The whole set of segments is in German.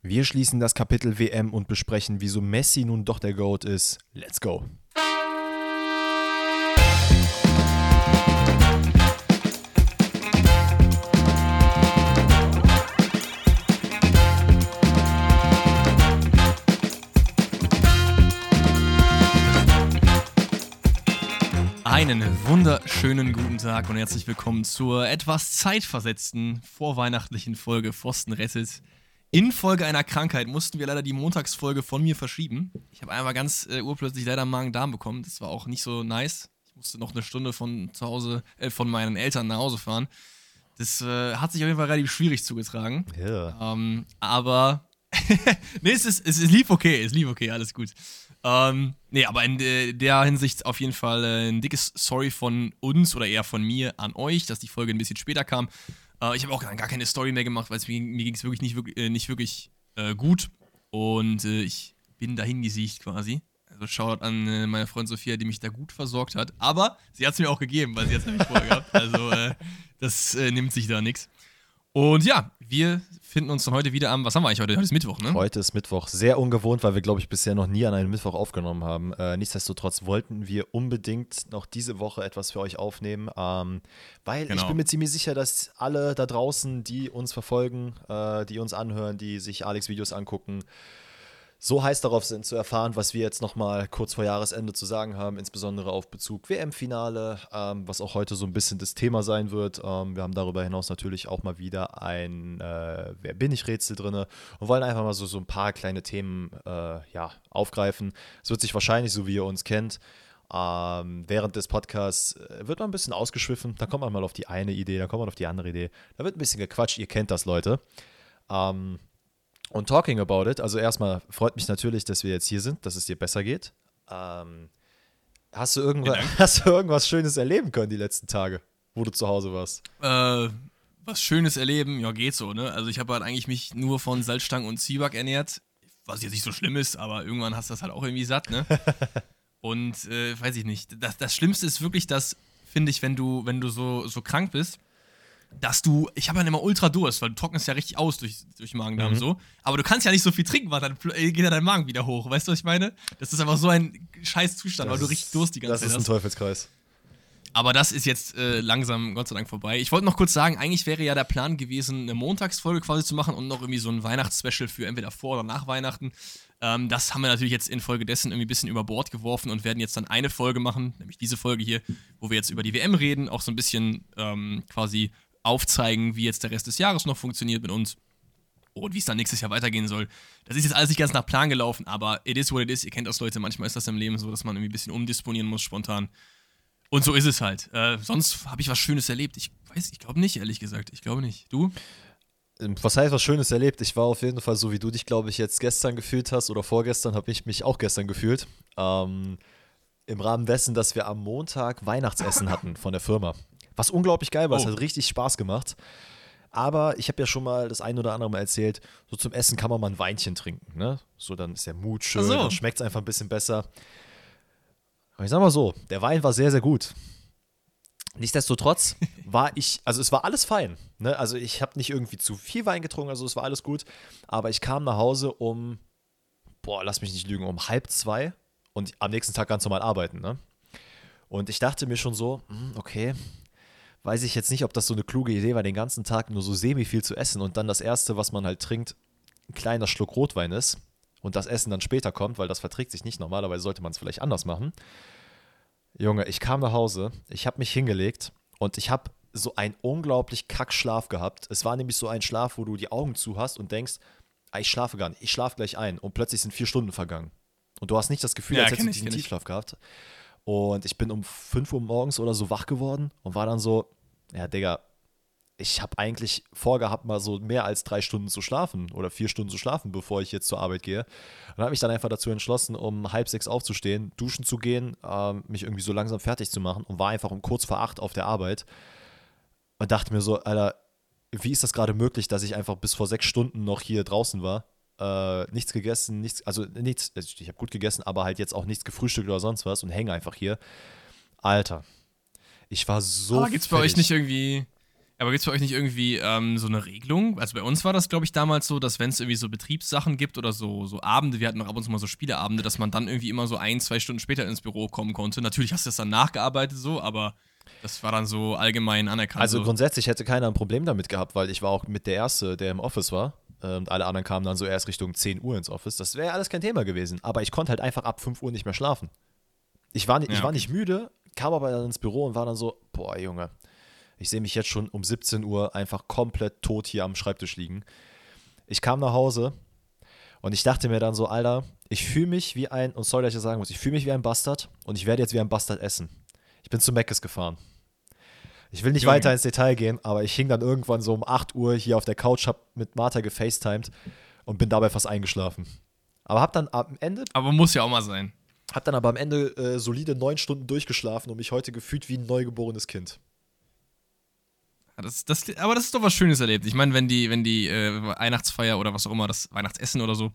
Wir schließen das Kapitel WM und besprechen, wieso Messi nun doch der GOAT ist. Let's go! Einen wunderschönen guten Tag und herzlich willkommen zur etwas zeitversetzten vorweihnachtlichen Folge Pfosten rettet. Infolge einer Krankheit mussten wir leider die Montagsfolge von mir verschieben. Ich habe einmal ganz äh, urplötzlich leider Magen-Darm bekommen. Das war auch nicht so nice. Ich musste noch eine Stunde von zu Hause, äh, von meinen Eltern nach Hause fahren. Das äh, hat sich auf jeden Fall relativ schwierig zugetragen. Ja. Ähm, aber nee, es, ist, es, es lief okay, es lief okay, alles gut. Ähm, nee, aber in der Hinsicht auf jeden Fall äh, ein dickes Sorry von uns oder eher von mir an euch, dass die Folge ein bisschen später kam. Äh, ich habe auch gar keine Story mehr gemacht, weil mir, mir ging es wirklich nicht, wirklich, äh, nicht wirklich äh, gut. Und äh, ich bin dahin gesiegt quasi. Also Shoutout an äh, meine Freundin Sophia, die mich da gut versorgt hat. Aber sie hat es mir auch gegeben, weil sie hat es nämlich vorher gehabt. Also das nimmt sich da nichts. Und ja, wir finden uns dann heute wieder am, was haben wir eigentlich heute? Heute ist Mittwoch, ne? Heute ist Mittwoch. Sehr ungewohnt, weil wir, glaube ich, bisher noch nie an einem Mittwoch aufgenommen haben. Äh, nichtsdestotrotz wollten wir unbedingt noch diese Woche etwas für euch aufnehmen, ähm, weil genau. ich bin mir ziemlich sicher, dass alle da draußen, die uns verfolgen, äh, die uns anhören, die sich Alex Videos angucken, so heiß darauf sind zu erfahren, was wir jetzt nochmal kurz vor Jahresende zu sagen haben, insbesondere auf Bezug WM-Finale, ähm, was auch heute so ein bisschen das Thema sein wird. Ähm, wir haben darüber hinaus natürlich auch mal wieder ein äh, Wer bin ich Rätsel drin und wollen einfach mal so, so ein paar kleine Themen äh, ja, aufgreifen. Es wird sich wahrscheinlich, so wie ihr uns kennt, ähm, während des Podcasts äh, wird man ein bisschen ausgeschwiffen. Da kommt man mal auf die eine Idee, da kommt man auf die andere Idee. Da wird ein bisschen gequatscht, ihr kennt das, Leute. Ähm, und talking about it, also erstmal freut mich natürlich, dass wir jetzt hier sind, dass es dir besser geht. Ähm, hast, du irgendwas, hast du irgendwas Schönes erleben können die letzten Tage, wo du zu Hause warst? Äh, was Schönes erleben, ja, geht so, ne? Also ich habe halt eigentlich mich nur von Salzstangen und Zwieback ernährt, was jetzt nicht so schlimm ist, aber irgendwann hast du das halt auch irgendwie satt, ne? und äh, weiß ich nicht. Das, das Schlimmste ist wirklich das, finde ich, wenn du, wenn du so, so krank bist dass du, ich habe ja immer ultra Durst, weil du trocknest ja richtig aus durch, durch Magen-Darm mhm. so. Aber du kannst ja nicht so viel trinken, weil dann geht ja dein Magen wieder hoch. Weißt du, was ich meine? Das ist einfach so ein scheiß Zustand, das weil du richtig Durst die ganze Zeit hast. Das ist ein Teufelskreis. Aber das ist jetzt äh, langsam, Gott sei Dank, vorbei. Ich wollte noch kurz sagen, eigentlich wäre ja der Plan gewesen, eine Montagsfolge quasi zu machen und noch irgendwie so ein Weihnachtsspecial für entweder vor oder nach Weihnachten. Ähm, das haben wir natürlich jetzt infolgedessen irgendwie ein bisschen über Bord geworfen und werden jetzt dann eine Folge machen, nämlich diese Folge hier, wo wir jetzt über die WM reden, auch so ein bisschen ähm, quasi aufzeigen, wie jetzt der Rest des Jahres noch funktioniert mit uns und wie es dann nächstes Jahr weitergehen soll. Das ist jetzt alles nicht ganz nach Plan gelaufen, aber it is what it is. Ihr kennt das, Leute. Manchmal ist das im Leben so, dass man irgendwie ein bisschen umdisponieren muss, spontan. Und so ist es halt. Äh, sonst habe ich was Schönes erlebt. Ich weiß, ich glaube nicht, ehrlich gesagt. Ich glaube nicht. Du? Ähm, was heißt was Schönes erlebt? Ich war auf jeden Fall so, wie du dich, glaube ich, jetzt gestern gefühlt hast oder vorgestern, habe ich mich auch gestern gefühlt. Ähm, Im Rahmen dessen, dass wir am Montag Weihnachtsessen hatten von der Firma. Was unglaublich geil war. Oh. Es hat richtig Spaß gemacht. Aber ich habe ja schon mal das ein oder andere Mal erzählt, so zum Essen kann man mal ein Weinchen trinken. Ne? So, dann ist der Mut schön, so. dann schmeckt es einfach ein bisschen besser. Aber ich sag mal so, der Wein war sehr, sehr gut. Nichtsdestotrotz war ich, also es war alles fein. Ne? Also ich habe nicht irgendwie zu viel Wein getrunken, also es war alles gut. Aber ich kam nach Hause um, boah, lass mich nicht lügen, um halb zwei und am nächsten Tag ganz normal arbeiten. Ne? Und ich dachte mir schon so, hm, okay, weiß ich jetzt nicht, ob das so eine kluge Idee war, den ganzen Tag nur so semi viel zu essen und dann das Erste, was man halt trinkt, ein kleiner Schluck Rotwein ist und das Essen dann später kommt, weil das verträgt sich nicht. Normalerweise sollte man es vielleicht anders machen. Junge, ich kam nach Hause, ich habe mich hingelegt und ich habe so einen unglaublich Kackschlaf gehabt. Es war nämlich so ein Schlaf, wo du die Augen zu hast und denkst, ah, ich schlafe gar nicht, ich schlafe gleich ein und plötzlich sind vier Stunden vergangen. Und du hast nicht das Gefühl, ja, als hättest du diesen Tiefschlaf gehabt. Und ich bin um 5 Uhr morgens oder so wach geworden und war dann so, ja, Digga, ich habe eigentlich vorgehabt, mal so mehr als drei Stunden zu schlafen oder vier Stunden zu schlafen, bevor ich jetzt zur Arbeit gehe. Und habe mich dann einfach dazu entschlossen, um halb sechs aufzustehen, duschen zu gehen, äh, mich irgendwie so langsam fertig zu machen und war einfach um kurz vor acht auf der Arbeit und dachte mir so, Alter, wie ist das gerade möglich, dass ich einfach bis vor sechs Stunden noch hier draußen war äh, nichts gegessen, nichts, also nichts, also ich habe gut gegessen, aber halt jetzt auch nichts gefrühstückt oder sonst was und hänge einfach hier. Alter, ich war so. Aber gibt's bei euch nicht irgendwie, Aber gibt es bei euch nicht irgendwie ähm, so eine Regelung? Also bei uns war das, glaube ich, damals so, dass wenn es irgendwie so Betriebssachen gibt oder so, so Abende, wir hatten noch ab und zu mal so Spieleabende, dass man dann irgendwie immer so ein, zwei Stunden später ins Büro kommen konnte. Natürlich hast du das dann nachgearbeitet so, aber das war dann so allgemein anerkannt. Also so. grundsätzlich hätte keiner ein Problem damit gehabt, weil ich war auch mit der Erste, der im Office war. Und alle anderen kamen dann so erst Richtung 10 Uhr ins Office. Das wäre alles kein Thema gewesen. Aber ich konnte halt einfach ab 5 Uhr nicht mehr schlafen. Ich war, nicht, Ja, ich war okay. nicht müde, kam aber dann ins Büro und war dann so, boah, Junge, ich sehe mich jetzt schon um 17 Uhr einfach komplett tot hier am Schreibtisch liegen. Ich kam nach Hause und ich dachte mir dann so, Alter, ich fühle mich wie ein, und sorry, dass ich das sagen muss, ich fühle mich wie ein Bastard und ich werde jetzt wie ein Bastard essen. Ich bin zu Meckes gefahren. Ich will nicht Junge. weiter ins Detail gehen, aber ich hing dann irgendwann so um 8 Uhr hier auf der Couch, hab mit Martha gefacetimed und bin dabei fast eingeschlafen. Aber hab dann am Ende, aber muss ja auch mal sein. Hab dann aber am Ende äh, solide neun Stunden durchgeschlafen und mich heute gefühlt wie ein neugeborenes Kind. Das, das, aber das ist doch was Schönes erlebt. Ich meine, wenn die, wenn die äh, Weihnachtsfeier oder was auch immer, das Weihnachtsessen oder so,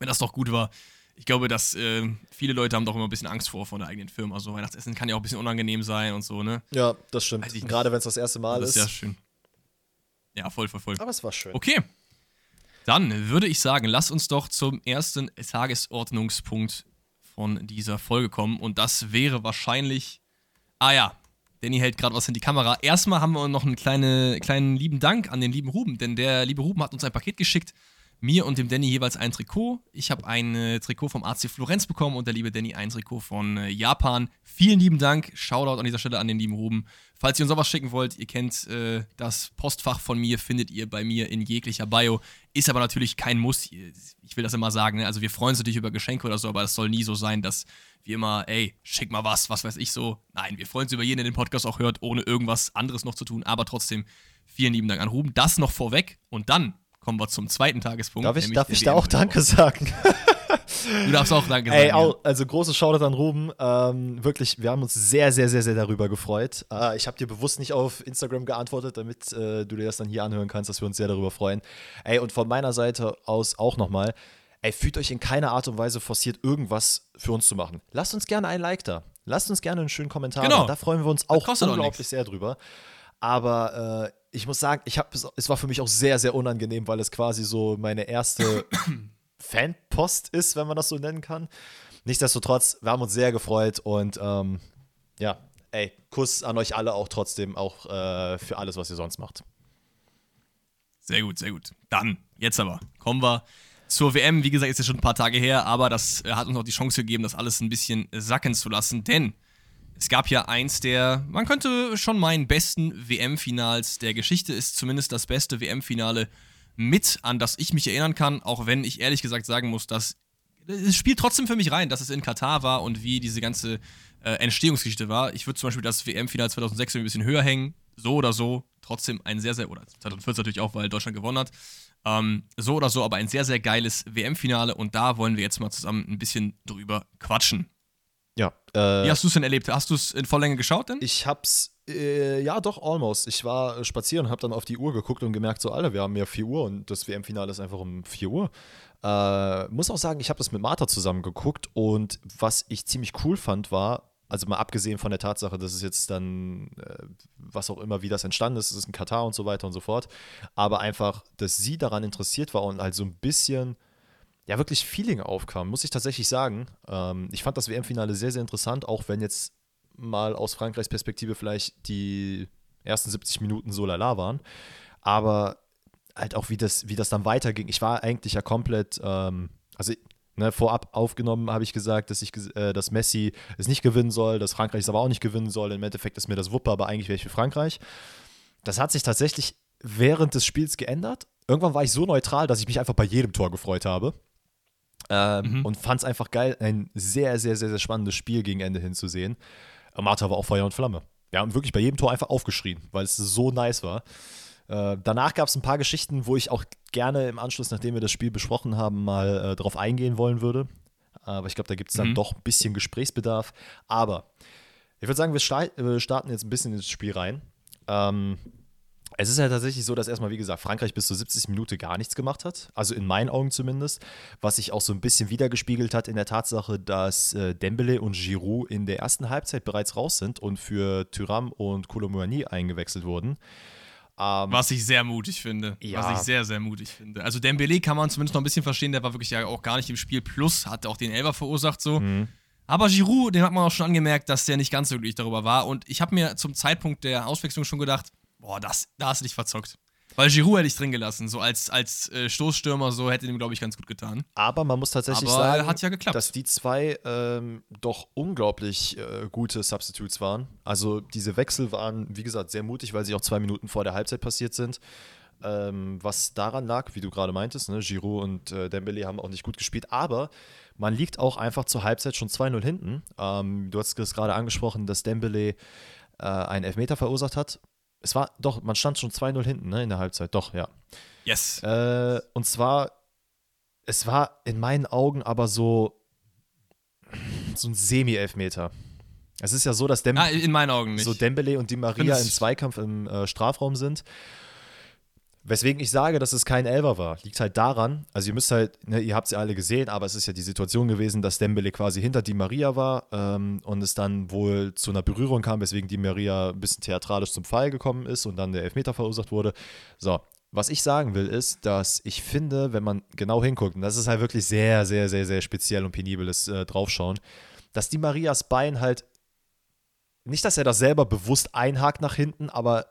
wenn das doch gut war, ich glaube, dass äh, viele Leute haben doch immer ein bisschen Angst vor von der eigenen Firma. Also Weihnachtsessen kann ja auch ein bisschen unangenehm sein und so, ne? Ja, das stimmt. Nicht. Gerade wenn es das erste Mal das ist. ist ja schön. Ja, voll, voll, voll. aber es war schön. Okay. Dann würde ich sagen, lass uns doch zum ersten Tagesordnungspunkt von dieser Folge kommen. Und das wäre wahrscheinlich. Ah ja, Danny hält gerade was in die Kamera. Erstmal haben wir noch einen kleine, kleinen lieben Dank an den lieben Ruben, denn der liebe Ruben hat uns ein Paket geschickt. Mir und dem Danny jeweils ein Trikot. Ich habe ein äh, Trikot vom AC Florenz bekommen und der liebe Danny ein Trikot von äh, Japan. Vielen lieben Dank. Shoutout an dieser Stelle an den lieben Ruben. Falls ihr uns sowas schicken wollt, ihr kennt äh, das Postfach von mir, findet ihr bei mir in jeglicher Bio. Ist aber natürlich kein Muss. Ich will das immer sagen. Ne? Also wir freuen uns natürlich über Geschenke oder so, aber es soll nie so sein, dass wir immer, ey, schick mal was, was weiß ich so. Nein, wir freuen uns über jeden, der den Podcast auch hört, ohne irgendwas anderes noch zu tun. Aber trotzdem, vielen lieben Dank an Ruben. Das noch vorweg und dann kommen wir zum zweiten Tagespunkt. Darf ich, darf ich da auch. Danke sagen? Du darfst auch Danke sagen. Ey, ja. also großes Shoutout an Ruben. Ähm, wirklich, wir haben uns sehr, sehr, sehr, sehr darüber gefreut. Äh, ich habe dir bewusst nicht auf Instagram geantwortet, damit äh, du dir das dann hier anhören kannst, dass wir uns sehr darüber freuen. Ey, und von meiner Seite aus auch nochmal, ey, fühlt euch in keiner Art und Weise forciert, irgendwas für uns zu machen. Lasst uns gerne ein Like da. Lasst uns gerne einen schönen Kommentar Genau. da. Da freuen wir uns auch unglaublich sehr drüber. Aber äh, ich muss sagen, ich hab, es war für mich auch sehr, sehr unangenehm, weil es quasi so meine erste Fanpost ist, wenn man das so nennen kann. Nichtsdestotrotz, wir haben uns sehr gefreut und ähm, ja, ey, Kuss an euch alle auch trotzdem, auch äh, für alles, was ihr sonst macht. Sehr gut, sehr gut. Dann, jetzt aber, kommen wir zur WM. Wie gesagt, ist ja schon ein paar Tage her, aber das äh, hat uns auch die Chance gegeben, das alles ein bisschen sacken zu lassen, denn es gab ja eins der, man könnte schon meinen, besten WM-Finals der Geschichte, ist zumindest das beste WM-Finale mit, an das ich mich erinnern kann, auch wenn ich ehrlich gesagt sagen muss, dass es spielt trotzdem für mich rein, dass es in Katar war und wie diese ganze äh, Entstehungsgeschichte war. Ich würde zum Beispiel das WM-Finale 2006 ein bisschen höher hängen, so oder so. Trotzdem ein sehr, sehr, oder 2014 natürlich auch, weil Deutschland gewonnen hat. Ähm, so oder so, aber ein sehr, sehr geiles WM-Finale und da wollen wir jetzt mal zusammen ein bisschen drüber quatschen. Ja, äh, Wie hast du es denn erlebt? Hast du es in Volllänge geschaut denn? ich hab's, äh, ja doch, almost. Ich war äh, spazieren und hab dann auf die Uhr geguckt und gemerkt, so, Alter, wir haben ja 4 Uhr und das WM-Finale ist einfach um 4 Uhr. Äh, muss auch sagen, ich habe das mit Martha zusammen geguckt und was ich ziemlich cool fand, war, also mal abgesehen von der Tatsache, dass es jetzt dann, äh, was auch immer, wie das entstanden ist, es ist in Katar und so weiter und so fort, aber einfach, dass sie daran interessiert war und halt so ein bisschen, ja, wirklich Feeling aufkam, muss ich tatsächlich sagen. Ähm, ich fand das WM-Finale sehr, sehr interessant, auch wenn jetzt mal aus Frankreichs Perspektive vielleicht die ersten 70 Minuten so lala waren. Aber halt auch, wie das, wie das dann weiterging. Ich war eigentlich ja komplett, ähm, also ne, vorab aufgenommen habe ich gesagt, dass, ich, äh, dass Messi es nicht gewinnen soll, dass Frankreich es aber auch nicht gewinnen soll. Im Endeffekt ist mir das Wuppe, aber eigentlich wäre ich für Frankreich. Das hat sich tatsächlich während des Spiels geändert. Irgendwann war ich so neutral, dass ich mich einfach bei jedem Tor gefreut habe. Ähm, Mhm. Und fand es einfach geil, ein sehr, sehr, sehr, sehr spannendes Spiel gegen Ende hinzusehen. Martha war auch Feuer und Flamme. Wir haben wirklich bei jedem Tor einfach aufgeschrien, weil es so nice war. Äh, danach gab es ein paar Geschichten, wo ich auch gerne im Anschluss, nachdem wir das Spiel besprochen haben, mal äh, drauf eingehen wollen würde. Aber ich glaube, da gibt es dann Mhm. doch ein bisschen Gesprächsbedarf. Aber ich würde sagen, wir äh, starten jetzt ein bisschen ins Spiel rein. Ähm, es ist ja tatsächlich so, dass erstmal, wie gesagt, Frankreich bis zur 70. Minute gar nichts gemacht hat. Also in meinen Augen zumindest. Was sich auch so ein bisschen wiedergespiegelt hat in der Tatsache, dass äh, Dembele und Giroud in der ersten Halbzeit bereits raus sind und für Thuram und Koulibaly eingewechselt wurden. Ähm, was ich sehr mutig finde. Ja. Was ich sehr, sehr mutig finde. Also Dembele kann man zumindest noch ein bisschen verstehen, der war wirklich ja auch gar nicht im Spiel. Plus hat auch den Elber verursacht so. Mhm. Aber Giroud, den hat man auch schon angemerkt, dass der nicht ganz so glücklich darüber war. Und ich habe mir zum Zeitpunkt der Auswechslung schon gedacht, boah, das, da hast du dich verzockt. Weil Giroud hätte ich drin gelassen, so als, als äh, Stoßstürmer, so hätte ihm, glaube ich, ganz gut getan. Aber man muss tatsächlich Aber sagen, hat ja geklappt. dass die zwei ähm, doch unglaublich äh, gute Substitutes waren. Also diese Wechsel waren, wie gesagt, sehr mutig, weil sie auch zwei Minuten vor der Halbzeit passiert sind. Ähm, was daran lag, wie du gerade meintest, ne? Giroud und äh, Dembele haben auch nicht gut gespielt, aber man liegt auch einfach zur Halbzeit schon 2-0 hinten. Ähm, du hast es gerade angesprochen, dass Dembele äh, einen Elfmeter verursacht hat. Es war doch, man stand schon 2-0 hinten ne, in der Halbzeit, doch, ja. Yes. Äh, und zwar, es war in meinen Augen aber so, so ein Semi-Elfmeter. Es ist ja so, dass Dem ah, in meinen Augen nicht. so Dembele und Di Maria im Zweikampf im äh, Strafraum sind Weswegen ich sage, dass es kein Elver war, liegt halt daran, also ihr müsst halt, ne, ihr habt sie alle gesehen, aber es ist ja die Situation gewesen, dass Dembele quasi hinter Di Maria war ähm, und es dann wohl zu einer Berührung kam, weswegen Di Maria ein bisschen theatralisch zum Fall gekommen ist und dann der Elfmeter verursacht wurde. So, was ich sagen will, ist, dass ich finde, wenn man genau hinguckt, und das ist halt wirklich sehr, sehr, sehr, sehr speziell und penibles äh, Draufschauen, dass Di Marias Bein halt, nicht, dass er das selber bewusst einhakt nach hinten, aber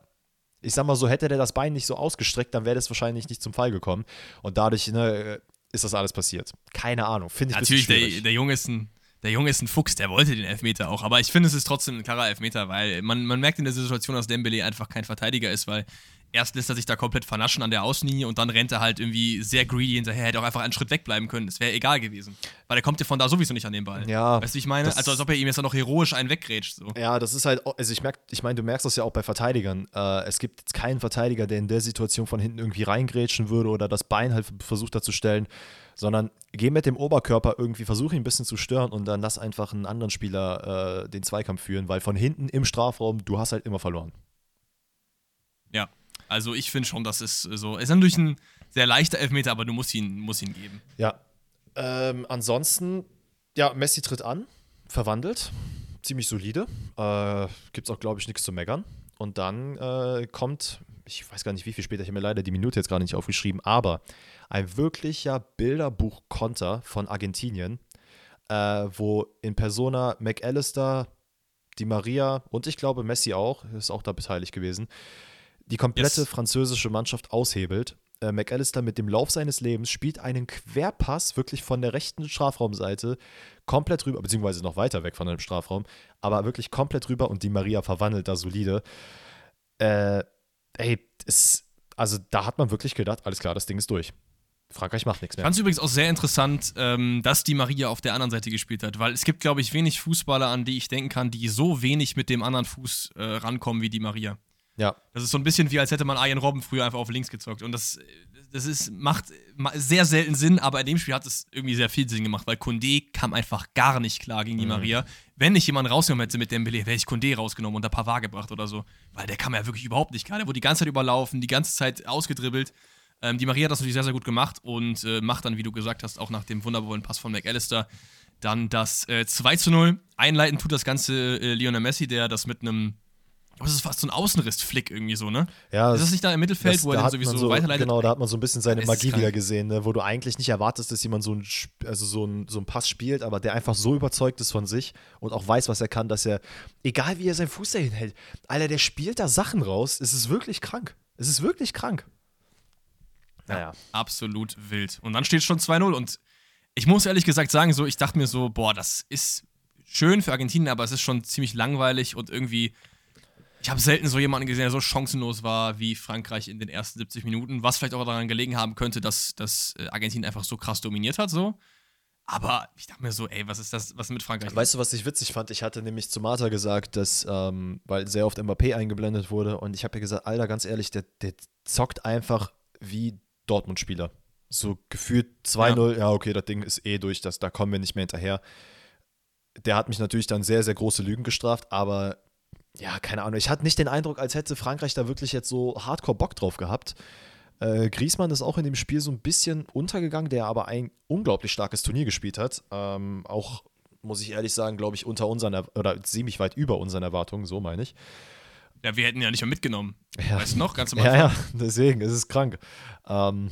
ich sag mal so, hätte der das Bein nicht so ausgestreckt, dann wäre das wahrscheinlich nicht zum Fall gekommen. Und dadurch ne, ist das alles passiert. Keine Ahnung, finde ich Natürlich, der, der Junge ist ein der Junge ist ein Fuchs, der wollte den Elfmeter auch. Aber ich finde, es ist trotzdem ein klarer Elfmeter, weil man, man merkt in der Situation, dass Dembele einfach kein Verteidiger ist, weil erst lässt er sich da komplett vernaschen an der Außenlinie und dann rennt er halt irgendwie sehr greedy hinterher. Hätte auch einfach einen Schritt wegbleiben können. Das wäre egal gewesen. Weil er kommt ja von da sowieso nicht an den Ball. Ja. Weißt du, wie ich meine? Also als ob er ihm jetzt noch heroisch einen weggrätscht. So. Ja, das ist halt, also ich merke, ich meine, du merkst das ja auch bei Verteidigern. Äh, es gibt keinen Verteidiger, der in der Situation von hinten irgendwie reingrätschen würde oder das Bein halt versucht hat zu stellen, sondern geh mit dem Oberkörper irgendwie, versuche ihn ein bisschen zu stören und dann lass einfach einen anderen Spieler äh, den Zweikampf führen, weil von hinten im Strafraum, du hast halt immer verloren. Ja, also ich finde schon, das ist so. Es ist natürlich ein sehr leichter Elfmeter, aber du musst ihn, musst ihn geben. Ja. Ähm, ansonsten, ja, Messi tritt an, verwandelt, ziemlich solide. Äh, Gibt es auch, glaube ich, nichts zu meckern. Und dann äh, kommt, ich weiß gar nicht, wie viel später, ich habe mir leider die Minute jetzt gerade nicht aufgeschrieben, aber ein wirklicher Bilderbuch-Konter von Argentinien, äh, wo in Persona McAllister, Di Maria und ich glaube Messi auch, ist auch da beteiligt gewesen, die komplette yes. französische Mannschaft aushebelt. Äh, McAllister mit dem Lauf seines Lebens spielt einen Querpass wirklich von der rechten Strafraumseite komplett rüber, beziehungsweise noch weiter weg von dem Strafraum, aber wirklich komplett rüber und die Maria verwandelt da solide. Äh, ey, es, also da hat man wirklich gedacht, alles klar, das Ding ist durch. Frankreich macht nichts mehr. Fand es übrigens auch sehr interessant, ähm, dass die Maria auf der anderen Seite gespielt hat, weil es gibt, glaube ich, wenig Fußballer, an die ich denken kann, die so wenig mit dem anderen Fuß äh, rankommen wie die Maria. Ja. Das ist so ein bisschen wie, als hätte man Ian Robben früher einfach auf links gezockt. Und das, das ist, macht sehr selten Sinn, aber in dem Spiel hat es irgendwie sehr viel Sinn gemacht, weil Kunde kam einfach gar nicht klar gegen die mhm. Maria. Wenn ich jemanden rausgenommen hätte mit Dembele, hätte ich Kunde rausgenommen und ein Pavard gebracht oder so. Weil der kam ja wirklich überhaupt nicht klar. Der wurde die ganze Zeit überlaufen, die ganze Zeit ausgedribbelt. Ähm, die Maria hat das natürlich sehr, sehr gut gemacht und äh, macht dann, wie du gesagt hast, auch nach dem wundervollen Pass von McAllister dann das äh, 2 zu 0. Einleiten tut das Ganze äh, Lionel Messi, der das mit einem aber es ist fast so ein Außenriss-Flick irgendwie so, ne? Ja. Ist das nicht da im Mittelfeld, das, wo er den sowieso so, weiterleitet? Genau, da hat man so ein bisschen seine Magie wieder gesehen, ne? wo du eigentlich nicht erwartest, dass jemand so ein, also so, ein, so einen Pass spielt, aber der einfach so überzeugt ist von sich und auch weiß, was er kann, dass er, egal wie er seinen Fuß dahin hält, Alter, der spielt da Sachen raus. Es ist wirklich krank. Es ist wirklich krank. Naja. Ja, absolut wild. Und dann steht schon 2-0 und ich muss ehrlich gesagt sagen, so, ich dachte mir so, boah, das ist schön für Argentinien, aber es ist schon ziemlich langweilig und irgendwie ich habe selten so jemanden gesehen, der so chancenlos war wie Frankreich in den ersten 70 Minuten, was vielleicht auch daran gelegen haben könnte, dass, dass äh, Argentinien einfach so krass dominiert hat, so. Aber ich dachte mir so, ey, was ist das, was mit Frankreich? Weißt du, was ich witzig fand? Ich hatte nämlich zu Martha gesagt, dass, ähm, weil sehr oft Mbappé eingeblendet wurde und ich habe ihr gesagt, Alter, ganz ehrlich, der, der zockt einfach wie Dortmund-Spieler. So gefühlt 2-0, ja. ja. okay, das Ding ist eh durch, das, da kommen wir nicht mehr hinterher. Der hat mich natürlich dann sehr, sehr große Lügen gestraft, aber ja, keine Ahnung. Ich hatte nicht den Eindruck, als hätte Frankreich da wirklich jetzt so hardcore Bock drauf gehabt. Äh, Griezmann ist auch in dem Spiel so ein bisschen untergegangen, der aber ein unglaublich starkes Turnier gespielt hat. Ähm, auch, muss ich ehrlich sagen, glaube ich, unter unseren, oder ziemlich weit über unseren Erwartungen, so meine ich. Ja, wir hätten ja nicht mehr mitgenommen. Ja. Weißt du noch? Ganz am Ja, ja, deswegen, es ist krank. Ähm,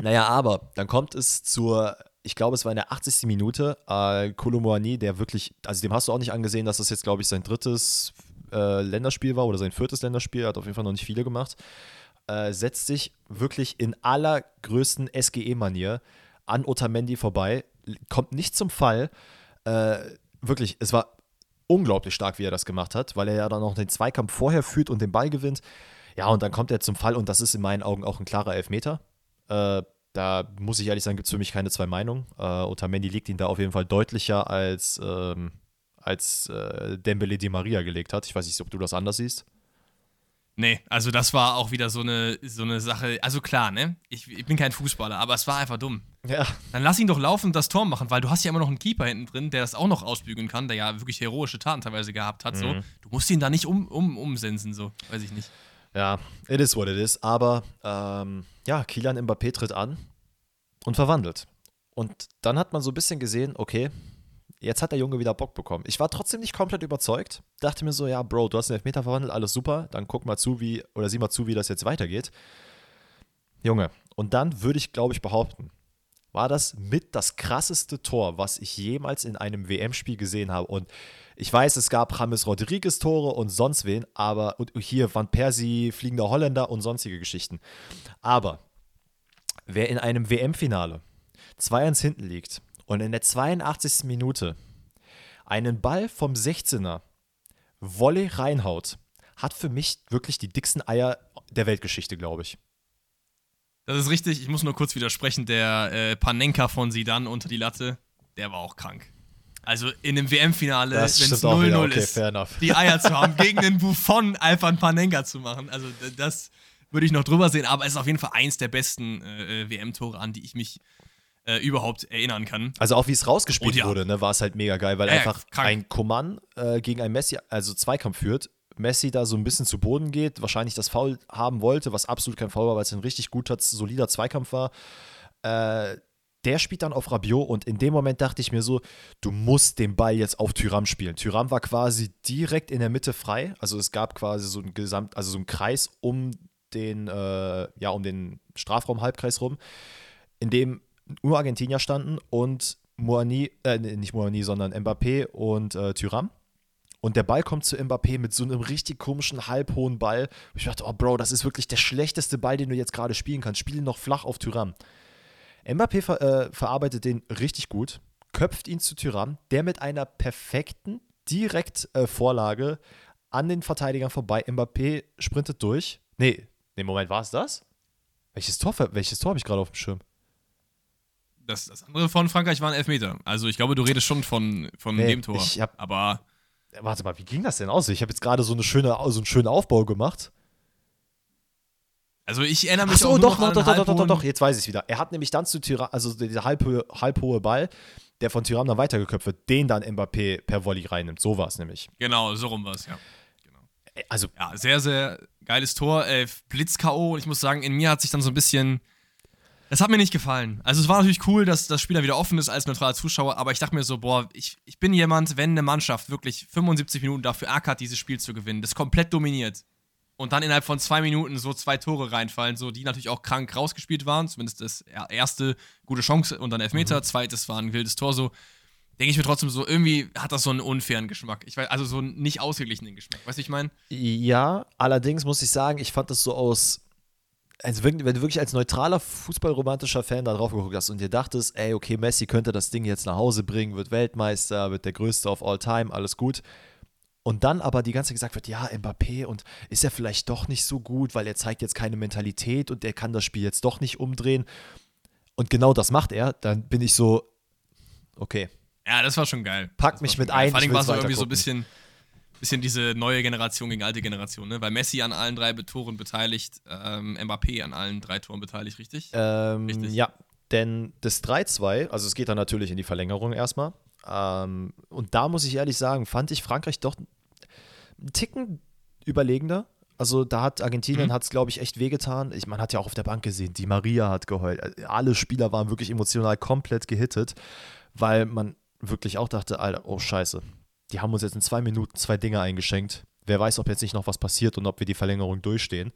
naja, aber dann kommt es zur, ich glaube, es war in der 80. Minute, äh, Kolomoani, der wirklich, also dem hast du auch nicht angesehen, dass das jetzt, glaube ich, sein drittes äh, Länderspiel war oder sein viertes Länderspiel, hat auf jeden Fall noch nicht viele gemacht, äh, setzt sich wirklich in allergrößten SGE-Manier an Otamendi vorbei, kommt nicht zum Fall. Äh, wirklich, es war unglaublich stark, wie er das gemacht hat, weil er ja dann noch den Zweikampf vorher führt und den Ball gewinnt. Ja, und dann kommt er zum Fall und das ist in meinen Augen auch ein klarer Elfmeter. Äh, da muss ich ehrlich sagen, gibt es für mich keine zwei Meinungen. Äh, Otamendi liegt ihn da auf jeden Fall deutlicher als, ähm, als äh, Dembele Di Maria gelegt hat. Ich weiß nicht, ob du das anders siehst. Nee, also das war auch wieder so eine, so eine Sache. Also klar, ne? Ich, ich bin kein Fußballer, aber es war einfach dumm. Ja. Dann lass ihn doch laufen und das Tor machen, weil du hast ja immer noch einen Keeper hinten drin, der das auch noch ausbügeln kann, der ja wirklich heroische Taten teilweise gehabt hat. So. Mhm. Du musst ihn da nicht um, um, umsensen, so. Weiß ich nicht. Ja, it is what it is. Aber ähm, ja, Kilian Mbappé tritt an und verwandelt. Und dann hat man so ein bisschen gesehen, okay, jetzt hat der Junge wieder Bock bekommen. Ich war trotzdem nicht komplett überzeugt. Dachte mir so, ja, Bro, du hast einen Elfmeter verwandelt, alles super. Dann guck mal zu, wie, oder sieh mal zu, wie das jetzt weitergeht. Junge, und dann würde ich, glaube ich, behaupten, war das mit das krasseste Tor, was ich jemals in einem WM-Spiel gesehen habe. Und ich weiß, es gab James Rodriguez Tore und sonst wen, aber und hier Van Persie, fliegender Holländer und sonstige Geschichten. Aber wer in einem WM-Finale 2-1 hinten liegt und in der 82. Minute einen Ball vom 16er Volley reinhaut, hat für mich wirklich die dicksten Eier der Weltgeschichte, glaube ich. Das ist richtig, ich muss nur kurz widersprechen, der äh, Panenka von Sidan unter die Latte, der war auch krank. Also in einem WM-Finale, wenn es stimmt auch wieder. 0-0 Okay, ist, die Eier zu haben, gegen den Buffon einfach einen Panenka zu machen. Also das würde ich noch drüber sehen, aber es ist auf jeden Fall eins der besten äh, äh, WM-Tore, an die ich mich äh, überhaupt erinnern kann. Also auch wie es rausgespielt ja. wurde, ne, war es halt mega geil, weil Ja, einfach krank. ein Coman äh, gegen ein Messi, also Zweikampf führt, Messi da so ein bisschen zu Boden geht, wahrscheinlich das Foul haben wollte, was absolut kein Foul war, weil es ein richtig guter, solider Zweikampf war. Äh, der spielt dann auf Rabiot und in dem Moment dachte ich mir so, du musst den Ball jetzt auf Tyram spielen. Tyram war quasi direkt in der Mitte frei, also es gab quasi so ein Gesamt, also so ein Kreis um den, äh, ja, um den Strafraum-Halbkreis rum, in dem nur Argentinier standen und Moani, äh, nicht Moani, sondern Mbappé und äh, Tyram. Und der Ball kommt zu Mbappé mit so einem richtig komischen, halbhohen Ball. Ich dachte, oh Bro, das ist wirklich der schlechteste Ball, den du jetzt gerade spielen kannst. Spiel noch flach auf Tyram. Mbappé ver äh, verarbeitet den richtig gut, köpft ihn zu Tyram, der mit einer perfekten Direkt-Vorlage an den Verteidigern vorbei. Mbappé sprintet durch. Nee, nee, Moment, war es das? Welches Tor, welches Tor habe ich gerade auf dem Schirm? Das, das andere von Frankreich waren Elfmeter. Also ich glaube, du redest schon von, von Nee, dem Tor. ich hab- aber Warte mal, wie ging das denn aus? Ich habe jetzt gerade so, eine schöne, so einen schönen Aufbau gemacht. also ich erinnere Ach mich so, auch doch, noch doch, doch, doch, doch, halbhohen- doch, jetzt weiß ich es wieder. Er hat nämlich dann zu Tyram, also dieser halbhohe, halbhohe Ball, der von Tyram dann weitergeköpft wird, den dann Mbappé per Volley reinnimmt. So war es nämlich. Genau, so rum war es, ja. Äh, Also, Ja, sehr, sehr geiles Tor. Äh, Blitz-K.O. Und ich muss sagen, in mir hat sich dann so ein bisschen. Das hat mir nicht gefallen. Also, es war natürlich cool, dass das Spiel dann wieder offen ist als neutraler Zuschauer, aber ich dachte mir so, boah, ich, ich bin jemand, wenn eine Mannschaft wirklich 75 Minuten dafür ackert, dieses Spiel zu gewinnen, das komplett dominiert und dann innerhalb von zwei Minuten so zwei Tore reinfallen, so die natürlich auch krank rausgespielt waren, zumindest das er- erste gute Chance und dann Elfmeter, zweites war ein wildes Tor, so denke ich mir trotzdem so, irgendwie hat das so einen unfairen Geschmack. Ich weiß, also so einen nicht ausgeglichenen Geschmack. Weißt du, ich meine? ja, allerdings muss ich sagen, ich fand das so aus. Also wenn, wenn du wirklich als neutraler fußballromantischer Fan da drauf geguckt hast und dir dachtest, ey, okay, Messi könnte das Ding jetzt nach Hause bringen, wird Weltmeister, wird der Größte of all time, alles gut. Und dann aber die ganze Zeit gesagt wird, ja, Mbappé und ist er vielleicht doch nicht so gut, weil er zeigt jetzt keine Mentalität und er kann das Spiel jetzt doch nicht umdrehen. Und genau das macht er, dann bin ich so, okay, Ja, das war schon geil. Pack Das mich mit geil. ein, Vor allem war es irgendwie so ein bisschen, bisschen diese neue Generation gegen alte Generation, ne? Weil Messi an allen drei Toren beteiligt, ähm, Mbappé an allen drei Toren beteiligt, richtig? Ähm, Richtig. ja, denn das 3-2, also es geht dann natürlich in die Verlängerung erstmal. Ähm, und da muss ich ehrlich sagen, fand ich Frankreich doch einen Ticken überlegender. Also da hat Argentinien, Mhm. hat es, glaube ich, echt wehgetan. Ich, man hat ja auch auf der Bank gesehen, die Maria hat geheult. Alle Spieler waren wirklich emotional komplett gehittet, weil man wirklich auch dachte, Alter, oh scheiße, die haben uns jetzt in zwei Minuten zwei Dinge eingeschenkt. Wer weiß, ob jetzt nicht noch was passiert und ob wir die Verlängerung durchstehen.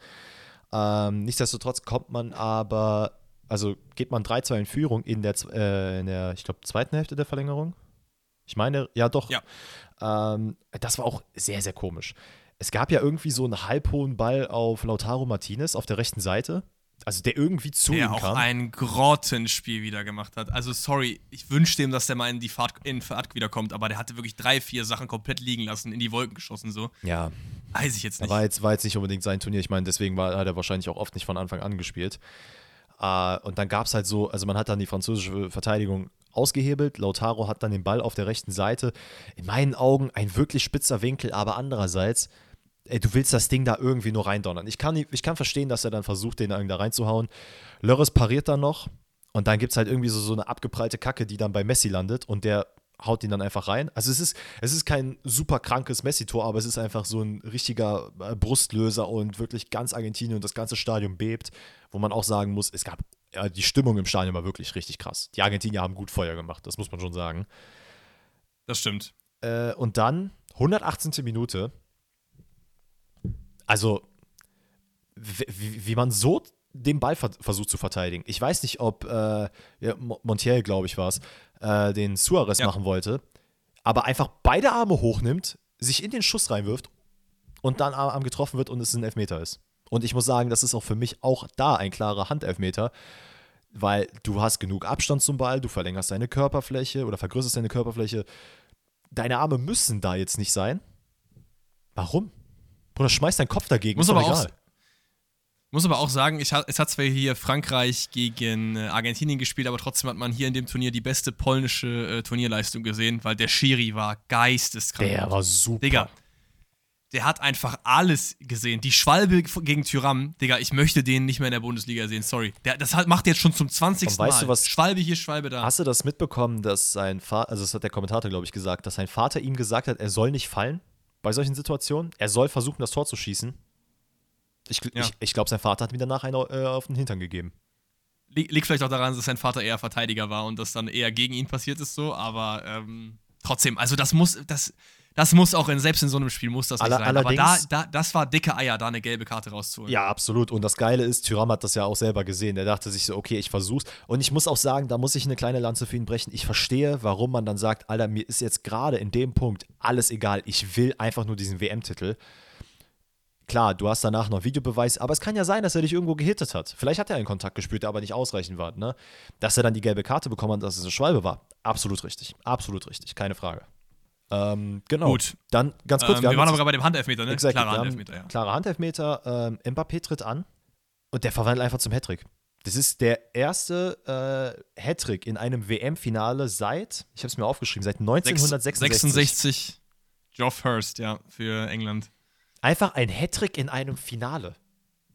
Ähm, nichtsdestotrotz kommt man aber, also geht man 3-2 in Führung in der, äh, in der ich glaube, zweiten Hälfte der Verlängerung. Ich meine, ja doch. Ja. Ähm, das war auch sehr, sehr komisch. Es gab ja irgendwie so einen halbhohen Ball auf Lautaro Martinez auf der rechten Seite. Also der irgendwie zu der ihm auch kam. ein Grottenspiel wieder gemacht hat. Also sorry, ich wünschte ihm, dass der mal in die Fahrt, in Fahrt wiederkommt, aber der hatte wirklich drei, vier Sachen komplett liegen lassen, in die Wolken geschossen so. ja, Weiß ich jetzt nicht. war jetzt, war jetzt nicht unbedingt sein Turnier. Ich meine, deswegen war, hat er wahrscheinlich auch oft nicht von Anfang an gespielt. Äh, und dann gab es halt so, also man hat dann die französische Verteidigung ausgehebelt. Lautaro hat dann den Ball auf der rechten Seite. In meinen Augen ein wirklich spitzer Winkel, aber andererseits, ey, du willst das Ding da irgendwie nur reindonnern. Ich kann, ich kann verstehen, dass er dann versucht, den irgendwie da reinzuhauen. Lörres pariert dann noch und dann gibt es halt irgendwie so, so eine abgeprallte Kacke, die dann bei Messi landet und der haut ihn dann einfach rein. Also es ist, es ist kein super krankes Messi-Tor, aber es ist einfach so ein richtiger äh, Brustlöser und wirklich ganz Argentinien und das ganze Stadion bebt, wo man auch sagen muss, es gab, ja, die Stimmung im Stadion war wirklich richtig krass. Die Argentinier haben gut Feuer gemacht, das muss man schon sagen. das stimmt. Äh, und dann 118. Minute. Also, wie, wie man so den Ball ver versucht zu verteidigen. Ich weiß nicht, ob äh, ja, Mo- Montiel, glaube ich, war es, äh, den Suarez Ja. machen wollte, aber einfach beide Arme hochnimmt, sich in den Schuss reinwirft und dann am, am getroffen wird und es ein Elfmeter ist. Und ich muss sagen, das ist auch für mich auch da ein klarer Handelfmeter, weil du hast genug Abstand zum Ball, du verlängerst deine Körperfläche oder vergrößerst deine Körperfläche. Deine Arme müssen da jetzt nicht sein. Warum? Bruder, schmeiß deinen Kopf dagegen. Muss aber auch-. Muss aber auch sagen, ich, es hat zwar hier Frankreich gegen äh, Argentinien gespielt, aber trotzdem hat man hier in dem Turnier die beste polnische äh, Turnierleistung gesehen, weil der Schiri war geisteskrank. Der war super. Digga, der hat einfach alles gesehen. Die Schwalbe gegen Tyram, Digga, ich möchte den nicht mehr in der Bundesliga sehen, sorry. Der, das hat, macht jetzt schon zum 20. Und weißt Mal. du, was- Schwalbe hier, Schwalbe da. Hast du das mitbekommen, dass sein Vater, also das hat der Kommentator, glaube ich, gesagt, dass sein Vater ihm gesagt hat, er soll nicht fallen bei solchen Situationen? Er soll versuchen, das Tor zu schießen. Ich, Ja. ich, ich glaube, sein Vater hat ihm danach einen äh, auf den Hintern gegeben. Li- Liegt vielleicht auch daran, dass sein Vater eher Verteidiger war und das dann eher gegen ihn passiert ist so, aber ähm, trotzdem, also das muss, das, das muss auch in, selbst in so einem Spiel muss das nicht Aller- sein. Aber da, da, das war dicke Eier, da eine gelbe Karte rauszuholen. Ja, absolut. Und das Geile ist, Tyram hat das ja auch selber gesehen. Er dachte sich so, okay, ich versuch's. Und ich muss auch sagen, da muss ich eine kleine Lanze für ihn brechen. Ich verstehe, warum man dann sagt, Alter, mir ist jetzt gerade in dem Punkt alles egal. Ich will einfach nur diesen WM-Titel. Klar, du hast danach noch Videobeweis, aber es kann ja sein, dass er dich irgendwo gehittet hat. Vielleicht hat er einen Kontakt gespürt, der aber nicht ausreichend war. Ne? Dass er dann die gelbe Karte bekommen hat, dass es eine Schwalbe war. Absolut richtig. Absolut richtig. Keine Frage. Ähm, genau. Gut. Dann ganz kurz. ähm, wir haben waren aber bei dem Handelfmeter, ne? Exakt, Klarer wir Handelfmeter, ja. Klare Handelfmeter. Ähm, Mbappé tritt an und der verwandelt einfach zum Hattrick. Das ist der erste äh, Hattrick in einem WM-Finale seit, ich habe es mir aufgeschrieben, seit 1966. 66. Geoff Hurst, ja, für England. Einfach ein Hattrick in einem Finale.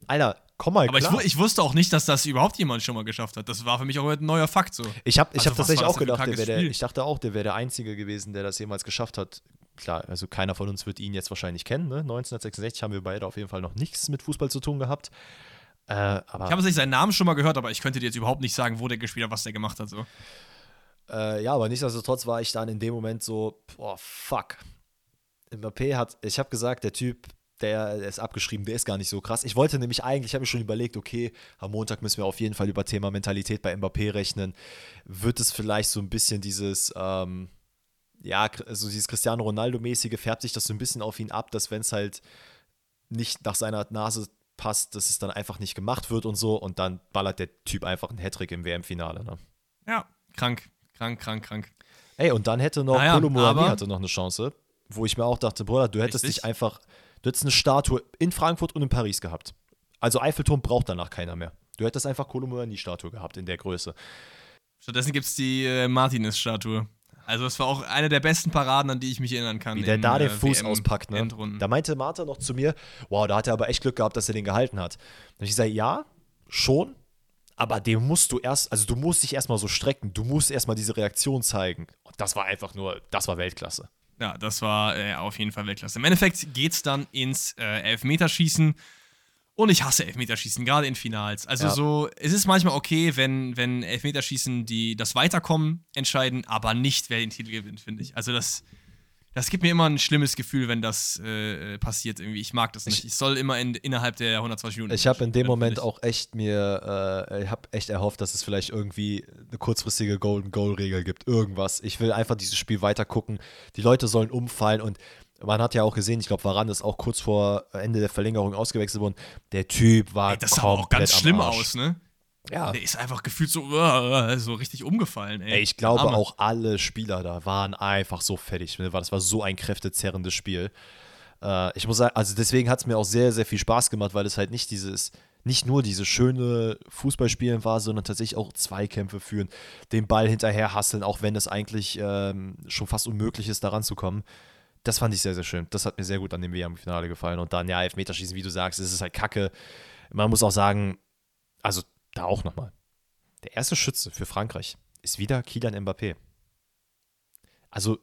Alter, komm mal Aber ich, klar. wu- ich wusste auch nicht, dass das überhaupt jemand schon mal geschafft hat. Das war für mich auch ein neuer Fakt so. Ich habe ich Also hab tatsächlich auch gedacht, der der, ich dachte auch, der wäre der Einzige gewesen, der das jemals geschafft hat. Klar, also keiner von uns wird ihn jetzt wahrscheinlich kennen. Ne? 1966 haben wir beide auf jeden Fall noch nichts mit Fußball zu tun gehabt. Äh, aber Ich habe tatsächlich seinen Namen schon mal gehört, aber ich könnte dir jetzt überhaupt nicht sagen, wo der gespielt hat, was der gemacht hat. So. Äh, ja, aber nichtsdestotrotz war ich dann in dem Moment so, boah, fuck. Mbappé hat, ich habe gesagt, der Typ, der, ist abgeschrieben, der ist gar nicht so krass. Ich wollte nämlich eigentlich, ich habe mir schon überlegt, okay, am Montag müssen wir auf jeden Fall über Thema Mentalität bei Mbappé rechnen. Wird es vielleicht so ein bisschen dieses, ähm, ja, so dieses Cristiano Ronaldo-mäßige, färbt sich das so ein bisschen auf ihn ab, dass wenn es halt nicht nach seiner Nase passt, dass es dann einfach nicht gemacht wird und so und dann ballert der Typ einfach einen Hattrick im WM-Finale. Ne? Ja, krank, krank, krank, krank. Ey, und dann hätte noch Naja, Kolo Muani hatte noch eine Chance, wo ich mir auch dachte, Bruder, du hättest Richtig. dich einfach, du hättest eine Statue in Frankfurt und in Paris gehabt. Also Eiffelturm braucht danach keiner mehr. Du hättest einfach Kolo Muani-Statue gehabt in der Größe. Stattdessen gibt es die äh, Martinez-Statue. Also, es war auch eine der besten Paraden, an die ich mich erinnern kann. Wie der in, da den äh, Fuß WM auspackt, ne? Endrunden. Da meinte Martha noch zu mir, wow, da hat er aber echt Glück gehabt, dass er den gehalten hat. Und ich sage, ja, schon, aber den musst du erst, also du musst dich erstmal so strecken, du musst erstmal diese Reaktion zeigen. Und das war einfach nur, das war Weltklasse. Ja, das war äh, auf jeden Fall Weltklasse. Im Endeffekt geht's dann ins äh, Elfmeterschießen. Und ich hasse Elfmeterschießen, gerade in Finals. Also Ja. so, es ist manchmal okay, wenn, wenn Elfmeterschießen die das Weiterkommen entscheiden, aber nicht, wer den Titel gewinnt, finde ich. Also das, das gibt mir immer ein schlimmes Gefühl, wenn das äh, passiert irgendwie. Ich mag das nicht. Ich, soll immer in, innerhalb der 120 Minuten. Ich habe in dem Moment auch echt mir, äh, ich habe echt erhofft, dass es vielleicht irgendwie eine kurzfristige Golden Goal Regel gibt, irgendwas. Ich will einfach dieses Spiel weiter gucken. Die Leute sollen umfallen und man hat ja auch gesehen, ich glaube, Varan ist auch kurz vor Ende der Verlängerung ausgewechselt worden. Der Typ war Ey, das sah auch ganz schlimm aus, ne? Ja. Der ist einfach gefühlt so, uh, so richtig umgefallen, ey. Ey, ich glaube Arme. auch alle Spieler da waren einfach so fertig. ne, Das war so ein kräftezerrendes Spiel. Äh, ich muss sagen, also deswegen hat es mir auch sehr, sehr viel Spaß gemacht, weil es halt nicht dieses, nicht nur diese schöne Fußballspielen war, sondern tatsächlich auch Zweikämpfe führen, den Ball hinterher hasseln, auch wenn es eigentlich ähm, schon fast unmöglich ist, da ranzukommen. Das fand ich sehr, sehr schön. Das hat mir sehr gut an dem WM-Finale gefallen. Und dann, ja, Elfmeterschießen, wie du sagst, es ist halt kacke. Man muss auch sagen, also da auch nochmal. Der erste Schütze für Frankreich ist wieder Kylian Mbappé. Also,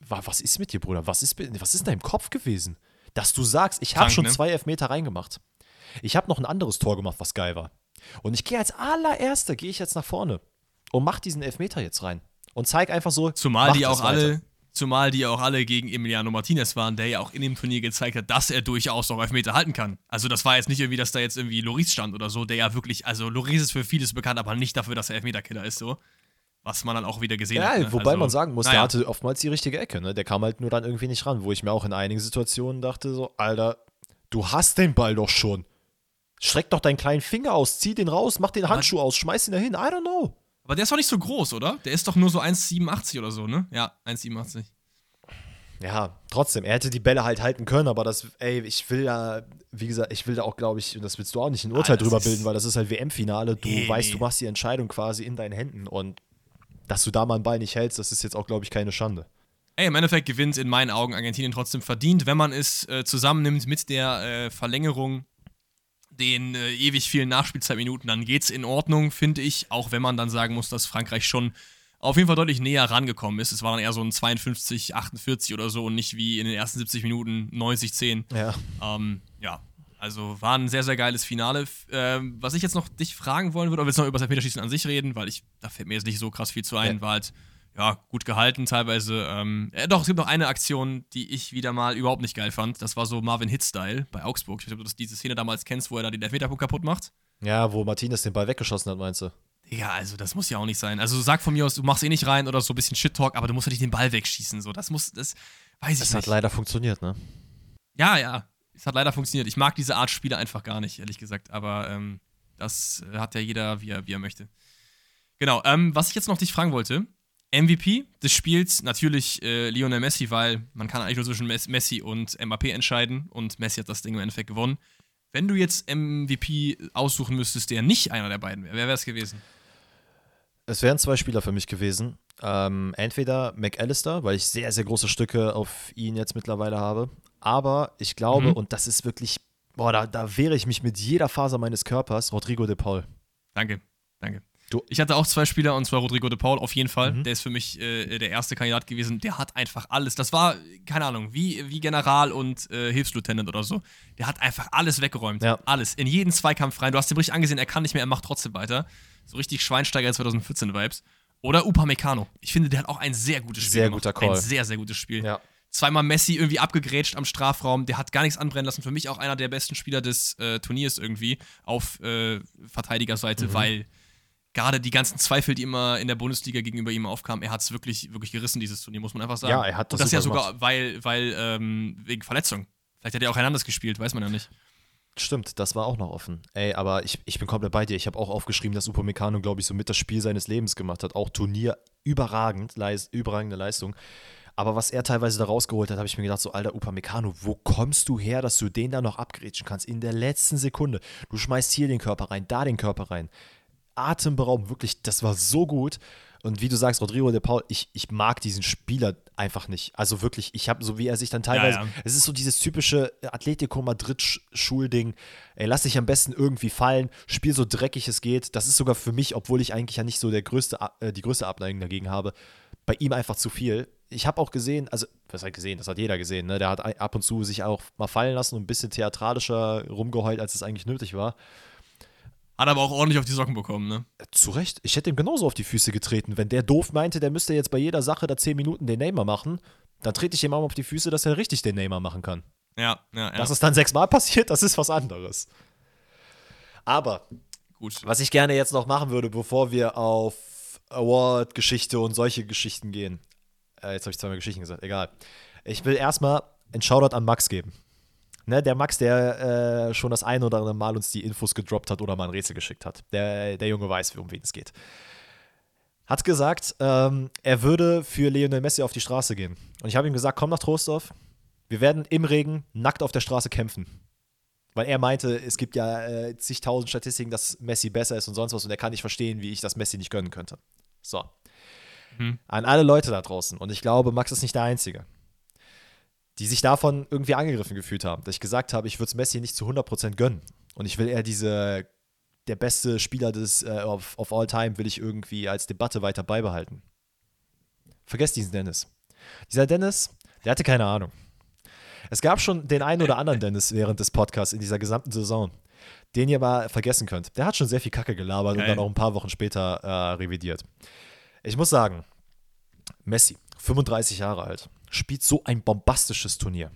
wa- was ist mit dir, Bruder? Was ist, was ist in deinem Kopf gewesen? Dass du sagst, ich habe schon ne? zwei Elfmeter reingemacht. Ich habe noch ein anderes Tor gemacht, was geil war. Und ich gehe als allererster, gehe ich jetzt nach vorne und mach diesen Elfmeter jetzt rein. Und zeig einfach so, Zumal die auch weiter. alle, zumal die auch alle gegen Emiliano Martinez waren, der ja auch in dem Turnier gezeigt hat, dass er durchaus auch Elfmeter halten kann. Also das war jetzt nicht irgendwie, dass da jetzt irgendwie Loris stand oder so, der ja wirklich, also Loris ist für vieles bekannt, aber nicht dafür, dass er Elfmeterkiller ist, so. Was man dann auch wieder gesehen Ja, hat. ne? wobei also, man sagen muss, naja. der hatte oftmals die richtige Ecke, ne? Der kam halt nur dann irgendwie nicht ran, wo ich mir auch in einigen Situationen dachte, so, Alter, du hast den Ball doch schon. Streck doch deinen kleinen Finger aus, zieh den raus, mach den Handschuh aus, schmeiß ihn dahin, I don't know. Aber der ist doch nicht so groß, oder? Der ist doch nur so 1,87 oder so, ne? Ja, 1,87. Ja, trotzdem, er hätte die Bälle halt halten können, aber das, ey, ich will da, wie gesagt, ich will da auch, glaube ich, und das willst du auch nicht ein Urteil Ah, drüber bilden, weil das ist halt WM-Finale, du Nee, weißt, du machst die Entscheidung quasi in deinen Händen und dass du da mal einen Ball nicht hältst, das ist jetzt auch, glaube ich, keine Schande. Ey, im Endeffekt gewinnt in meinen Augen Argentinien trotzdem verdient, wenn man es äh, zusammennimmt mit der äh, Verlängerung, den äh, ewig vielen Nachspielzeitminuten, dann geht's in Ordnung, finde ich. Auch wenn man dann sagen muss, dass Frankreich schon auf jeden Fall deutlich näher rangekommen ist. Es war dann eher so ein 52, 48 oder so und nicht wie in den ersten 70 Minuten 90, 10. Ja. Ähm, ja, also war ein sehr, sehr geiles Finale. Ähm, was ich jetzt noch dich fragen wollen würde, oder willst du noch über das Elfmeterschießen an sich reden? Weil ich, da fällt mir jetzt nicht so krass viel zu ein. Ja. War halt, ja, gut gehalten teilweise. Ähm, äh, doch, es gibt noch eine Aktion, die ich wieder mal überhaupt nicht geil fand. Das war so Marvin Hit-Style bei Augsburg. Ich weiß nicht, ob du das, diese Szene damals kennst, wo er da den Elfmeterpunkt kaputt macht. Ja, wo Martinez den Ball weggeschossen hat, meinst du? Ja, also das muss ja auch nicht sein. Also sag von mir aus, du machst eh nicht rein oder so ein bisschen Shit-Talk, aber du musst ja nicht den Ball wegschießen. So, das muss, das weiß ich Es nicht. hat leider funktioniert, ne? Ja, ja. Es hat leider funktioniert. Ich mag diese Art Spiele einfach gar nicht, ehrlich gesagt. Aber ähm, das hat ja jeder, wie er, wie er möchte. Genau. Ähm, was ich jetzt noch dich fragen wollte: MVP des Spiels natürlich äh, Lionel Messi, weil man kann eigentlich nur zwischen Mes- Messi und Mbappé entscheiden und Messi hat das Ding im Endeffekt gewonnen. Wenn du jetzt MVP aussuchen müsstest, der nicht einer der beiden wäre, wer wäre es gewesen? Es wären zwei Spieler für mich gewesen. Ähm, entweder McAllister, weil ich sehr, sehr große Stücke auf ihn jetzt mittlerweile habe. Aber ich glaube, Mhm. und das ist wirklich, boah, da, da wehre ich mich mit jeder Faser meines Körpers, Rodrigo de Paul. Danke, danke. Du- ich hatte auch zwei Spieler, und zwar Rodrigo de Paul, auf jeden Fall. Mhm. Der ist für mich äh, der erste Kandidat gewesen. Der hat einfach alles. Das war, keine Ahnung, wie, wie General und äh, Hilfslieutenant oder so. Der hat einfach alles weggeräumt. Ja. Alles. In jeden Zweikampf rein. Du hast ihn richtig angesehen, er kann nicht mehr, er macht trotzdem weiter. So richtig Schweinsteiger 2014-Vibes. Oder Upamecano. Ich finde, der hat auch ein sehr gutes Spiel Sehr gemacht. guter Call. Ein sehr, sehr gutes Spiel. Ja. Zweimal Messi irgendwie abgegrätscht am Strafraum. Der hat gar nichts anbrennen lassen. Für mich auch einer der besten Spieler des äh, Turniers irgendwie auf äh, Verteidigerseite, Mhm. weil gerade die ganzen Zweifel, die immer in der Bundesliga gegenüber ihm aufkamen, er hat es wirklich, wirklich gerissen, dieses Turnier, muss man einfach sagen. Ja, er hat das Und das ja sogar, weil, weil ähm, wegen Verletzung. Vielleicht hat er auch Hernandez gespielt, weiß man ja nicht. Stimmt, das war auch noch offen. Ey, aber ich, ich bin komplett bei dir. Ich habe auch aufgeschrieben, dass Upamecano, glaube ich, so mit das Spiel seines Lebens gemacht hat. Auch Turnier überragend, leis, überragende Leistung. Aber was er teilweise da rausgeholt hat, habe ich mir gedacht, so, alter Upamecano, wo kommst du her, dass du den da noch abgrätschen kannst? In der letzten Sekunde. Du schmeißt hier den Körper rein, da den Körper rein. Atemberaubend, wirklich, das war so gut. Und wie du sagst, Rodrigo de Paul, ich, ich mag diesen Spieler einfach nicht. Also wirklich, ich habe, so wie er sich dann teilweise, ja. es ist so dieses typische Atletico Madrid-Schulding. Ey, lass dich am besten irgendwie fallen, spiel so dreckig es geht. Das ist sogar für mich, obwohl ich eigentlich ja nicht so der größte, äh, die größte Abneigung dagegen habe, bei ihm einfach zu viel. Ich habe auch gesehen, also, was hat gesehen? Das hat jeder gesehen, ne? Der hat ab und zu sich auch mal fallen lassen und ein bisschen theatralischer rumgeheult, als es eigentlich nötig war. Hat aber auch ordentlich auf die Socken bekommen, ne? Zu Recht. Ich hätte ihm genauso auf die Füße getreten. Wenn der doof meinte, der müsste jetzt bei jeder Sache da 10 Minuten den Neymar machen, dann trete ich ihm auch auf die Füße, dass er richtig den Neymar machen kann. Ja, ja, ja. Dass es dann sechsmal passiert, das ist was anderes. Aber Gut. was ich gerne jetzt noch machen würde, bevor wir auf Award-Geschichte und solche Geschichten gehen. Äh, jetzt habe ich zweimal Geschichten gesagt, egal. Ich will erstmal einen Shoutout an Max geben. Ne, der Max, der äh, schon das ein oder andere Mal uns die Infos gedroppt hat oder mal ein Rätsel geschickt hat. Der, der Junge weiß, um wen es geht. Hat gesagt, ähm, er würde für Lionel Messi auf die Straße gehen. Und ich habe ihm gesagt, komm nach Trostorf. Wir werden im Regen nackt auf der Straße kämpfen. Weil er meinte, es gibt ja äh, zigtausend Statistiken, dass Messi besser ist und sonst was und er kann nicht verstehen, wie ich das Messi nicht gönnen könnte. So. Mhm. An alle Leute da draußen, und ich glaube, Max ist nicht der Einzige, die sich davon irgendwie angegriffen gefühlt haben, dass ich gesagt habe, ich würde es Messi nicht zu 100% gönnen. Und ich will eher diese, der beste Spieler des, äh, of, of all time, will ich irgendwie als Debatte weiter beibehalten. Vergesst diesen Dennis. Dieser Dennis, der hatte keine Ahnung. Es gab schon den einen oder anderen Dennis während des Podcasts in dieser gesamten Saison, den ihr mal vergessen könnt. Der hat schon sehr viel Kacke gelabert Geil. und dann auch ein paar Wochen später äh, revidiert. Ich muss sagen, Messi, 35 Jahre alt, spielt so ein bombastisches Turnier,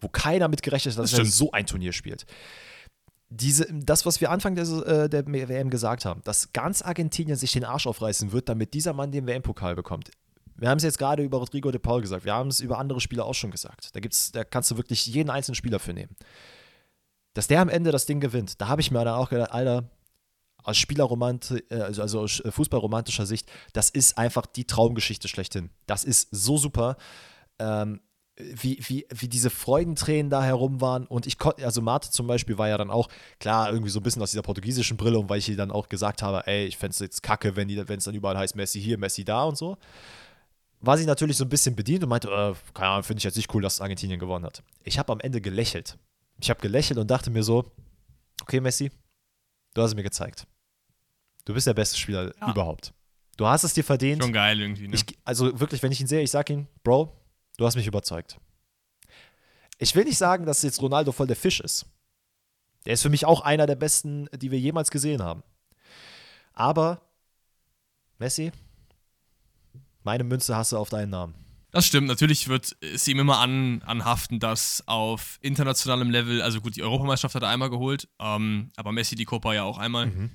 wo keiner mit gerechnet hat, dass Das er so ein Turnier spielt. Diese, das, was wir Anfang der, äh, der WM gesagt haben, dass ganz Argentinien sich den Arsch aufreißen wird, damit dieser Mann den WM-Pokal bekommt. Wir haben es jetzt gerade über Rodrigo de Paul gesagt, wir haben es über andere Spieler auch schon gesagt. Da, gibt's, da kannst du wirklich jeden einzelnen Spieler für nehmen. Dass der am Ende das Ding gewinnt, da habe ich mir dann auch gedacht, Alter, aus Spielerromantik, äh, also, also aus äh, fußballromantischer Sicht, das ist einfach die Traumgeschichte schlechthin. Das ist so super. Ähm, wie, wie, wie diese Freudentränen da herum waren. Und ich konnte, also Marte zum Beispiel war ja dann auch, klar, irgendwie so ein bisschen aus dieser portugiesischen Brille und weil ich ihr dann auch gesagt habe, ey, ich fände es jetzt kacke, wenn es dann überall heißt, Messi hier, Messi da und so. War sie natürlich so ein bisschen bedient und meinte, äh, keine Ahnung, finde ich jetzt nicht cool, dass Argentinien gewonnen hat. Ich habe am Ende gelächelt. Ich habe gelächelt und dachte mir so, okay, Messi, du hast es mir gezeigt. Du bist der beste Spieler Ja. überhaupt. Du hast es dir verdient. Schon geil irgendwie, ne? Ich, also wirklich, wenn ich ihn sehe, ich sage ihm, Bro, du hast mich überzeugt. Ich will nicht sagen, dass jetzt Ronaldo voll der Fisch ist. Der ist für mich auch einer der besten, die wir jemals gesehen haben. Aber, Messi, meine Münze hast du auf deinen Namen. Das stimmt, natürlich wird es ihm immer an, anhaften, dass auf internationalem Level, also gut, die Europameisterschaft hat er einmal geholt, ähm, aber Messi die Copa ja auch einmal, Mhm.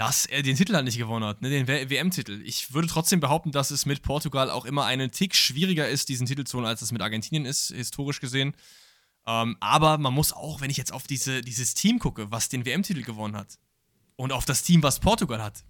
Dass er den Titel halt nicht gewonnen hat, ne, den WM-Titel. Ich würde trotzdem behaupten, dass es mit Portugal auch immer einen Tick schwieriger ist, diesen Titel zu holen, als es mit Argentinien ist, historisch gesehen. Ähm, aber man muss auch, wenn ich jetzt auf diese, dieses Team gucke, was den WM-Titel gewonnen hat, und auf das Team, was Portugal hat,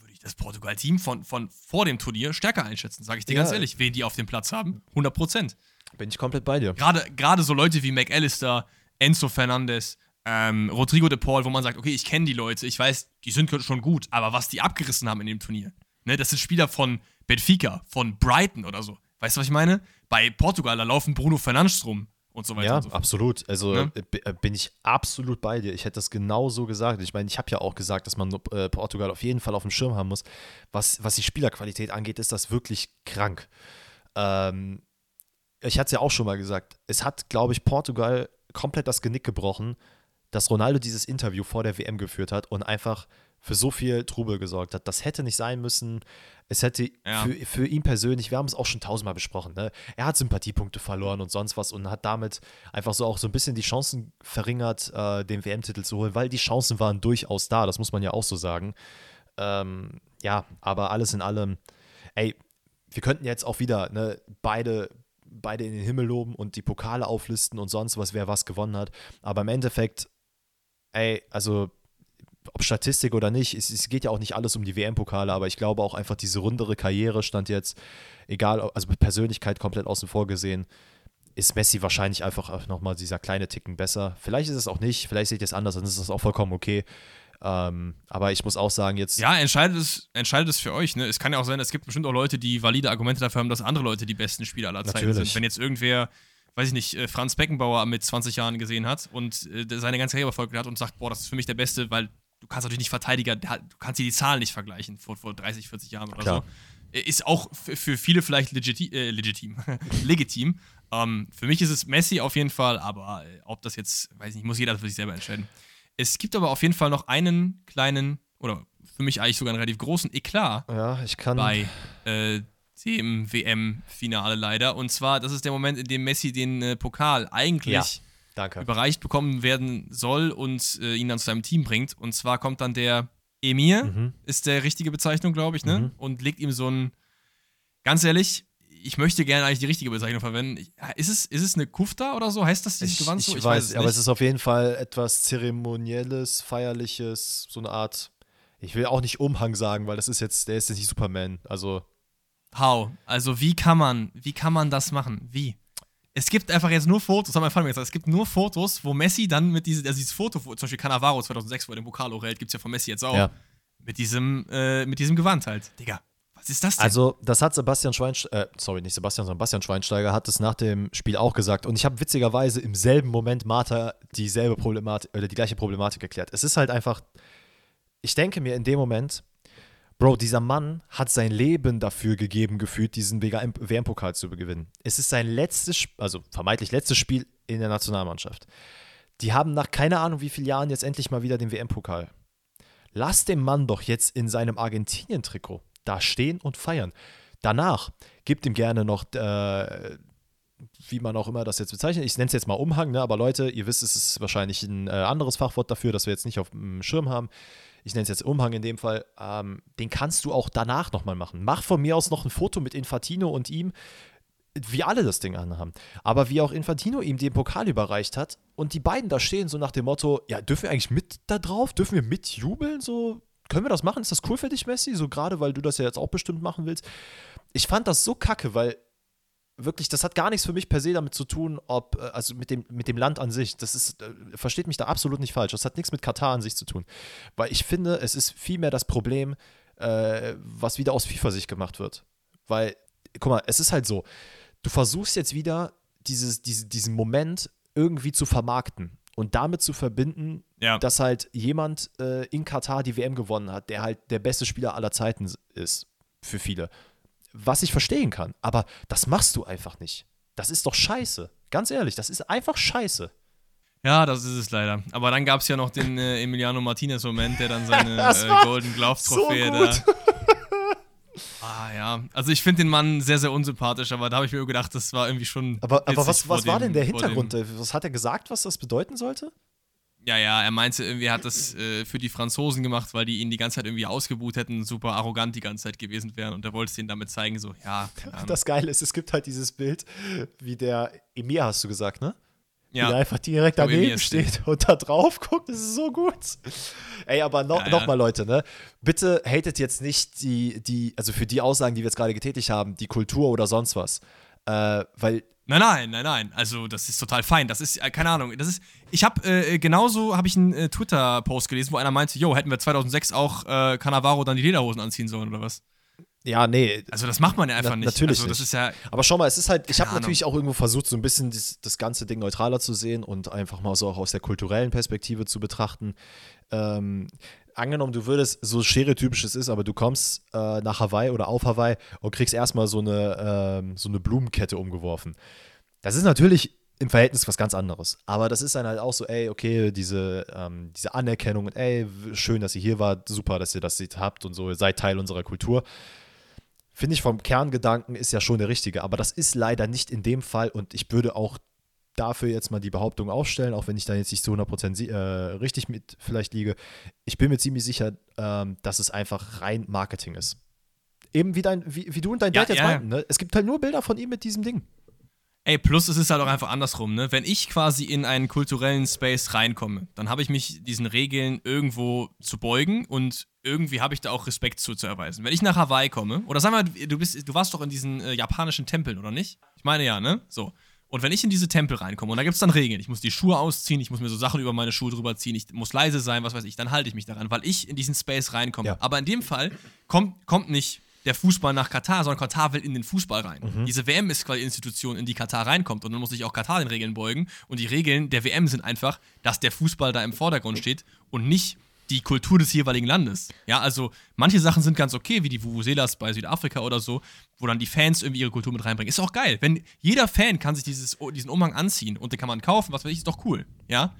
würde ich das Portugal-Team von, von vor dem Turnier stärker einschätzen, sage ich dir Ja. ganz ehrlich. Wen die auf dem Platz haben, 100 Prozent. Bin ich komplett bei dir. Gerade, gerade so Leute wie McAllister, Enzo Fernandes, ähm, Rodrigo de Paul, wo man sagt, okay, ich kenne die Leute, ich weiß, die sind schon gut, aber was die abgerissen haben in dem Turnier, ne, das sind Spieler von Benfica, von Brighton oder so. Weißt du, was ich meine? Bei Portugal, da laufen Bruno Fernandes rum und so weiter Ja, und so absolut. Also Ne? äh, äh, bin ich absolut bei dir. Ich hätte das genau so gesagt. Ich meine, ich habe ja auch gesagt, dass man äh, Portugal auf jeden Fall auf dem Schirm haben muss. Was, was die Spielerqualität angeht, ist das wirklich krank. Ähm, ich hatte es ja auch schon mal gesagt. Es hat, glaube ich, Portugal komplett das Genick gebrochen, dass Ronaldo dieses Interview vor der WM geführt hat und einfach für so viel Trubel gesorgt hat. Das hätte nicht sein müssen. Es hätte Ja. für, für ihn persönlich, wir haben es auch schon tausendmal besprochen, ne? er hat Sympathiepunkte verloren und sonst was und hat damit einfach so auch so ein bisschen die Chancen verringert, äh, den WM-Titel zu holen, weil die Chancen waren durchaus da, das muss man ja auch so sagen. Ähm, ja, aber alles in allem, ey, wir könnten jetzt auch wieder ne, beide, beide in den Himmel loben und die Pokale auflisten und sonst was, wer was gewonnen hat. Aber im Endeffekt, ey, also ob Statistik oder nicht, es, es geht ja auch nicht alles um die WM-Pokale, aber ich glaube auch einfach diese rundere Karriere stand jetzt, egal, also Persönlichkeit komplett außen vor gesehen, ist Messi wahrscheinlich einfach nochmal dieser kleine Ticken besser. Vielleicht ist es auch nicht, vielleicht seht ihr es anders, dann ist das auch vollkommen okay. Ähm, aber ich muss auch sagen, jetzt. Ja, entscheidet es, entscheidet es für euch. Ne? Es kann ja auch sein, es gibt bestimmt auch Leute, die valide Argumente dafür haben, dass andere Leute die besten Spieler aller Zeiten sind. Wenn jetzt irgendwer, weiß ich nicht, äh, Franz Beckenbauer mit 20 Jahren gesehen hat und äh, seine ganze Karriere verfolgt hat und sagt, boah, das ist für mich der Beste, weil du kannst natürlich nicht Verteidiger, du kannst dir die Zahlen nicht vergleichen vor, vor 30, 40 Jahren oder Klar. so. Äh, Ist auch für viele vielleicht legiti äh, legitim. legitim. Ähm, für mich ist es Messi auf jeden Fall, aber ob das jetzt, weiß ich nicht, muss jeder für sich selber entscheiden. Es gibt aber auf jeden Fall noch einen kleinen, oder für mich eigentlich sogar einen relativ großen Eklat Ja, ich kann. bei äh, dem WM-Finale leider. Und zwar, das ist der Moment, in dem Messi den äh, Pokal eigentlich ja, danke. überreicht bekommen werden soll und äh, ihn dann zu seinem Team bringt. Und zwar kommt dann der Emir, mhm. ist der richtige Bezeichnung, glaube ich, ne? Mhm. Und legt ihm so ein, ganz ehrlich, ich möchte gerne eigentlich die richtige Bezeichnung verwenden. Ist es, ist es eine Kufta oder so? Heißt das dieses Gewand so? Ich, ich weiß, weiß aber es ist auf jeden Fall etwas Zeremonielles, Feierliches, so eine Art. Ich will auch nicht Umhang sagen, weil das ist jetzt, der ist jetzt nicht Superman. Also. How? Also wie kann man, wie kann man das machen? Wie? Es gibt einfach jetzt nur Fotos, das haben wir vorhin gesagt, es gibt nur Fotos, wo Messi dann mit diesem, also dieses Foto, zum Beispiel Cannavaro 2006, wo er den Pokal hochhält, gibt es ja von Messi jetzt auch. Ja. Mit diesem, äh, mit diesem Gewand halt. Digga, was ist das denn? Also, das hat Sebastian Schweinsteiger, äh, sorry, nicht Sebastian, sondern Bastian Schweinsteiger hat es nach dem Spiel auch gesagt. Und ich habe witzigerweise im selben Moment Martha dieselbe Problematik, oder die gleiche Problematik erklärt. Es ist halt einfach, ich denke mir in dem Moment, Bro, dieser Mann hat sein Leben dafür gegeben, gefühlt, diesen WM-Pokal zu gewinnen. Es ist sein letztes, also vermeintlich letztes Spiel in der Nationalmannschaft. Die haben nach keine Ahnung wie vielen Jahren jetzt endlich mal wieder den WM-Pokal. Lass den Mann doch jetzt in seinem Argentinien-Trikot da stehen und feiern. Danach gibt ihm gerne noch, äh, wie man auch immer das jetzt bezeichnet, ich nenne es jetzt mal Umhang, ne? aber Leute, ihr wisst, es ist wahrscheinlich ein äh, anderes Fachwort dafür, das wir jetzt nicht auf dem Schirm haben. Ich nenne es jetzt Umhang in dem Fall. Ähm, den kannst du auch danach nochmal machen. Mach von mir aus noch ein Foto mit Infantino und ihm wie alle das Ding anhaben. Aber wie auch Infantino ihm den Pokal überreicht hat und die beiden da stehen, so nach dem Motto: Ja, dürfen wir eigentlich mit da drauf? Dürfen wir mitjubeln? So, können wir das machen? Ist das cool für dich, Messi? So gerade, weil du das ja jetzt auch bestimmt machen willst. Ich fand das so kacke, weil wirklich, das hat gar nichts für mich per se damit zu tun, ob, äh, also mit dem, mit dem Land an sich. Das ist, äh, versteht mich da absolut nicht falsch. Das hat nichts mit Katar an sich zu tun. Weil ich finde, es ist vielmehr das Problem, äh, was wieder aus FIFA-Sicht gemacht wird. Weil, guck mal, es ist halt so, du versuchst jetzt wieder dieses, diese, diesen Moment irgendwie zu vermarkten und damit zu verbinden, ja. dass halt jemand äh, in Katar die WM gewonnen hat, der halt der beste Spieler aller Zeiten ist für viele. Was ich verstehen kann, aber das machst du einfach nicht. Das ist doch scheiße. Ganz ehrlich, das ist einfach scheiße. Ja, das ist es leider. Aber dann gab es ja noch den äh, Emiliano Martinez-Moment, der dann seine äh, Golden Glove-Trophäe so da Ah ja, also ich finde den Mann sehr, sehr unsympathisch, aber da habe ich mir gedacht, das war irgendwie schon. Aber, aber was, was war denn der Hintergrund? Was hat er gesagt, was das bedeuten sollte? Ja, ja, er meinte irgendwie, er hat das äh, für die Franzosen gemacht, weil die ihn die ganze Zeit irgendwie ausgebuht hätten, super arrogant die ganze Zeit gewesen wären und er wollte es ihnen damit zeigen, so, ja. Das Geile ist, es gibt halt dieses Bild, wie der Emir, hast du gesagt, ne? Ja. Wie der einfach direkt daneben steht und da drauf guckt, das ist so gut. Ey, aber no, ja, ja. nochmal, Leute, ne? Bitte hatet jetzt nicht die, die, also für die Aussagen, die wir jetzt gerade getätigt haben, die Kultur oder sonst was. Äh, weil Nein, nein, nein, nein. Also das ist total fein. Das ist äh, keine Ahnung. Das ist. Ich habe äh, genauso habe ich einen äh, Twitter-Post gelesen, wo einer meinte, yo, hätten wir 2006 auch äh, Cannavaro dann die Lederhosen anziehen sollen oder was? Ja, nee. Also das macht man ja einfach na, nicht. Natürlich also, das nicht. Ist ja, Aber schau mal, es ist halt, ich habe natürlich auch irgendwo versucht, so ein bisschen das, das, ganze Ding neutraler zu sehen und einfach mal so auch aus der kulturellen Perspektive zu betrachten. Ähm, angenommen, du würdest, so stereotypisch es ist, aber du kommst äh, nach Hawaii oder auf Hawaii und kriegst erstmal so eine, ähm, so eine Blumenkette umgeworfen. Das ist natürlich im Verhältnis was ganz anderes. Aber das ist dann halt auch so, ey, okay, diese, ähm, diese Anerkennung, ey, schön, dass ihr hier wart, super, dass ihr das habt und so, ihr seid Teil unserer Kultur finde ich vom Kerngedanken ist ja schon der richtige. Aber das ist leider nicht in dem Fall und ich würde auch dafür jetzt mal die Behauptung aufstellen, auch wenn ich da jetzt nicht zu 100% äh, richtig mit vielleicht liege. Ich bin mir ziemlich sicher, ähm, dass es einfach rein Marketing ist. Eben wie, dein, wie, wie du und dein ja, Dad jetzt ja. meinten, ne? es gibt halt nur Bilder von ihm mit diesem Ding. Ey, plus es ist halt auch einfach andersrum, ne? Wenn ich quasi in einen kulturellen Space reinkomme, dann habe ich mich diesen Regeln irgendwo zu beugen und irgendwie habe ich da auch Respekt zuzuerweisen. Wenn ich nach Hawaii komme, oder sag mal, du bist, du warst doch in diesen äh, japanischen Tempeln, oder nicht? Ich meine ja, ne? So. Und wenn ich in diese Tempel reinkomme und da gibt es dann Regeln, ich muss die Schuhe ausziehen, ich muss mir so Sachen über meine Schuhe drüber ziehen, ich muss leise sein, was weiß ich, dann halte ich mich daran, weil ich in diesen Space reinkomme. Ja. Aber in dem Fall kommt, kommt nicht der Fußball nach Katar, sondern Katar will in den Fußball rein. Mhm. Diese WM ist quasi die Institution, in die Katar reinkommt. Und dann muss sich auch Katar den Regeln beugen. Und die Regeln der WM sind einfach, dass der Fußball da im Vordergrund steht und nicht die Kultur des jeweiligen Landes. Ja, also manche Sachen sind ganz okay, wie die Vuvuzelas bei Südafrika oder so, wo dann die Fans irgendwie ihre Kultur mit reinbringen. Ist auch geil. Wenn jeder Fan kann sich dieses, diesen Umhang anziehen und den kann man kaufen, was weiß ich, ist doch cool. Ja.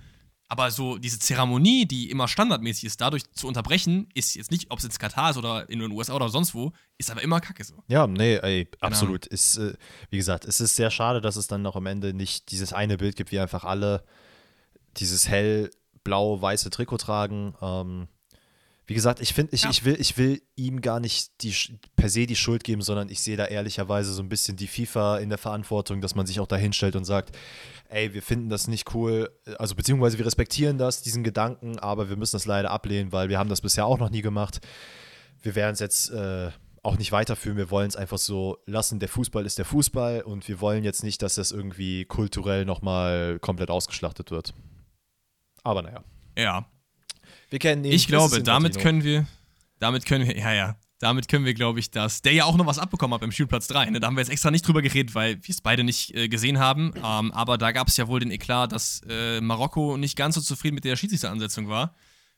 Aber so diese Zeremonie, die immer standardmäßig ist, dadurch zu unterbrechen, ist jetzt nicht, ob es jetzt Katar ist oder in den USA oder sonst wo, ist aber immer kacke so. Ja, nee, ey, absolut. Ist, äh, wie gesagt, es ist sehr schade, dass es dann noch am Ende nicht dieses eine Bild gibt, wie einfach alle dieses hell-blau-weiße Trikot tragen. Ähm, wie gesagt, ich finde, ich, ja. ich, will, ich will ihm gar nicht die, per se die Schuld geben, sondern ich sehe da ehrlicherweise so ein bisschen die FIFA in der Verantwortung, dass man sich auch da hinstellt und sagt, ey, wir finden das nicht cool, also beziehungsweise wir respektieren das, diesen Gedanken, aber wir müssen das leider ablehnen, weil wir haben das bisher auch noch nie gemacht. Wir werden es jetzt äh, auch nicht weiterführen, wir wollen es einfach so lassen, der Fußball ist der Fußball und wir wollen jetzt nicht, dass das irgendwie kulturell nochmal komplett ausgeschlachtet wird. Aber naja. Ja, wir kennen ihn. Ich glaube, damit können wir, damit können wir, ja, ja, damit können wir, glaube ich, dass der ja auch noch was abbekommen hat beim Spielplatz 3. Ne? Da haben wir jetzt extra nicht drüber geredet, weil wir es beide nicht äh, gesehen haben. Ähm, aber da gab es ja wohl den Eklat, dass äh, Marokko nicht ganz so zufrieden mit der Schiedsrichteransetzung war,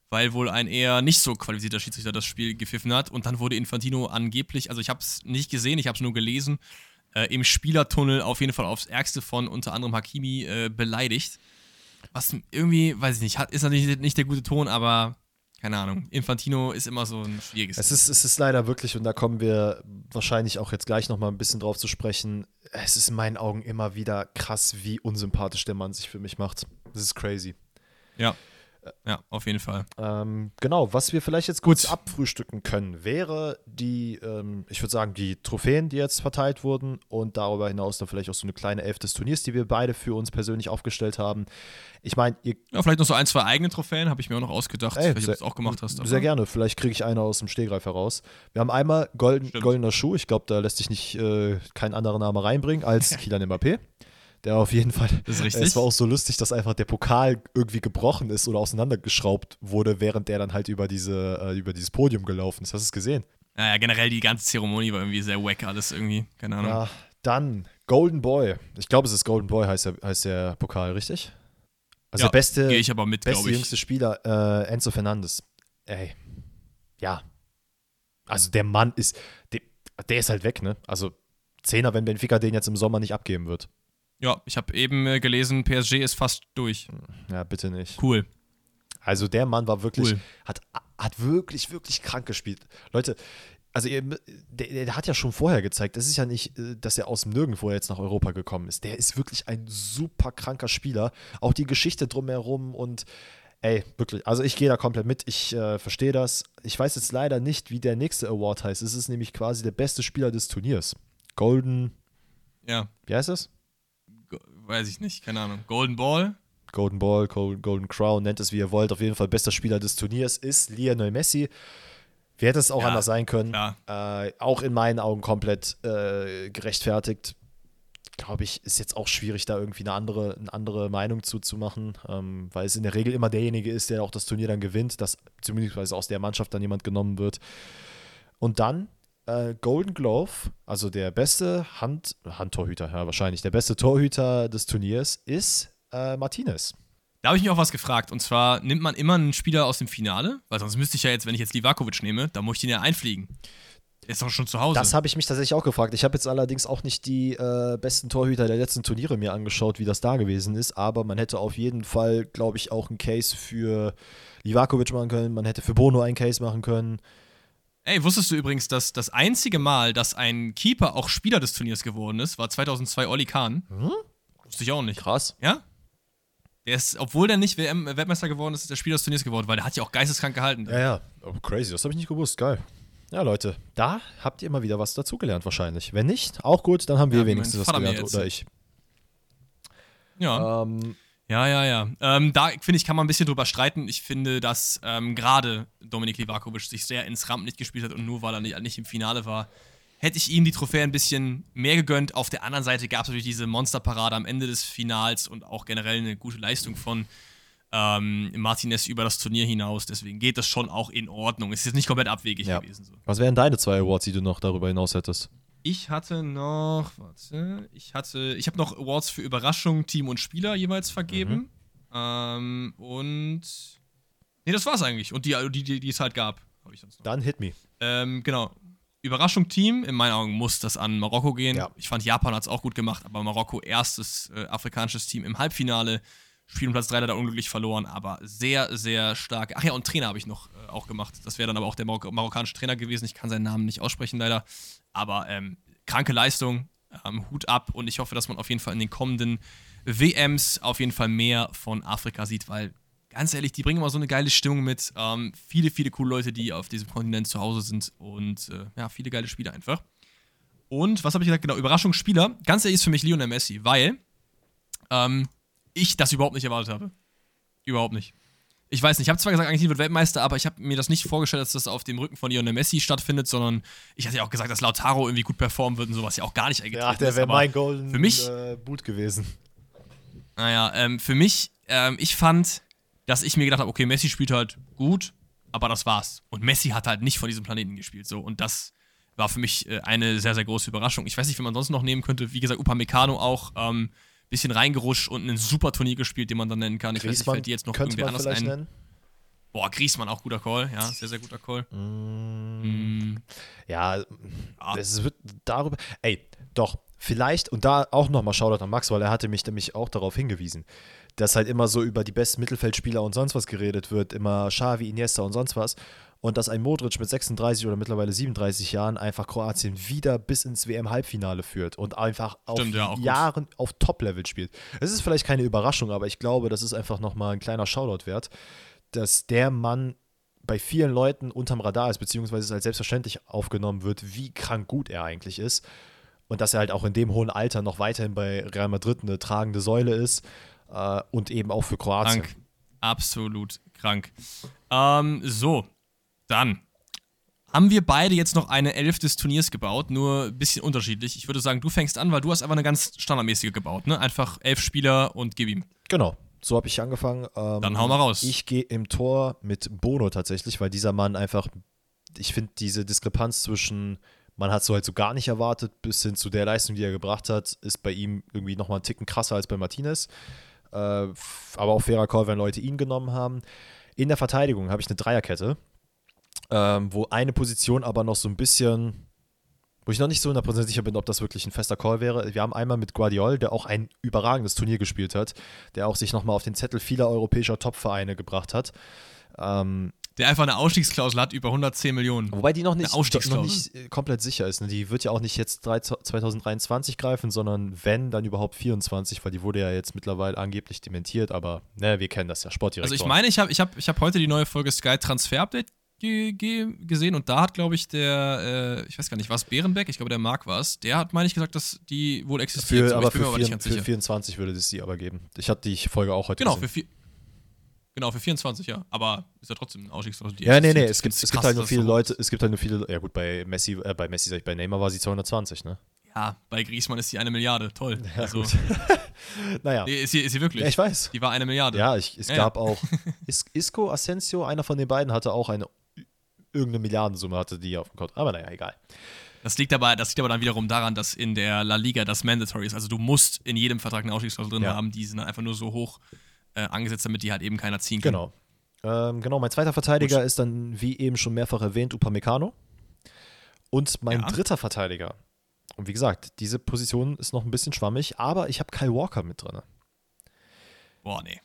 weil wohl ein eher nicht so qualifizierter Schiedsrichter das Spiel gepfiffen hat. Und dann wurde Infantino angeblich, also ich habe es nicht gesehen, ich habe es nur gelesen, äh, im Spielertunnel auf jeden Fall aufs Ärgste von unter anderem Hakimi äh, beleidigt. Was irgendwie, weiß ich nicht, hat, ist natürlich nicht der gute Ton, aber keine Ahnung. Infantino ist immer so ein schwieriges. Es ist, es ist leider wirklich, und da kommen wir wahrscheinlich auch jetzt gleich nochmal ein bisschen drauf zu sprechen. Es ist in meinen Augen immer wieder krass, wie unsympathisch der Mann sich für mich macht. Das ist crazy. Ja. Ja, auf jeden Fall. Ähm, genau, was wir vielleicht jetzt kurz Gut. abfrühstücken können, wäre die, ähm, ich würde sagen, die Trophäen, die jetzt verteilt wurden und darüber hinaus dann vielleicht auch so eine kleine Elf des Turniers, die wir beide für uns persönlich aufgestellt haben. Ich meine, ihr. Ja, vielleicht noch so ein, zwei eigene Trophäen, habe ich mir auch noch ausgedacht, ey, du das auch gemacht hast. Sehr gerne, vielleicht kriege ich eine aus dem Stehgreif heraus. Wir haben einmal Golden, goldener Schuh, ich glaube, da lässt sich nicht äh, kein anderer Name reinbringen als Kilian Mbappé. Der auf jeden Fall. Das ist richtig. Es war auch so lustig, dass einfach der Pokal irgendwie gebrochen ist oder auseinandergeschraubt wurde, während der dann halt über, diese, äh, über dieses Podium gelaufen ist. Hast du es gesehen? Naja, generell die ganze Zeremonie war irgendwie sehr wack, alles irgendwie. Keine Ahnung. Ja, dann Golden Boy. Ich glaube, es ist Golden Boy, heißt der, heißt der Pokal, richtig? Also ja, der beste, ich aber mit, beste jüngste Spieler, äh, Enzo Fernandes. Ey. Ja. Also der Mann ist, der, der ist halt weg, ne? Also Zehner, wenn Benfica den jetzt im Sommer nicht abgeben wird. Ja, ich habe eben äh, gelesen, PSG ist fast durch. Ja, bitte nicht. Cool. Also der Mann war wirklich, cool. hat, hat wirklich, wirklich krank gespielt. Leute, also der, der, hat ja schon vorher gezeigt, das ist ja nicht, äh, dass er aus dem Nirgendwo jetzt nach Europa gekommen ist. Der ist wirklich ein super kranker Spieler. Auch die Geschichte drumherum und ey, wirklich, also ich gehe da komplett mit, ich äh, verstehe das. Ich weiß jetzt leider nicht, wie der nächste Award heißt. Es ist nämlich quasi der beste Spieler des Turniers. Golden. Ja. Wie heißt es? Weiß ich nicht, keine Ahnung. Golden Ball? Golden Ball, Golden Crown, nennt es wie ihr wollt. Auf jeden Fall bester Spieler des Turniers ist Lionel Messi. Wie hätte es auch ja, anders sein können? Äh, auch in meinen Augen komplett äh, gerechtfertigt. Glaube ich, ist jetzt auch schwierig, da irgendwie eine andere, eine andere Meinung zuzumachen, ähm, weil es in der Regel immer derjenige ist, der auch das Turnier dann gewinnt, dass zumindest aus der Mannschaft dann jemand genommen wird. Und dann äh, Golden Glove, also der beste Hand, Handtorhüter, ja, wahrscheinlich der beste Torhüter des Turniers, ist äh, Martinez. Da habe ich mich auch was gefragt. Und zwar nimmt man immer einen Spieler aus dem Finale, weil sonst müsste ich ja jetzt, wenn ich jetzt Livakovic nehme, da muss ich den ja einfliegen. Der ist doch schon zu Hause. Das habe ich mich tatsächlich auch gefragt. Ich habe jetzt allerdings auch nicht die äh, besten Torhüter der letzten Turniere mir angeschaut, wie das da gewesen ist. Aber man hätte auf jeden Fall, glaube ich, auch einen Case für Livakovic machen können. Man hätte für Bono einen Case machen können. Ey, wusstest du übrigens, dass das einzige Mal, dass ein Keeper auch Spieler des Turniers geworden ist, war 2002 Olli Kahn? Hm? Wusste ich auch nicht. Krass. Ja? Der ist, obwohl der nicht WM Weltmeister geworden ist, ist der Spieler des Turniers geworden, weil der hat ja auch geisteskrank gehalten. Ja, ja. Oh, crazy, das habe ich nicht gewusst. Geil. Ja, Leute, da habt ihr immer wieder was dazugelernt wahrscheinlich. Wenn nicht, auch gut, dann haben wir ja, wenigstens was gelernt. Oder ich. Ja. Ähm, ja, ja, ja. Ähm, da finde ich, kann man ein bisschen drüber streiten. Ich finde, dass ähm, gerade Dominik Livakovic sich sehr ins Rampenlicht gespielt hat und nur weil er nicht, nicht, im Finale war, hätte ich ihm die Trophäe ein bisschen mehr gegönnt. Auf der anderen Seite gab es natürlich diese Monsterparade am Ende des Finals und auch generell eine gute Leistung von ähm, Martinez über das Turnier hinaus. Deswegen geht das schon auch in Ordnung. Es ist jetzt nicht komplett abwegig ja. gewesen. So. Was wären deine zwei Awards, die du noch darüber hinaus hättest? Ich hatte noch, warte, ich hatte, ich habe noch Awards für Überraschung, Team und Spieler jeweils vergeben. Mhm. Ähm, und. Nee, das war's eigentlich. Und die, die, die, die es halt gab, habe ich sonst noch. Dann hit me. Ähm, genau. Überraschung Team, in meinen Augen muss das an Marokko gehen. Ja. Ich fand, Japan hat es auch gut gemacht, aber Marokko erstes äh, afrikanisches Team im Halbfinale Spiel um Platz 3 leider unglücklich verloren, aber sehr, sehr stark. Ach ja, und Trainer habe ich noch äh, auch gemacht. Das wäre dann aber auch der Marok marokkanische Trainer gewesen. Ich kann seinen Namen nicht aussprechen, leider. Aber ähm, kranke Leistung, ähm, Hut ab und ich hoffe, dass man auf jeden Fall in den kommenden WMs auf jeden Fall mehr von Afrika sieht, weil ganz ehrlich, die bringen immer so eine geile Stimmung mit. Ähm, viele, viele coole Leute, die auf diesem Kontinent zu Hause sind und äh, ja, viele geile Spiele einfach. Und was habe ich gesagt? Genau, Überraschungsspieler. Ganz ehrlich ist für mich Lionel Messi, weil ähm, ich das überhaupt nicht erwartet habe. Überhaupt nicht. Ich weiß nicht, ich habe zwar gesagt, Argentinien wird Weltmeister, aber ich habe mir das nicht vorgestellt, dass das auf dem Rücken von Lionel Messi stattfindet, sondern ich hatte ja auch gesagt, dass Lautaro irgendwie gut performen wird und sowas ja auch gar nicht eingetreten Ja, der wäre mein Golden für mich, äh, Boot gewesen. Naja, ähm, für mich, ähm, ich fand, dass ich mir gedacht habe, okay, Messi spielt halt gut, aber das war's. Und Messi hat halt nicht von diesem Planeten gespielt, so. Und das war für mich äh, eine sehr, sehr große Überraschung. Ich weiß nicht, wie man sonst noch nehmen könnte. Wie gesagt, Upamecano auch, ähm, bisschen reingerutscht und ein super Turnier gespielt, den man dann nennen kann. Ich Griezmann weiß nicht, fällt dir jetzt noch irgendwie anders ein. Nennen? Boah, Griesmann auch guter Call, ja, sehr, sehr guter Call. Mm. Mm. Ja, ah. es wird darüber. Ey, doch, vielleicht, und da auch nochmal Shoutout an Max, weil er hatte mich nämlich auch darauf hingewiesen, dass halt immer so über die besten Mittelfeldspieler und sonst was geredet wird, immer Xavi, Iniesta und sonst was und dass ein Modric mit 36 oder mittlerweile 37 Jahren einfach Kroatien wieder bis ins WM-Halbfinale führt und einfach auf Stimmt, ja, Jahren gut. auf Top-Level spielt. Es ist vielleicht keine Überraschung, aber ich glaube, das ist einfach nochmal ein kleiner Shoutout wert, dass der Mann bei vielen Leuten unterm Radar ist, beziehungsweise es als selbstverständlich aufgenommen wird, wie krank gut er eigentlich ist. Und dass er halt auch in dem hohen Alter noch weiterhin bei Real Madrid eine tragende Säule ist äh, und eben auch für Kroatien. Krank. Absolut krank. Ähm, so, dann haben wir beide jetzt noch eine Elf des Turniers gebaut, nur ein bisschen unterschiedlich. Ich würde sagen, du fängst an, weil du hast einfach eine ganz standardmäßige gebaut, ne? Einfach elf Spieler und gib ihm. Genau, so habe ich angefangen. Ähm, Dann hau mal raus. Ich gehe im Tor mit Bono tatsächlich, weil dieser Mann einfach, ich finde diese Diskrepanz zwischen, man hat so halt so gar nicht erwartet, bis hin zu der Leistung, die er gebracht hat, ist bei ihm irgendwie nochmal einen Ticken krasser als bei Martinez. Äh, aber auch fairer Call, wenn Leute ihn genommen haben. In der Verteidigung habe ich eine Dreierkette ähm, wo eine Position aber noch so ein bisschen, wo ich noch nicht so 100% sicher bin, ob das wirklich ein fester Call wäre. Wir haben einmal mit Guardiol, der auch ein überragendes Turnier gespielt hat, der auch sich nochmal auf den Zettel vieler europäischer Topvereine gebracht hat. Ähm, der einfach eine Ausstiegsklausel hat über 110 Millionen. Wobei die noch nicht, noch nicht äh, komplett sicher ist. Ne? Die wird ja auch nicht jetzt 2023 greifen, sondern wenn, dann überhaupt 24, weil die wurde ja jetzt mittlerweile angeblich dementiert, aber ne, wir kennen das ja, Sportdirektor. Also ich meine, ich habe ich hab, ich hab heute die neue Folge Sky Transfer Update ge ge gesehen und da hat, glaube ich, der, äh, ich weiß gar nicht, was Bärenbeck, ich glaube, der Marc war es, der hat, meine ich, gesagt, dass die wohl existiert. Für, aber, für, aber vier, für 24 würde es sie aber geben. Ich hatte die Folge auch heute genau, gesehen. Für genau, für 24, ja. Aber ist ja trotzdem ein Ausstiegsklausel. Ja, nee, nee, es gibt, es gibt halt nur viele Leute, es gibt halt nur viele, ja gut, bei Messi, äh, bei Messi, sag ich, bei Neymar war sie 220, ne? Ja, bei Griezmann ist sie eine Milliarde, toll. Ja, also, naja. Nee, ist sie, ist sie wirklich? Ja, ich weiß. Die war eine Milliarde. Ja, ich, es ja, gab ja. auch, Isco, Asensio, einer von den beiden hatte auch eine irgendeine Milliardensumme hatte die auf dem Konto. Aber naja, egal. Das liegt, aber, das liegt aber dann wiederum daran, dass in der La Liga das Mandatory ist. Also du musst in jedem Vertrag eine Ausstiegsklausel drin ja. haben, die sind einfach nur so hoch äh, angesetzt, damit die halt eben keiner ziehen kann. Genau. Ähm, genau, mein zweiter Verteidiger Gut. ist dann, wie eben schon mehrfach erwähnt, Upamecano. Und mein ja. dritter Verteidiger. Und wie gesagt, diese Position ist noch ein bisschen schwammig, aber ich habe Kyle Walker mit drin. Boah, nee.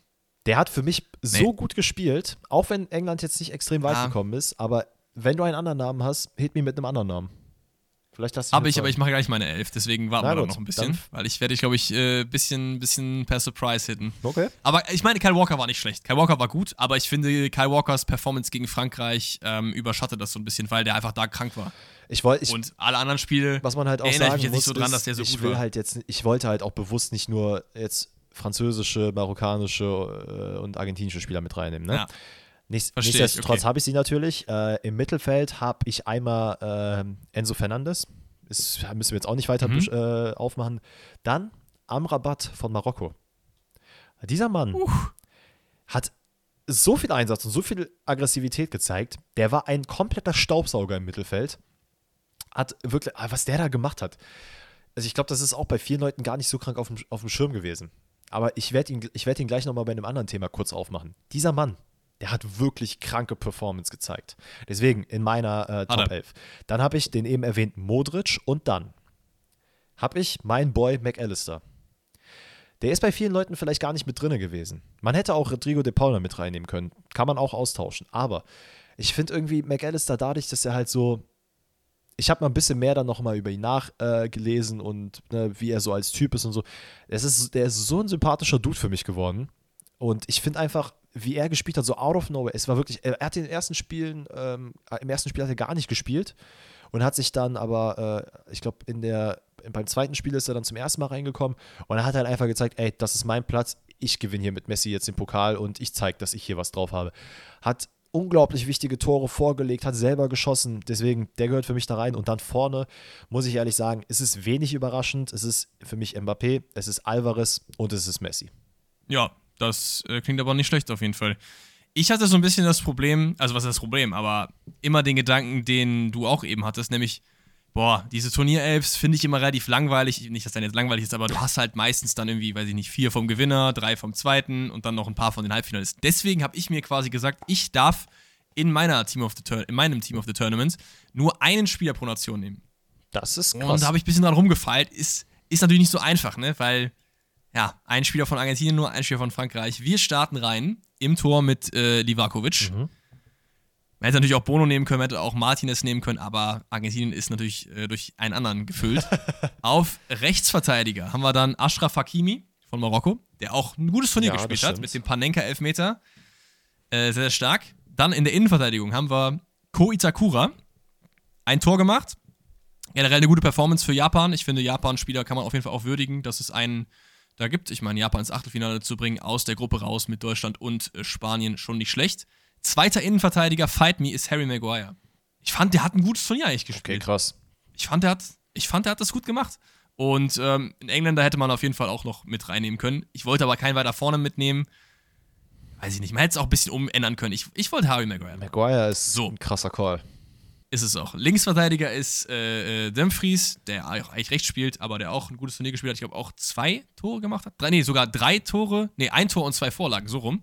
Der hat für mich so nee. gut gespielt, auch wenn England jetzt nicht extrem weit ja. gekommen ist, aber wenn du einen anderen Namen hast, hit mir mit einem anderen Namen. Vielleicht hast du Aber ich, aber ich mache gleich meine Elf, deswegen warten Na wir noch ein bisschen. Weil ich werde, glaube ich, ein äh, bisschen, bisschen per Surprise hitten. Okay. Aber ich meine, Kyle Walker war nicht schlecht. Kyle Walker war gut, aber ich finde, Kyle Walkers Performance gegen Frankreich ähm, überschattet das so ein bisschen, weil der einfach da krank war. Ich wollte, und alle anderen Spiele. Was man halt auch sagen ich muss, nicht so dran, dass der so ich gut will war. halt jetzt, ich wollte halt auch bewusst nicht nur jetzt französische, marokkanische äh, und argentinische Spieler mit reinnehmen. Ne? Ja. Nichts, nichtsdestotrotz okay. habe ich sie natürlich. Äh, Im Mittelfeld habe ich einmal äh, Enzo Fernandes. Das müssen wir jetzt auch nicht weiter mhm. äh, aufmachen. Dann Amrabat von Marokko. Dieser Mann uh. hat so viel Einsatz und so viel Aggressivität gezeigt. Der war ein kompletter Staubsauger im Mittelfeld. Hat wirklich, ah, was der da gemacht hat. Also ich glaube, das ist auch bei vielen Leuten gar nicht so krank auf dem, auf dem Schirm gewesen. Aber ich werde ihn, werd ihn gleich nochmal bei einem anderen Thema kurz aufmachen. Dieser Mann, der hat wirklich kranke Performance gezeigt. Deswegen in meiner äh, Top 11. Dann habe ich den eben erwähnten Modric und dann habe ich meinen Boy McAllister. der ist bei vielen Leuten vielleicht gar nicht mit drinne gewesen. Man hätte auch Rodrigo de Paula mit reinnehmen können. Kann man auch austauschen. Aber ich finde irgendwie McAllister dadurch, dass er halt so. Ich habe mal ein bisschen mehr dann noch mal über ihn nachgelesen äh, und ne, wie er so als Typ ist und so. Es ist, der ist so ein sympathischer Dude für mich geworden. Und ich finde einfach, wie er gespielt hat, so out of nowhere. Es war wirklich, er, hat in den ersten Spielen, ähm, im ersten Spiel hat er gar nicht gespielt und hat sich dann aber, äh, ich glaube, in der, beim zweiten Spiel ist er dann zum ersten Mal reingekommen und er hat halt einfach gezeigt, ey, das ist mein Platz, ich gewinne hier mit Messi jetzt den Pokal und ich zeige, dass ich hier was drauf habe. Hat unglaublich wichtige Tore vorgelegt, hat selber geschossen. Deswegen, der gehört für mich da rein. Und dann vorne, muss ich ehrlich sagen, ist es wenig überraschend. Es ist für mich Mbappé, es ist Alvarez und es ist Messi. Ja, das äh, klingt aber nicht schlecht auf jeden Fall. Ich hatte so ein bisschen das Problem, also was ist das Problem, aber immer den Gedanken, den du auch eben hattest, nämlich, boah, diese Turnierelfs finde ich immer relativ langweilig. Nicht, dass dann jetzt langweilig ist, aber du hast halt meistens dann irgendwie, weiß ich nicht, vier vom Gewinner, drei vom zweiten und dann noch ein paar von den Halbfinalisten. Deswegen habe ich mir quasi gesagt, ich darf in meiner Team of the Tur in meinem Team of the Tournament nur einen Spieler pro Nation nehmen. Das ist krass. Und da habe ich ein bisschen dran rumgefeilt. Ist, ist natürlich nicht so einfach, ne? Weil ja, ein Spieler von Argentinien, nur ein Spieler von Frankreich. Wir starten rein im Tor mit äh, Livakovic. Mhm. Man hätte natürlich auch Bono nehmen können, man hätte auch Martinez nehmen können, aber Argentinien ist natürlich äh, durch einen anderen gefüllt. Auf Rechtsverteidiger haben wir dann Ashraf Hakimi von Marokko, der auch ein gutes Turnier ja, gespielt hat mit dem Panenka-Elfmeter. Äh, sehr, sehr stark. Dann in der Innenverteidigung haben wir Ko Itakura. Ein Tor gemacht. Generell eine gute Performance für Japan. Ich finde, Japan-Spieler kann man auf jeden Fall auch würdigen. Das ist ein da gibt. Ich meine, Japan ins Achtelfinale zu bringen, aus der Gruppe raus mit Deutschland und äh, Spanien schon nicht schlecht. Zweiter Innenverteidiger, Fight Me, ist Harry Maguire. Ich fand, der hat ein gutes Turnier eigentlich gespielt. Okay, krass. Ich fand, der hat, ich fand, der hat das gut gemacht. Und ähm, in Engländer hätte man auf jeden Fall auch noch mit reinnehmen können. Ich wollte aber keinen weiter vorne mitnehmen. Weiß ich nicht. Man hätte es auch ein bisschen umändern können. Ich, ich wollte Harry Maguire. Maguire ist so. ein krasser Call. Ist es auch. Linksverteidiger ist äh, äh, Dumfries, der eigentlich rechts spielt, aber der auch ein gutes Turnier gespielt hat. Ich glaube, auch zwei Tore gemacht hat. Drei, nee, sogar drei Tore. Nee, ein Tor und zwei Vorlagen, so rum.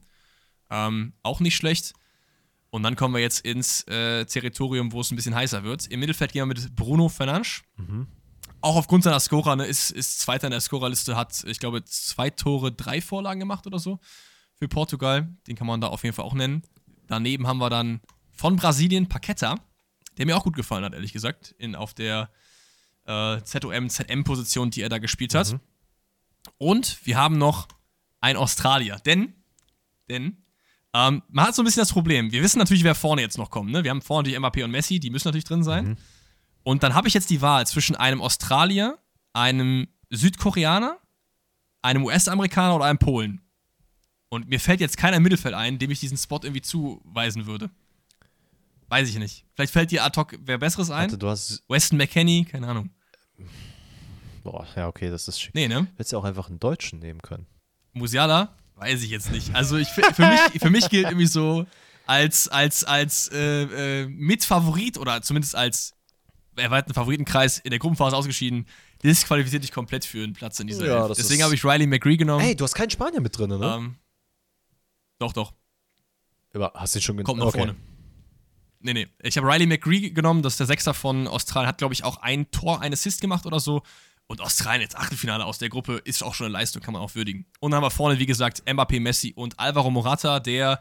Ähm, auch nicht schlecht. Und dann kommen wir jetzt ins äh, Territorium, wo es ein bisschen heißer wird. Im Mittelfeld gehen wir mit Bruno Fernandes. Mhm. Auch aufgrund seiner Scorer, ne, ist, ist Zweiter in der Scorerliste, hat, ich glaube, zwei Tore, drei Vorlagen gemacht oder so für Portugal. Den kann man da auf jeden Fall auch nennen. Daneben haben wir dann von Brasilien Paqueta der mir auch gut gefallen hat, ehrlich gesagt, in, auf der äh, ZOM, ZM-Position, die er da gespielt hat. Mhm. Und wir haben noch einen Australier. Denn, denn, ähm, man hat so ein bisschen das Problem. Wir wissen natürlich, wer vorne jetzt noch kommt. Ne? Wir haben vorne die MAP und Messi, die müssen natürlich drin sein. Mhm. Und dann habe ich jetzt die Wahl zwischen einem Australier, einem Südkoreaner, einem US-Amerikaner oder einem Polen. Und mir fällt jetzt keiner im Mittelfeld ein, dem ich diesen Spot irgendwie zuweisen würde. Weiß ich nicht. Vielleicht fällt dir ad hoc wer Besseres ein. Warte, du hast Weston McKenney, keine Ahnung. Boah, ja, okay, das ist schick. Nee, ne? Hättest ja auch einfach einen Deutschen nehmen können. Musiala? Weiß ich jetzt nicht. Also ich, für, mich, für mich gilt irgendwie so als, als, als äh, äh, Mitfavorit oder zumindest als erweiterten Favoritenkreis in der Gruppenphase ausgeschieden, disqualifiziert dich komplett für einen Platz in dieser ja, Deswegen habe ich Riley McGree genommen. Ey, du hast keinen Spanier mit drin, ne? Ähm, doch, doch. Aber hast du ihn schon genommen? Kommt nach okay. vorne. Nee, nee. Ich habe Riley McGree genommen, das ist der Sechster von Australien, hat, glaube ich, auch ein Tor, ein Assist gemacht oder so. Und Australien jetzt Achtelfinale aus der Gruppe ist auch schon eine Leistung, kann man auch würdigen. Und dann haben wir vorne, wie gesagt, Mbappé, Messi und Alvaro Morata, der,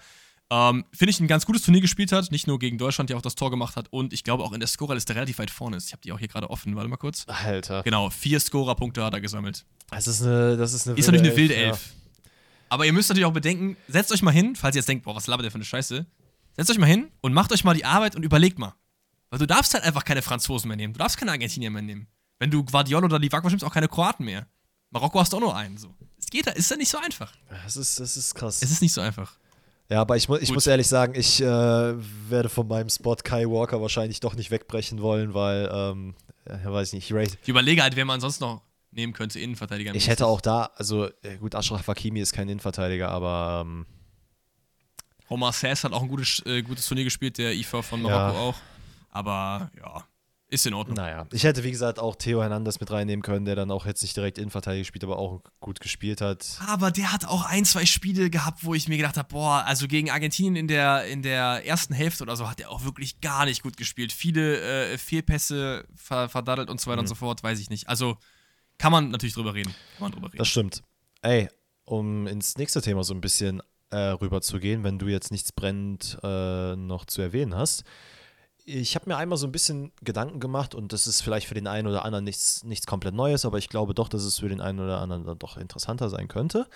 ähm, finde ich, ein ganz gutes Turnier gespielt hat. Nicht nur gegen Deutschland, der auch das Tor gemacht hat. Und ich glaube auch in der Scorerliste relativ weit vorne ist. Ich habe die auch hier gerade offen. Warte mal kurz. Alter. Genau, vier Scorerpunkte hat er gesammelt. Das ist eine, das ist eine Ist natürlich eine wilde Elf. Ja. Aber ihr müsst natürlich auch bedenken, setzt euch mal hin, falls ihr jetzt denkt, boah, was labert der für eine Scheiße. Setzt euch mal hin und macht euch mal die Arbeit und überlegt mal. Weil du darfst halt einfach keine Franzosen mehr nehmen. Du darfst keine Argentinier mehr nehmen. Wenn du Guardiola oder Livakos nimmst, auch keine Kroaten mehr. Marokko hast du auch nur einen. So. Es geht da, ist ja nicht so einfach. Das ist, das ist krass. Es ist nicht so einfach. Ja, aber ich, mu ich muss ehrlich sagen, ich äh, werde von meinem Spot Kai Walker wahrscheinlich doch nicht wegbrechen wollen, weil, ähm, ja, weiß ich nicht. Ich überlege halt, wer man sonst noch nehmen könnte, Innenverteidiger. Ich hätte auch da, also gut, Ashraf Hakimi ist kein Innenverteidiger, aber ähm, Omar Sass hat auch ein gutes, äh, gutes Turnier gespielt, der IFA von Marokko ja. auch. Aber ja, ist in Ordnung. Naja, ich hätte wie gesagt auch Theo Hernandez mit reinnehmen können, der dann auch jetzt nicht direkt Innenverteidiger spielt, aber auch gut gespielt hat. Aber der hat auch ein, zwei Spiele gehabt, wo ich mir gedacht habe, boah, also gegen Argentinien in der, in der ersten Hälfte oder so hat er auch wirklich gar nicht gut gespielt. Viele äh, Fehlpässe ver verdaddelt und so weiter mhm. und so fort, weiß ich nicht. Also kann man natürlich drüber reden. Kann man drüber reden. Das stimmt. ey, um ins nächste Thema so ein bisschen äh, rüber zu gehen, wenn du jetzt nichts brennend äh, noch zu erwähnen hast. Ich habe mir einmal so ein bisschen Gedanken gemacht und das ist vielleicht für den einen oder anderen nichts, nichts komplett Neues, aber ich glaube doch, dass es für den einen oder anderen dann doch interessanter sein könnte.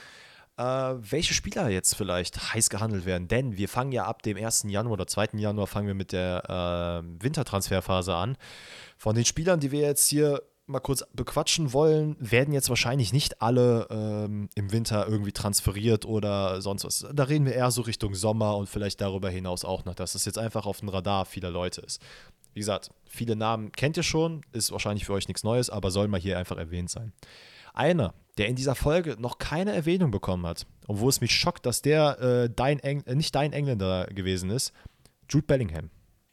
Äh, welche Spieler jetzt vielleicht heiß gehandelt werden, denn wir fangen ja ab dem 1. Januar oder 2. Januar fangen wir mit der äh, Wintertransferphase an. Von den Spielern, die wir jetzt hier mal kurz bequatschen wollen, werden jetzt wahrscheinlich nicht alle ähm, im Winter irgendwie transferiert oder sonst was. Da reden wir eher so Richtung Sommer und vielleicht darüber hinaus auch noch, dass es jetzt einfach auf dem Radar vieler Leute ist. Wie gesagt, viele Namen kennt ihr schon, ist wahrscheinlich für euch nichts Neues, aber soll mal hier einfach erwähnt sein. Einer, der in dieser Folge noch keine Erwähnung bekommen hat, obwohl es mich schockt, dass der äh, dein Eng äh, nicht dein Engländer gewesen ist, Jude Bellingham.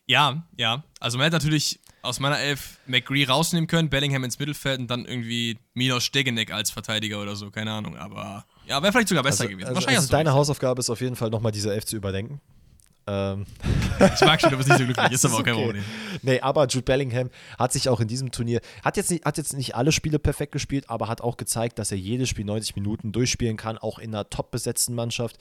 Ja, ja. Also man hätte natürlich aus meiner Elf McGree rausnehmen können, Bellingham ins Mittelfeld und dann irgendwie Milos Stegenek als Verteidiger oder so, keine Ahnung. Aber ja, wäre vielleicht sogar besser also, gewesen. Also, Wahrscheinlich also deine Hausaufgabe ist auf jeden Fall nochmal diese Elf zu überdenken. Ähm. Ich mag schon, du bist nicht so glücklich, ist aber auch kein okay. Problem. Nee, aber Jude Bellingham hat sich auch in diesem Turnier, hat jetzt, nicht, hat jetzt nicht alle Spiele perfekt gespielt, aber hat auch gezeigt, dass er jedes Spiel 90 Minuten durchspielen kann, auch in einer top besetzten Mannschaft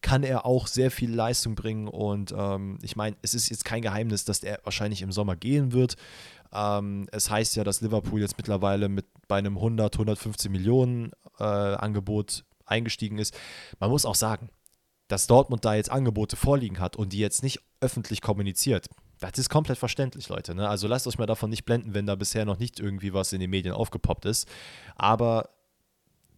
kann er auch sehr viel Leistung bringen und ähm, ich meine, es ist jetzt kein Geheimnis, dass er wahrscheinlich im Sommer gehen wird. Ähm, es heißt ja, dass Liverpool jetzt mittlerweile mit bei einem 100, 115 Millionen äh, Angebot eingestiegen ist. Man muss auch sagen, dass Dortmund da jetzt Angebote vorliegen hat und die jetzt nicht öffentlich kommuniziert. Das ist komplett verständlich, Leute. Ne? Also lasst euch mal davon nicht blenden, wenn da bisher noch nicht irgendwie was in den Medien aufgepoppt ist. Aber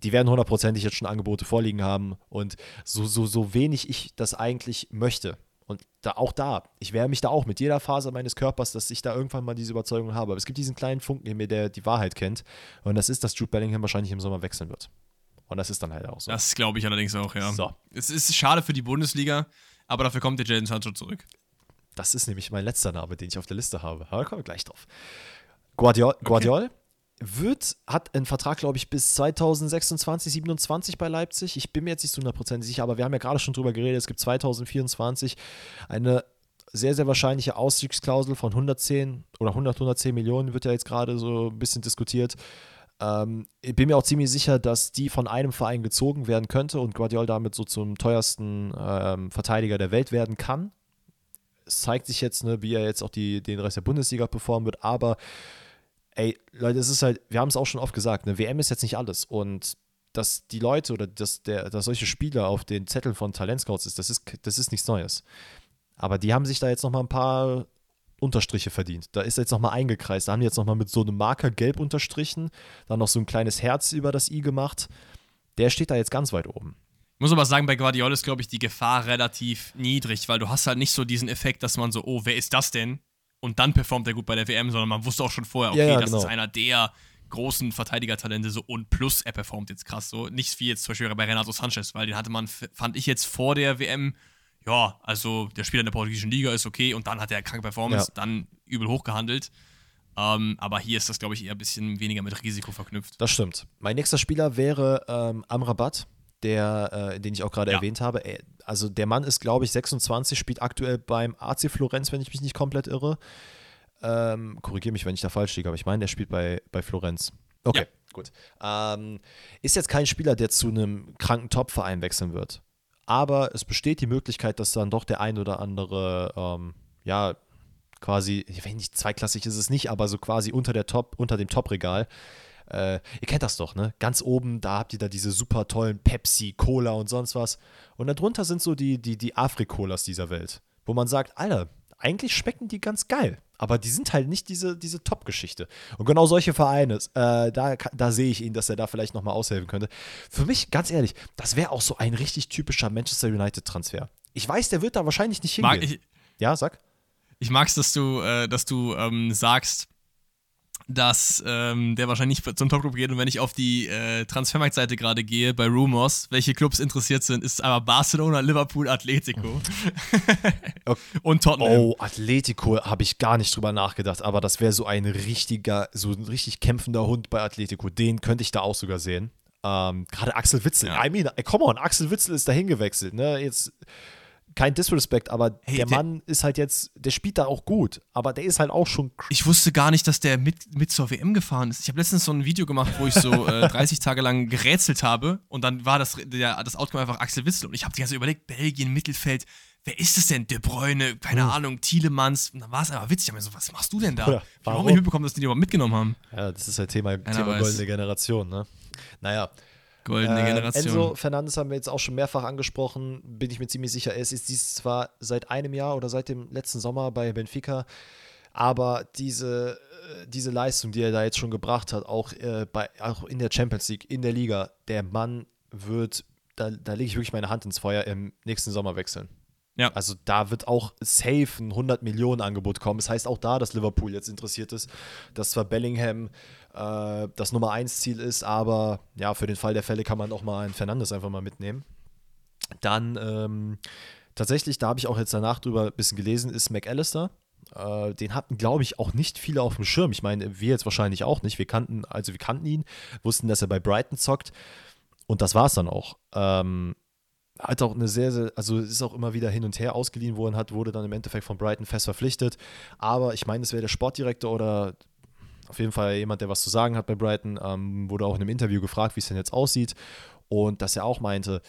die werden hundertprozentig jetzt schon Angebote vorliegen haben und so, so, so wenig ich das eigentlich möchte. Und da, auch da, ich wehre mich da auch mit jeder Phase meines Körpers, dass ich da irgendwann mal diese Überzeugung habe. Aber es gibt diesen kleinen Funken in mir, der die Wahrheit kennt. Und das ist, dass Jude Bellingham wahrscheinlich im Sommer wechseln wird. Und das ist dann halt auch so. Das glaube ich allerdings auch, ja. So. Es ist schade für die Bundesliga, aber dafür kommt der Jadon Sancho zurück. Das ist nämlich mein letzter Name, den ich auf der Liste habe. Aber da kommen wir gleich drauf. Guardiol, Guardiol okay. wird, hat einen Vertrag, glaube ich, bis 2026, 27 bei Leipzig. Ich bin mir jetzt nicht zu 100% sicher, aber wir haben ja gerade schon drüber geredet. Es gibt 2024 eine sehr, sehr wahrscheinliche Ausstiegsklausel von 110 oder 100, 110 Millionen wird ja jetzt gerade so ein bisschen diskutiert. Ähm, ich bin mir auch ziemlich sicher, dass die von einem Verein gezogen werden könnte und Guardiola damit so zum teuersten ähm, Verteidiger der Welt werden kann. Es zeigt sich jetzt, ne, wie er jetzt auch die, den Rest der Bundesliga performen wird, aber ey, Leute, es ist halt, wir haben es auch schon oft gesagt, eine WM ist jetzt nicht alles und dass die Leute oder dass, der, dass solche Spieler auf den Zetteln von Talentscouts ist, das ist, das ist nichts Neues. Aber die haben sich da jetzt noch mal ein paar Unterstriche verdient. Da ist er jetzt nochmal eingekreist. Da haben die jetzt nochmal mit so einem Marker gelb unterstrichen, dann noch so ein kleines Herz über das I gemacht. Der steht da jetzt ganz weit oben. Ich muss aber sagen, bei Guardiola ist, glaube ich, die Gefahr relativ niedrig, weil du hast halt nicht so diesen Effekt, dass man so, oh, wer ist das denn? Und dann performt er gut bei der WM, sondern man wusste auch schon vorher, okay, ja, ja, das genau. ist einer der großen Verteidigertalente so und plus er performt jetzt krass so. Nicht wie jetzt zum Beispiel bei Renato Sanchez, weil den hatte man, fand ich jetzt vor der WM ja, also der Spieler in der portugiesischen Liga ist okay und dann hat er kranke Performance, ja. dann übel hochgehandelt. Ähm, aber hier ist das, glaube ich, eher ein bisschen weniger mit Risiko verknüpft. Das stimmt. Mein nächster Spieler wäre ähm, Amrabat, der, äh, den ich auch gerade ja. erwähnt habe. Also der Mann ist, glaube ich, 26, spielt aktuell beim AC Florenz, wenn ich mich nicht komplett irre. Ähm, Korrigiere mich, wenn ich da falsch liege, aber ich meine, der spielt bei, bei Florenz. Okay, ja. gut. Ähm, ist jetzt kein Spieler, der zu einem kranken Top-Verein wechseln wird aber es besteht die Möglichkeit, dass dann doch der ein oder andere, ähm, ja, quasi, wenn nicht zweiklassig ist es nicht, aber so quasi unter der Top, unter dem Top-Regal. Äh, ihr kennt das doch, ne? Ganz oben, da habt ihr da diese super tollen Pepsi, Cola und sonst was. Und darunter sind so die, die, die Afrik-Colas dieser Welt, wo man sagt, Alter, eigentlich schmecken die ganz geil. Aber die sind halt nicht diese, diese Top-Geschichte. Und genau solche Vereine, äh, da, da sehe ich ihn, dass er da vielleicht nochmal aushelfen könnte. Für mich, ganz ehrlich, das wäre auch so ein richtig typischer Manchester United-Transfer. Ich weiß, der wird da wahrscheinlich nicht hingehen. Mag ich, ja, sag. Ich mag es, dass du, äh, dass du ähm, sagst, dass ähm, der wahrscheinlich zum Topclub geht. Und wenn ich auf die äh, Transfermarktseite gerade gehe, bei Rumors, welche Clubs interessiert sind, ist aber Barcelona, Liverpool, Atletico okay. und Tottenham. Oh, Atletico habe ich gar nicht drüber nachgedacht, aber das wäre so ein richtiger, so ein richtig kämpfender Hund bei Atletico. Den könnte ich da auch sogar sehen. Ähm, gerade Axel Witzel. Ja. I mean, come on, Axel Witzel ist dahin gewechselt. Ne? Jetzt kein Disrespect, aber Hey, der der- Mann ist halt jetzt, der spielt da auch gut, aber der ist halt auch schon. Ich wusste gar nicht, dass der mit, mit zur WM gefahren ist. Ich habe letztens so ein Video gemacht, wo ich so äh, 30 Tage lang gerätselt habe und dann war das, der, das Outcome einfach Axel Witzel und ich habe die ganze Zeit überlegt, Belgien, Mittelfeld, wer ist es denn? De Bruyne, keine Ahnung, Thielemanns und dann war es aber witzig. Ich hab mir so, was machst du denn da? Ja, Ich habe auch warum? nicht mitbekommen, dass die die überhaupt mitgenommen haben. Ja, das ist halt Thema, Keiner Thema weiß. goldene Generation, ne? Naja. Goldene Äh, Generation. Enzo Fernandes haben wir jetzt auch schon mehrfach angesprochen, bin ich mir ziemlich sicher. Er ist jetzt dies zwar seit einem Jahr oder seit dem letzten Sommer bei Benfica, aber diese, äh, diese Leistung, die er da jetzt schon gebracht hat, auch, äh, bei, auch in der Champions League, in der Liga, der Mann wird, da, da lege ich wirklich meine Hand ins Feuer, im nächsten Sommer wechseln. Ja. Also da wird auch safe ein 100 Millionen Angebot kommen. Das heißt auch da, dass Liverpool jetzt interessiert ist, dass zwar Bellingham äh, das Nummer 1 Ziel ist, aber ja, für den Fall der Fälle kann man auch mal einen Fernandes einfach mal mitnehmen. Dann ähm, tatsächlich, da habe ich auch jetzt danach drüber ein bisschen gelesen, ist McAllister. Äh, den hatten, glaube ich, auch nicht viele auf dem Schirm. Ich meine, wir jetzt wahrscheinlich auch nicht. Wir kannten, also wir kannten ihn, wussten, dass er bei Brighton zockt. Und das war es dann auch. Ähm, hat auch eine sehr, sehr, also ist auch immer wieder hin und her ausgeliehen worden hat, wurde dann im Endeffekt von Brighton fest verpflichtet. Aber ich meine, es wäre der Sportdirektor oder auf jeden Fall jemand, der was zu sagen hat bei Brighton, ähm, wurde auch in einem Interview gefragt, wie es denn jetzt aussieht. Und dass er auch meinte,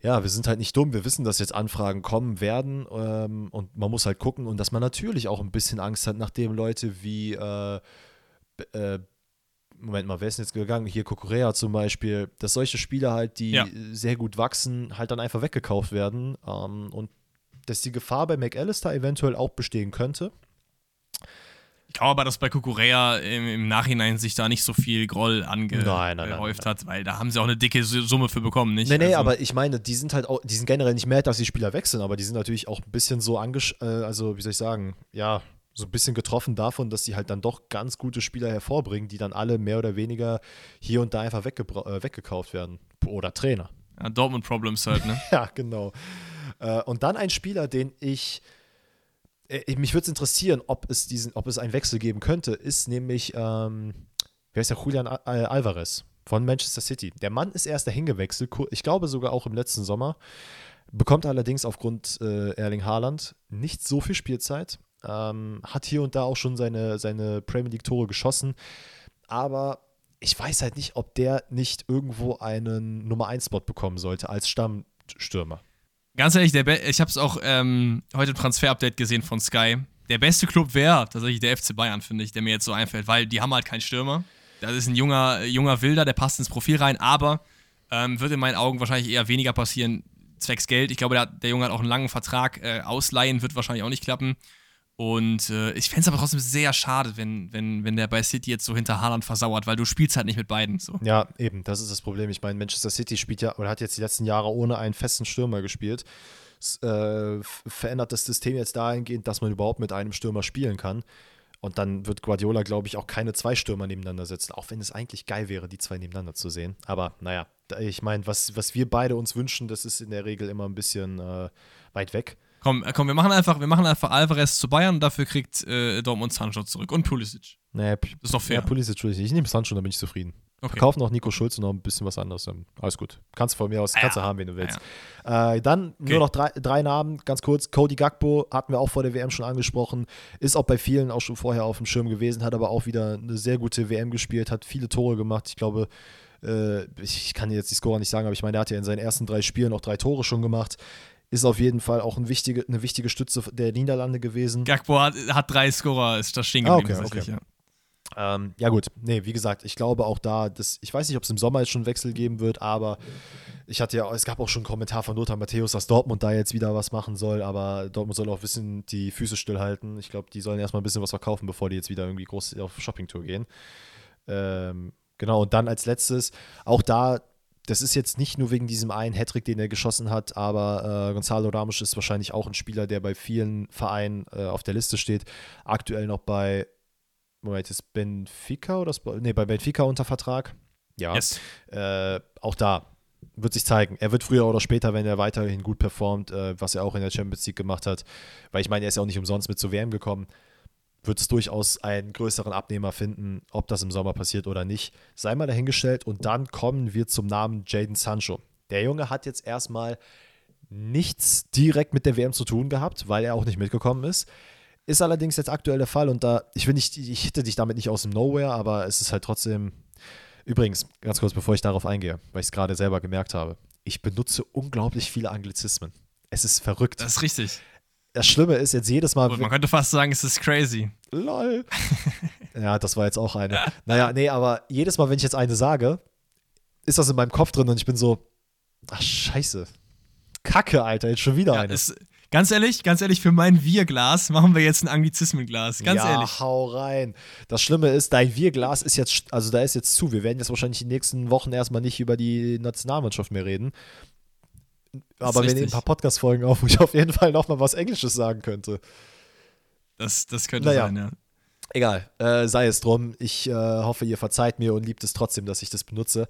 ja, wir sind halt nicht dumm, wir wissen, dass jetzt Anfragen kommen werden ähm, und man muss halt gucken und dass man natürlich auch ein bisschen Angst hat, nachdem Leute wie äh, äh, Moment mal, wer ist denn jetzt gegangen? Hier Kokorea zum Beispiel, dass solche Spieler halt, die Ja. sehr gut wachsen, halt dann einfach weggekauft werden. Ähm, und dass die Gefahr bei McAllister eventuell auch bestehen könnte. Ich glaube aber, dass bei Kukurea im, im Nachhinein sich da nicht so viel Groll angehäuft hat, weil da haben sie auch eine dicke Summe für bekommen, nicht? Nee, nee, Also- aber ich meine, die sind halt auch, die sind generell nicht mad, dass die Spieler wechseln, aber die sind natürlich auch ein bisschen so angesch, äh, also wie soll ich sagen, ja, so ein bisschen getroffen davon, dass sie halt dann doch ganz gute Spieler hervorbringen, die dann alle mehr oder weniger hier und da einfach äh, weggekauft werden. Oder Trainer. Ja, Dortmund Problems halt, ne? Ja, genau. Äh, und dann ein Spieler, den ich, äh, mich würde es interessieren, ob es diesen, ob es einen Wechsel geben könnte, ist nämlich, ähm, wer ist der Julian Al äh, Alvarez von Manchester City. Der Mann ist erst dahin gewechselt, ich glaube sogar auch im letzten Sommer, bekommt allerdings aufgrund äh, Erling Haaland nicht so viel Spielzeit, ähm, hat hier und da auch schon seine, seine Premier League Tore geschossen, aber ich weiß halt nicht, ob der nicht irgendwo einen Nummer 1 Spot bekommen sollte als Stammstürmer. Ganz ehrlich, der ich habe es auch ähm, heute im Transfer-Update gesehen von Sky. Der beste Club wäre tatsächlich der FC Bayern, finde ich, der mir jetzt so einfällt, weil die haben halt keinen Stürmer. Das ist ein junger, junger Wilder, der passt ins Profil rein, aber ähm, wird in meinen Augen wahrscheinlich eher weniger passieren, zwecks Geld. Ich glaube, der, der Junge hat auch einen langen Vertrag. Äh, ausleihen wird wahrscheinlich auch nicht klappen. Und äh, ich fände es aber trotzdem sehr schade, wenn, wenn, wenn der bei City jetzt so hinter Haaland versauert, weil du spielst halt nicht mit beiden. So. Ja, eben, das ist das Problem. Ich meine, Manchester City spielt ja oder hat jetzt die letzten Jahre ohne einen festen Stürmer gespielt. Es äh, verändert das System jetzt dahingehend, dass man überhaupt mit einem Stürmer spielen kann. Und dann wird Guardiola, glaube ich, auch keine zwei Stürmer nebeneinander setzen, auch wenn es eigentlich geil wäre, die zwei nebeneinander zu sehen. Aber naja, ich meine, was, was wir beide uns wünschen, das ist in der Regel immer ein bisschen äh, weit weg. Komm, äh, komm, wir machen einfach, wir machen einfach Alvarez zu Bayern und dafür kriegt äh, Dortmund Sancho zurück und Pulisic. Naja, P- Das ist doch fair. ja, Pulisic, Entschuldigung, ich nehme Sancho, dann bin ich zufrieden. Okay. Verkaufen noch Nico Schulz und noch ein bisschen was anderes. dann Alles gut. Kannst du von mir aus, Ah, kannst du ja. haben, wen du willst. Äh, dann Okay. nur noch drei, drei Namen, ganz kurz. Cody Gakpo hatten wir auch vor der WM schon angesprochen. Ist auch bei vielen auch schon vorher auf dem Schirm gewesen, hat aber auch wieder eine sehr gute WM gespielt, hat viele Tore gemacht. Ich glaube, äh, ich, kann dir jetzt die Score nicht sagen, aber ich meine, er hat ja in seinen ersten drei Spielen auch drei Tore schon gemacht. Ist auf jeden Fall auch ein wichtige, eine wichtige Stütze der Niederlande gewesen. Gakpo hat, hat drei Scorer, ist das stehen Ah, geblieben. okay, tatsächlich, okay. Ähm, ja, gut. Nee, wie gesagt, ich glaube auch da, dass, ich weiß nicht, ob es im Sommer jetzt schon Wechsel geben wird, aber ich hatte ja, es gab auch schon einen Kommentar von Lothar Matthäus, dass Dortmund da jetzt wieder was machen soll, aber Dortmund soll auch ein bisschen die Füße stillhalten. Ich glaube, die sollen erstmal ein bisschen was verkaufen, bevor die jetzt wieder irgendwie groß auf Shoppingtour gehen. Ähm, genau, und dann als letztes, auch da, das ist jetzt nicht nur wegen diesem einen Hattrick, den er geschossen hat, aber äh, Gonzalo Ramos ist wahrscheinlich auch ein Spieler, der bei vielen Vereinen äh, auf der Liste steht. Aktuell noch bei Moment, ist Benfica oder nee, bei Benfica unter Vertrag? Ja. Yes. Äh, auch da wird sich zeigen. Er wird früher oder später, wenn er weiterhin gut performt, äh, was er auch in der Champions League gemacht hat, weil ich meine, er ist ja auch nicht umsonst mit zur WM gekommen, wird es durchaus einen größeren Abnehmer finden, ob das im Sommer passiert oder nicht. Sei mal dahingestellt und dann kommen wir zum Namen Jaden Sancho. Der Junge hat jetzt erstmal nichts direkt mit der WM zu tun gehabt, weil er auch nicht mitgekommen ist. Ist allerdings jetzt aktuell der Fall und da, ich will nicht, ich hitte dich damit nicht aus dem Nowhere, aber es ist halt trotzdem. Übrigens, ganz kurz, bevor ich darauf eingehe, weil ich es gerade selber gemerkt habe, ich benutze unglaublich viele Anglizismen. Es ist verrückt. Das ist richtig. Das Schlimme ist jetzt jedes Mal. Gut, man könnte fast sagen, es ist crazy. Lol. ja, das war jetzt auch eine. Naja, nee, aber jedes Mal, wenn ich jetzt eine sage, ist das in meinem Kopf drin und ich bin so, ach, scheiße. Kacke, Alter, jetzt schon wieder Ja, eine. es, ganz ehrlich, ganz ehrlich, für mein Wir-Glas machen wir jetzt ein Anglizismenglas. Ganz ja, ehrlich. hau rein. Das Schlimme ist, dein Bierglas ist jetzt, also da ist jetzt zu. Wir werden jetzt wahrscheinlich die nächsten Wochen erstmal nicht über die Nationalmannschaft mehr reden. Aber wir nehmen ein paar Podcast-Folgen auf, wo ich auf jeden Fall nochmal was Englisches sagen könnte. Das, das könnte Naja. sein, ja. Egal, äh, sei es drum. Ich äh, hoffe, ihr verzeiht mir und liebt es trotzdem, dass ich das benutze.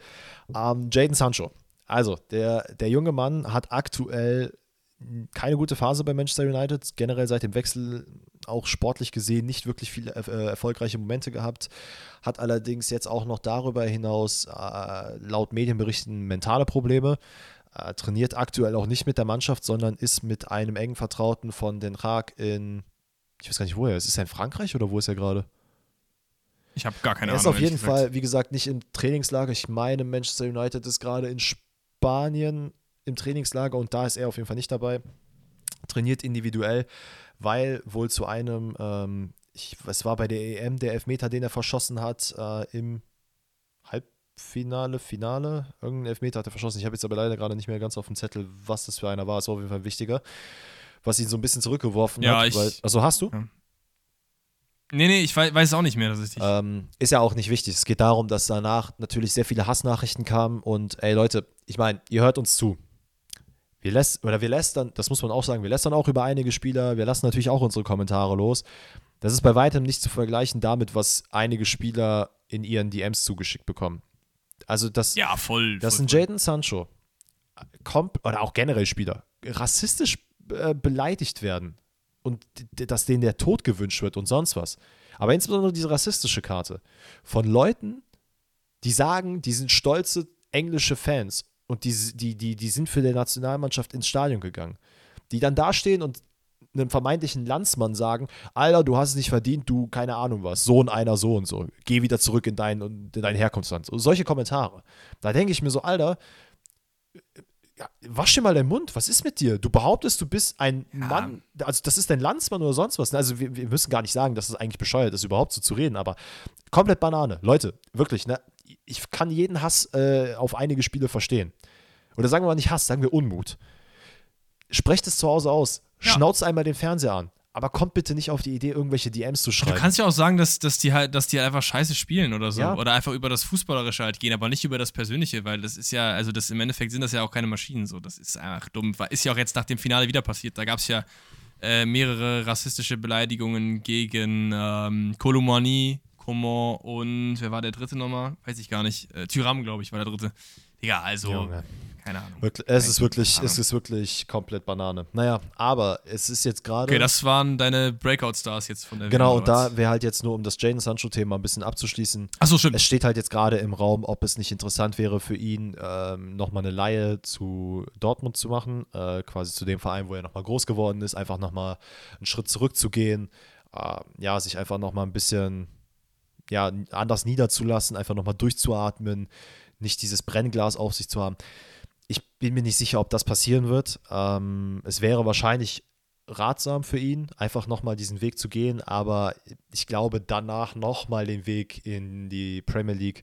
Ähm, Jaden Sancho. Also, der, der junge Mann hat aktuell keine gute Phase bei Manchester United. Generell seit dem Wechsel auch sportlich gesehen nicht wirklich viele äh, erfolgreiche Momente gehabt. Hat allerdings jetzt auch noch darüber hinaus äh, laut Medienberichten mentale Probleme. Äh, trainiert aktuell auch nicht mit der Mannschaft, sondern ist mit einem engen Vertrauten von Den Haag in, ich weiß gar nicht, wo er ist. Ist er in Frankreich oder wo ist er gerade? Ich habe gar keine er Ahnung. ist auf jeden gesagt. Fall, wie gesagt, nicht im Trainingslager. Ich meine, Manchester United ist gerade in Spanien im Trainingslager und da ist er auf jeden Fall nicht dabei. Trainiert individuell, weil wohl zu einem, ähm, ich, es war bei der EM der Elfmeter, den er verschossen hat, äh, im Halbfinale, Finale. Irgendein Elfmeter hat er verschossen. Ich habe jetzt aber leider gerade nicht mehr ganz auf dem Zettel, was das für einer war. Es war auf jeden Fall wichtiger. Was ihn so ein bisschen zurückgeworfen Ja, hat. ich- Weil, also hast du? Nee, nee, ich weiß, weiß es auch nicht mehr, dass ich. Ähm, ist ja auch nicht wichtig. Es geht darum, dass danach natürlich sehr viele Hassnachrichten kamen und ey Leute, ich meine, ihr hört uns zu. Wir lässt, oder wir lästern, das muss man auch sagen, wir lästern auch über einige Spieler, wir lassen natürlich auch unsere Kommentare los. Das ist bei weitem nicht zu vergleichen damit, was einige Spieler in ihren DMs zugeschickt bekommen. Also das, ja, voll. dass voll, ein. Jaden Sancho komp oder auch generell Spieler rassistisch äh, beleidigt werden und dass denen der Tod gewünscht wird und sonst was. Aber insbesondere diese rassistische Karte von Leuten, die sagen, die sind stolze englische Fans und die, die, die, die sind für die Nationalmannschaft ins Stadion gegangen. Die dann dastehen und einem vermeintlichen Landsmann sagen, Alter, du hast es nicht verdient, du, keine Ahnung was, Sohn einer so und so, geh wieder zurück in dein, in dein Herkunftsland. Und solche Kommentare. Da denke ich mir so, Alter, ja, wasch dir mal deinen Mund, was ist mit dir? Du behauptest, du bist ein Mann, also das ist dein Landsmann oder sonst was. Also wir, wir müssen gar nicht sagen, dass es eigentlich bescheuert ist, überhaupt so zu reden, aber komplett Banane. Leute, wirklich, ne? Ich kann jeden Hass äh, auf einige Spiele verstehen. Oder sagen wir mal nicht Hass, sagen wir Unmut. Sprecht es zu Hause aus. Ja. Schnauzt einmal den Fernseher an. Aber kommt bitte nicht auf die Idee, irgendwelche DMs zu Du schreiben. kannst ja auch sagen, dass, dass, die halt, dass die einfach scheiße spielen oder so. Ja. Oder einfach über das Fußballerische halt gehen, aber nicht über das Persönliche, weil das ist ja, also das im Endeffekt sind das ja auch keine Maschinen so. Das ist einfach dumm. Ist ja auch jetzt nach dem Finale wieder passiert. Da gab es ja äh, mehrere rassistische Beleidigungen gegen ähm, Kolomani, Coman und wer war der dritte nochmal? Weiß ich gar nicht. Äh, Tyram, glaube ich, war der dritte. Digga, also, Junge. Keine Ahnung. Wirklich, es ist wirklich, es ist wirklich komplett Banane. Naja, aber es ist jetzt gerade. Okay, das waren deine Breakout-Stars jetzt von der Genau, und da wäre halt jetzt nur, um das Jaden Sancho-Thema ein bisschen abzuschließen. Achso, stimmt. Es steht halt jetzt gerade im Raum, ob es nicht interessant wäre für ihn, ähm, nochmal eine Laie zu Dortmund zu machen, äh, quasi zu dem Verein, wo er nochmal groß geworden ist, einfach nochmal einen Schritt zurückzugehen, äh, ja, sich einfach nochmal ein bisschen ja, anders niederzulassen, einfach nochmal durchzuatmen, nicht dieses Brennglas auf sich zu haben. Ich bin mir nicht sicher, ob das passieren wird. Ähm, es wäre wahrscheinlich ratsam für ihn, einfach nochmal diesen Weg zu gehen, aber ich glaube, danach nochmal den Weg in die Premier League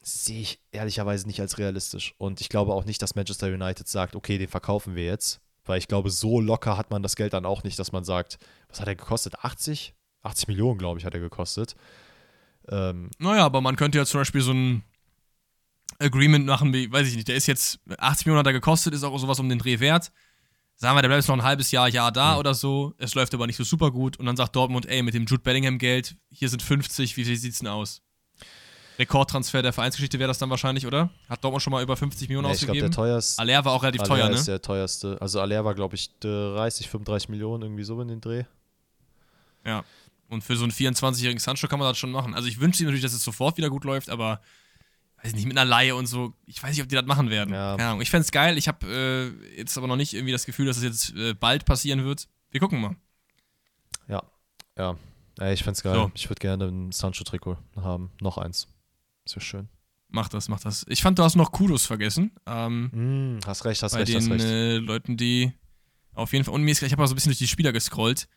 sehe ich ehrlicherweise nicht als realistisch. Und ich glaube auch nicht, dass Manchester United sagt, okay, den verkaufen wir jetzt, weil ich glaube, so locker hat man das Geld dann auch nicht, dass man sagt, was hat er gekostet? 80? 80 Millionen, glaube ich, hat er gekostet. Ähm, Naja, aber man könnte ja zum Beispiel so ein Agreement machen, wie, weiß ich nicht, der ist jetzt 80 Millionen hat er gekostet, ist auch sowas um den Dreh wert. Sagen wir, der bleibt jetzt noch ein halbes Jahr, Jahr da oder so. Es läuft aber nicht so super gut. Und dann sagt Dortmund, ey, mit dem Jude Bellingham Geld, hier sind 50, wie sieht's denn aus? Rekordtransfer der Vereinsgeschichte wäre das dann wahrscheinlich, oder? Hat Dortmund schon mal über 50 Millionen nee, ich glaube, der ausgegeben? teuerste. Aller war auch relativ teuer, ist ne? der teuerste. Also Aller war, glaube ich, 30, 35 Millionen, irgendwie so in den Dreh. Ja. Und für so einen 24-jährigen Sancho kann man das schon machen. Also ich wünsche ihm natürlich, dass es sofort wieder gut läuft, aber weiß ich nicht, mit einer Laie und so. Ich weiß nicht, ob die das machen werden. Ja. Keine Ahnung. Ich fände es geil. Ich habe äh, jetzt aber noch nicht irgendwie das Gefühl, dass es jetzt äh, bald passieren wird. Wir gucken mal. Ja, ja. Ey, ich find's geil. So. Ich würde gerne ein Sancho-Trikot haben. Noch eins. Ist ja schön. Mach das, mach das. Ich fand, du hast noch Kudos vergessen. Ähm, Mm, hast recht, hast bei recht, hast den recht. äh, Leuten, die auf jeden Fall. Und mir ist, ich habe mal so ein bisschen durch die Spieler gescrollt.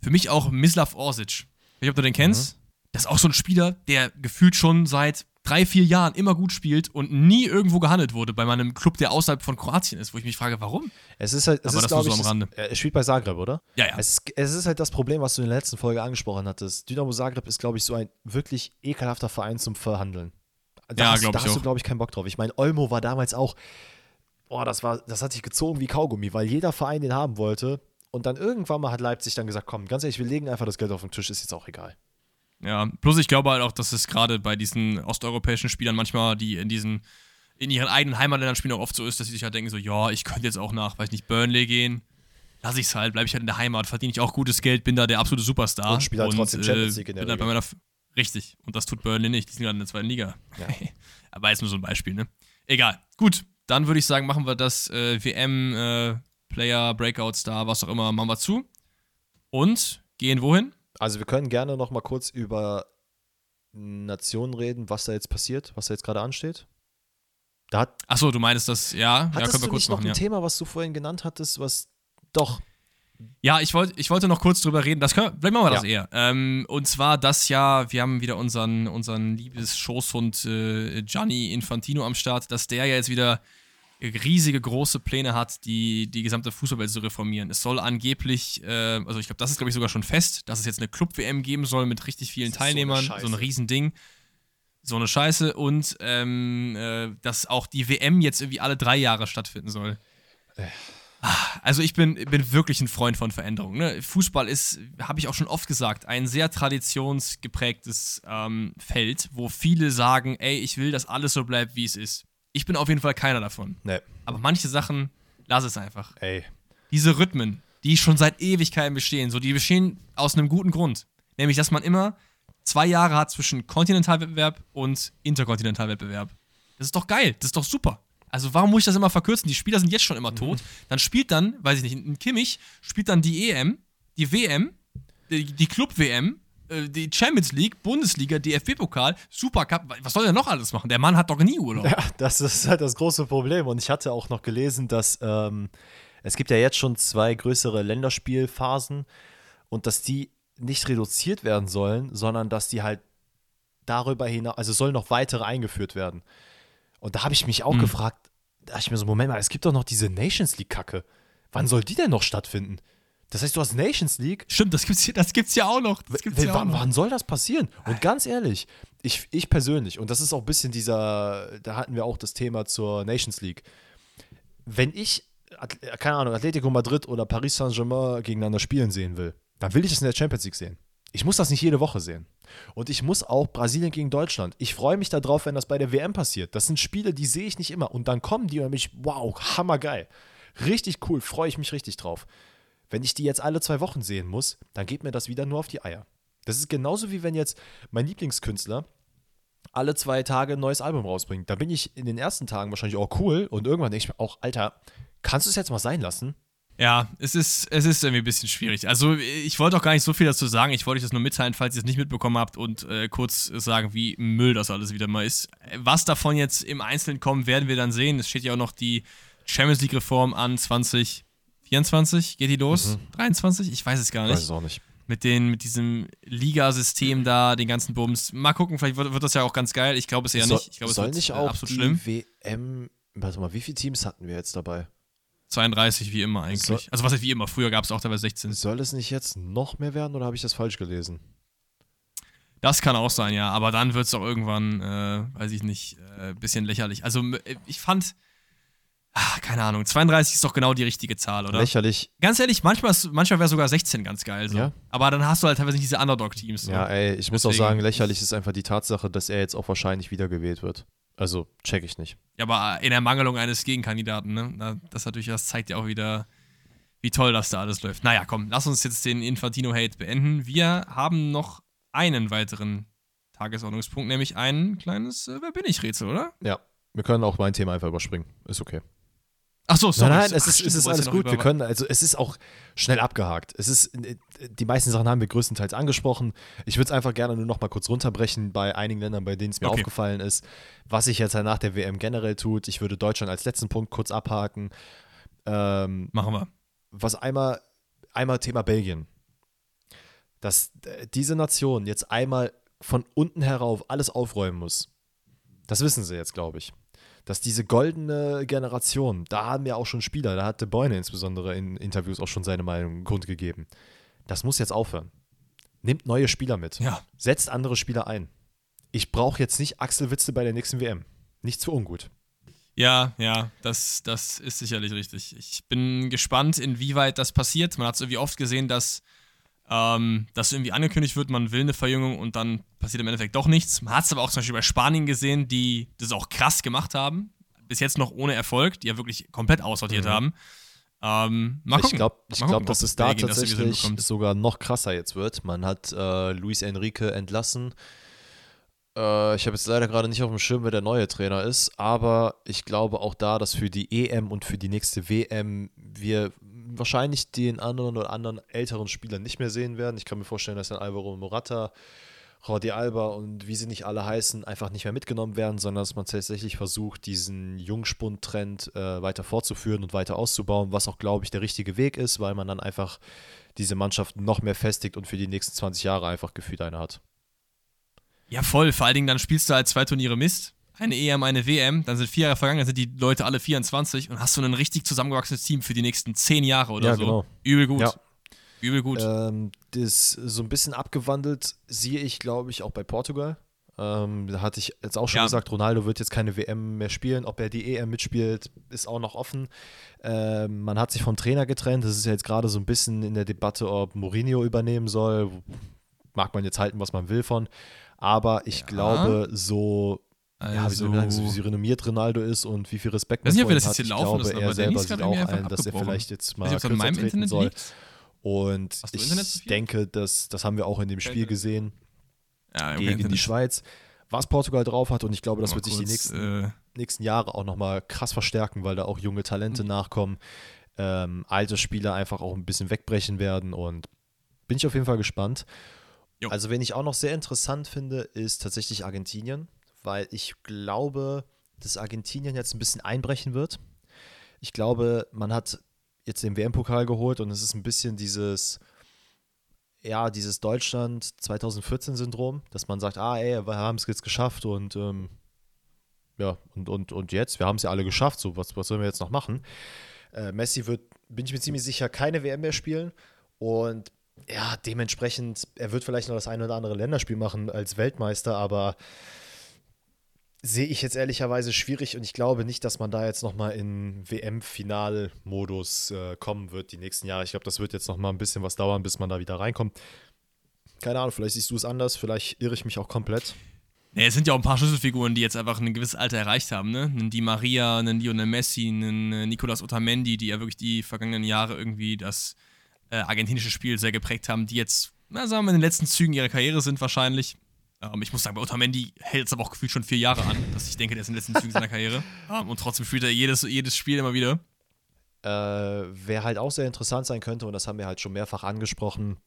Für mich auch Mislav Orsic. Ich weiß nicht, ob du den kennst. Mhm. Das ist auch so ein Spieler, der gefühlt schon seit drei, vier Jahren immer gut spielt und nie irgendwo gehandelt wurde bei meinem Club, der außerhalb von Kroatien ist, wo ich mich frage, warum? Es ist halt, es Aber ist, das nur so am Rande. er spielt bei Zagreb, oder? Ja, ja. Es, ist, es ist halt das Problem, was du in der letzten Folge angesprochen hattest. Dynamo Zagreb ist, glaube ich, so ein wirklich ekelhafter Verein zum Verhandeln. Da Ja, hast, glaub da hast du, glaube ich, keinen Bock drauf. Ich meine, Olmo war damals auch, boah, das, war, das hat sich gezogen wie Kaugummi, weil jeder Verein den haben wollte. Und dann irgendwann mal hat Leipzig dann gesagt, komm, ganz ehrlich, wir legen einfach das Geld auf den Tisch, ist jetzt auch egal. Ja, bloß ich glaube halt auch, dass es gerade bei diesen osteuropäischen Spielern manchmal, die in diesen, in ihren eigenen Heimatländern spielen, auch oft so ist, dass sie sich halt denken, so, ja, ich könnte jetzt auch nach, weiß nicht, Burnley gehen. Lass ich's halt, bleibe ich halt in der Heimat, verdiene ich auch gutes Geld, bin da der absolute Superstar. Und spiele halt trotzdem Champions League in der bin halt bei meiner F Richtig, und das tut Burnley nicht, die sind gerade in der zweiten Liga. Ja. Aber jetzt nur so ein Beispiel, ne? Egal. Gut, dann würde ich sagen, machen wir das äh, WM, äh, Player, Breakout Star, was auch immer, machen wir zu. Und gehen wohin? Also wir können gerne noch mal kurz über Nationen reden, was da jetzt passiert, was da jetzt gerade ansteht. Da hat, Achso, du meinst das, ja, ja, hattest können wir du kurz nicht noch machen, ein ja. Thema, was du vorhin genannt hattest, was doch Ja, ich, wollt, ich wollte noch kurz drüber reden. Das können, vielleicht machen wir das Ja. eher. Ähm, und zwar das Jahr, wir haben wieder unseren, unseren liebes Schoßhund äh, Gianni Infantino am Start, dass der ja jetzt wieder riesige große Pläne hat, die, die gesamte Fußballwelt zu reformieren. Es soll angeblich, äh, also ich glaube, das ist glaube ich sogar schon fest, dass es jetzt eine Club-WM geben soll mit richtig vielen ist so Teilnehmern, so, ein. Riesending. So eine Scheiße und ähm, äh, dass auch die WM jetzt irgendwie alle drei Jahre stattfinden soll. Also ich bin, bin wirklich ein Freund von Veränderungen. Ne? Fußball ist, habe ich auch schon oft gesagt, ein sehr traditionsgeprägtes ähm, Feld, wo viele sagen, ey, ich will, dass alles so bleibt, wie es ist. Ich bin auf jeden Fall keiner davon. ne, Aber manche Sachen, lass es einfach. ey, Diese Rhythmen, die schon seit Ewigkeiten bestehen, so die bestehen aus einem guten Grund. Nämlich, dass man immer zwei Jahre hat zwischen Kontinentalwettbewerb und Interkontinentalwettbewerb. Das ist doch geil, das ist doch super. Also warum muss ich das immer verkürzen? Die Spieler sind jetzt schon immer tot. Dann spielt dann, weiß ich nicht, ein Kimmich spielt dann die EM, die WM, die, die Club-WM, die Champions League, Bundesliga, DFB-Pokal, Supercup. Was soll der noch alles machen? Der Mann hat doch nie Urlaub. Ja, das ist halt das große Problem. Und ich hatte auch noch gelesen, dass ähm, es gibt ja jetzt schon zwei größere Länderspielphasen und dass die nicht reduziert werden sollen, sondern dass die halt darüber hinaus, also sollen noch weitere eingeführt werden. Und da habe ich mich auch Hm. gefragt, da dachte ich mir so, Moment mal, es gibt doch noch diese Nations League-Kacke. Wann soll die denn noch stattfinden? Das heißt, du hast Nations League, Stimmt, das gibt's, hier- das gibt's ja auch noch. Das gibt's ja auch wann, noch. wann soll das passieren? Und ganz ehrlich, ich, ich persönlich, und das ist auch ein bisschen dieser, da hatten wir auch das Thema zur Nations League. Wenn ich, keine Ahnung, Atletico Madrid oder Paris Saint-Germain gegeneinander spielen sehen will, dann will ich es in der Champions League sehen. Ich muss das nicht jede Woche sehen. Und ich muss auch Brasilien gegen Deutschland. Ich freue mich darauf, wenn das bei der WM passiert. Das sind Spiele, die sehe ich nicht immer. Und dann kommen die und mich, wow, hammergeil. Richtig cool, freue ich mich richtig drauf. Wenn ich die jetzt alle zwei Wochen sehen muss, dann geht mir das wieder nur auf die Eier. Das ist genauso wie wenn jetzt mein Lieblingskünstler alle zwei Tage ein neues Album rausbringt. Da bin ich in den ersten Tagen wahrscheinlich auch cool und irgendwann denke ich mir auch, Alter, kannst du es jetzt mal sein lassen? Ja, es ist, es ist irgendwie ein bisschen schwierig. Also, ich wollte auch gar nicht so viel dazu sagen. Ich wollte euch das nur mitteilen, falls ihr es nicht mitbekommen habt und äh, kurz sagen, wie Müll das alles wieder mal ist. Was davon jetzt im Einzelnen kommt, werden wir dann sehen. Es steht ja auch noch die Champions League-Reform an 2024. Geht die los? 23? Ich weiß es gar Ich weiß nicht. es auch nicht. Mit, den, mit diesem Ligasystem da, den ganzen Bums. Mal gucken, vielleicht wird, wird das ja auch ganz geil. Ich glaube es eher soll, nicht. Ich glaube, es soll wird nicht äh, auch absolut die schlimm. WM, warte mal, wie viele Teams hatten wir jetzt dabei? 32 wie immer eigentlich. Soll- also was heißt wie immer? Früher gab es auch teilweise 16. Soll es nicht jetzt noch mehr werden oder habe ich das falsch gelesen? Das kann auch sein, ja. Aber dann wird es auch irgendwann, äh, weiß ich nicht, ein äh, bisschen lächerlich. Also äh, ich fand, ah, keine Ahnung, 32 ist doch genau die richtige Zahl, oder? Lächerlich. Ganz ehrlich, manchmal, ist- manchmal wäre sogar 16 ganz geil. So. Ja. Aber dann hast du halt teilweise nicht diese Underdog-Teams. So. Ja, ey, ich muss auch Deswegen- sagen, lächerlich ist einfach die Tatsache, dass er jetzt auch wahrscheinlich wiedergewählt wird. Also, check ich nicht. Ja, aber in Ermangelung eines Gegenkandidaten, ne? Das natürlich, das zeigt ja auch wieder, wie toll das da alles läuft. Naja, komm, lass uns jetzt den Infantino-Hate beenden. Wir haben noch einen weiteren Tagesordnungspunkt, nämlich ein kleines äh, Wer bin ich Rätsel, oder? Ja, wir können auch mein Thema einfach überspringen. Ist okay. Ach so, sorry. Nein, nein, es Ach, ist, stimmt, es ist alles gut. Wir können, also es ist auch schnell abgehakt. Es ist, äh, die meisten Sachen haben wir größtenteils angesprochen. Ich würde es einfach gerne nur noch mal kurz runterbrechen bei einigen Ländern, bei denen es mir Okay. aufgefallen ist, was sich jetzt nach der WM generell tut. Ich würde Deutschland als letzten Punkt kurz abhaken. Ähm, Machen wir. was einmal, einmal Thema Belgien. Dass äh, diese Nation jetzt einmal von unten herauf alles aufräumen muss. Das wissen sie jetzt, glaube ich. Dass diese goldene Generation, da haben ja auch schon Spieler, da hat De Bruyne insbesondere in Interviews auch schon seine Meinung kundgegeben. Das muss jetzt aufhören. Nimmt neue Spieler mit. Ja. Setzt andere Spieler ein. Ich brauche jetzt nicht Axel Witze bei der nächsten WM. Nicht zu ungut. Ja, ja, das, das ist sicherlich richtig. Ich bin gespannt, inwieweit das passiert. Man hat es irgendwie oft gesehen, dass ähm, das irgendwie angekündigt wird, man will eine Verjüngung und dann passiert im Endeffekt doch nichts. Man hat es aber auch zum Beispiel bei Spanien gesehen, die das auch krass gemacht haben. Bis jetzt noch ohne Erfolg, die ja wirklich komplett aussortiert Mhm. haben. Ähm, mal Ich gucken. glaube, ich Mal glaub, dass es da das tatsächlich hinbekommt. sogar noch krasser jetzt wird. Man hat äh, Luis Enrique entlassen. Äh, ich habe jetzt leider gerade nicht auf dem Schirm, wer der neue Trainer ist, aber ich glaube auch da, dass für die EM und für die nächste WM wir wahrscheinlich den anderen oder anderen älteren Spieler nicht mehr sehen werden. Ich kann mir vorstellen, dass dann Alvaro Morata, Jordi Alba und wie sie nicht alle heißen, einfach nicht mehr mitgenommen werden, sondern dass man tatsächlich versucht, diesen Jungspund-Trend äh, weiter fortzuführen und weiter auszubauen, was auch, glaube ich, der richtige Weg ist, weil man dann einfach diese Mannschaft noch mehr festigt und für die nächsten 20 Jahre einfach gefühlt eine hat. Ja, voll. Vor allen Dingen, dann spielst du halt zwei Turniere Mist. Eine EM, eine WM. Dann sind vier Jahre vergangen, dann sind die Leute alle 24 und hast du ein richtig zusammengewachsenes Team für die nächsten zehn Jahre oder Ja, so. genau. Übel gut. Ja. Übel gut. Ähm, das so ein bisschen abgewandelt sehe ich, glaube ich, auch bei Portugal. Ähm, da hatte ich jetzt auch schon Ja. gesagt, Ronaldo wird jetzt keine WM mehr spielen. Ob er die EM mitspielt, ist auch noch offen. Ähm, man hat sich vom Trainer getrennt. Das ist ja jetzt gerade so ein bisschen in der Debatte, ob Mourinho übernehmen soll. Mag man jetzt halten, was man will von. Aber ich Ja. glaube, so, ja, wie also, man sagen, so wie renommiert Ronaldo ist und wie viel Respekt ihm das hat, jetzt hier ich laufen glaube, er selber sieht auch ein, dass er vielleicht jetzt mal nicht, kürzer treten Internet soll. liegt. Und ich denke, dass, das haben wir auch in dem Spiel gesehen Ja, gegen die Internet. Schweiz, was Portugal drauf hat. Und ich glaube, das Mal wird sich die nächsten, Äh, nächsten Jahre auch nochmal krass verstärken, weil da auch junge Talente Mhm. nachkommen, ähm, alte Spieler einfach auch ein bisschen wegbrechen werden. Und bin ich auf jeden Fall gespannt. Jo. Also, wen ich auch noch sehr interessant finde, ist tatsächlich Argentinien, weil ich glaube, dass Argentinien jetzt ein bisschen einbrechen wird. Ich glaube, man hat jetzt den WM-Pokal geholt und es ist ein bisschen dieses, ja, dieses Deutschland 2014-Syndrom, dass man sagt, ah, ey, wir haben es jetzt geschafft und ähm, ja, und, und, und jetzt, wir haben es ja alle geschafft, so, was, was sollen wir jetzt noch machen? Äh, Messi wird, bin ich mir ziemlich sicher, keine WM mehr spielen und ja, dementsprechend, er wird vielleicht noch das eine oder andere Länderspiel machen als Weltmeister, aber sehe ich jetzt ehrlicherweise schwierig und ich glaube nicht, dass man da jetzt nochmal in WM-Final-Modus äh, kommen wird die nächsten Jahre. Ich glaube, das wird jetzt nochmal ein bisschen was dauern, bis man da wieder reinkommt. Keine Ahnung, vielleicht siehst du es anders, vielleicht irre ich mich auch komplett. Nee, es sind ja auch ein paar Schlüsselfiguren, die jetzt einfach ein gewisses Alter erreicht haben, ne? Einen Di Maria, einen Lionel Messi, einen äh, Nicolas Otamendi, die ja wirklich die vergangenen Jahre irgendwie das äh, argentinische Spiel sehr geprägt haben, die jetzt, na, sagen wir, in den letzten Zügen ihrer Karriere sind wahrscheinlich. Ähm, ich muss sagen, bei Otamendi hält es aber auch gefühlt schon vier Jahre an, dass ich denke, der ist in den letzten Zügen seiner Karriere. Ähm, und trotzdem spielt er jedes, jedes Spiel immer wieder. Äh, wer halt auch sehr interessant sein könnte, und das haben wir halt schon mehrfach angesprochen,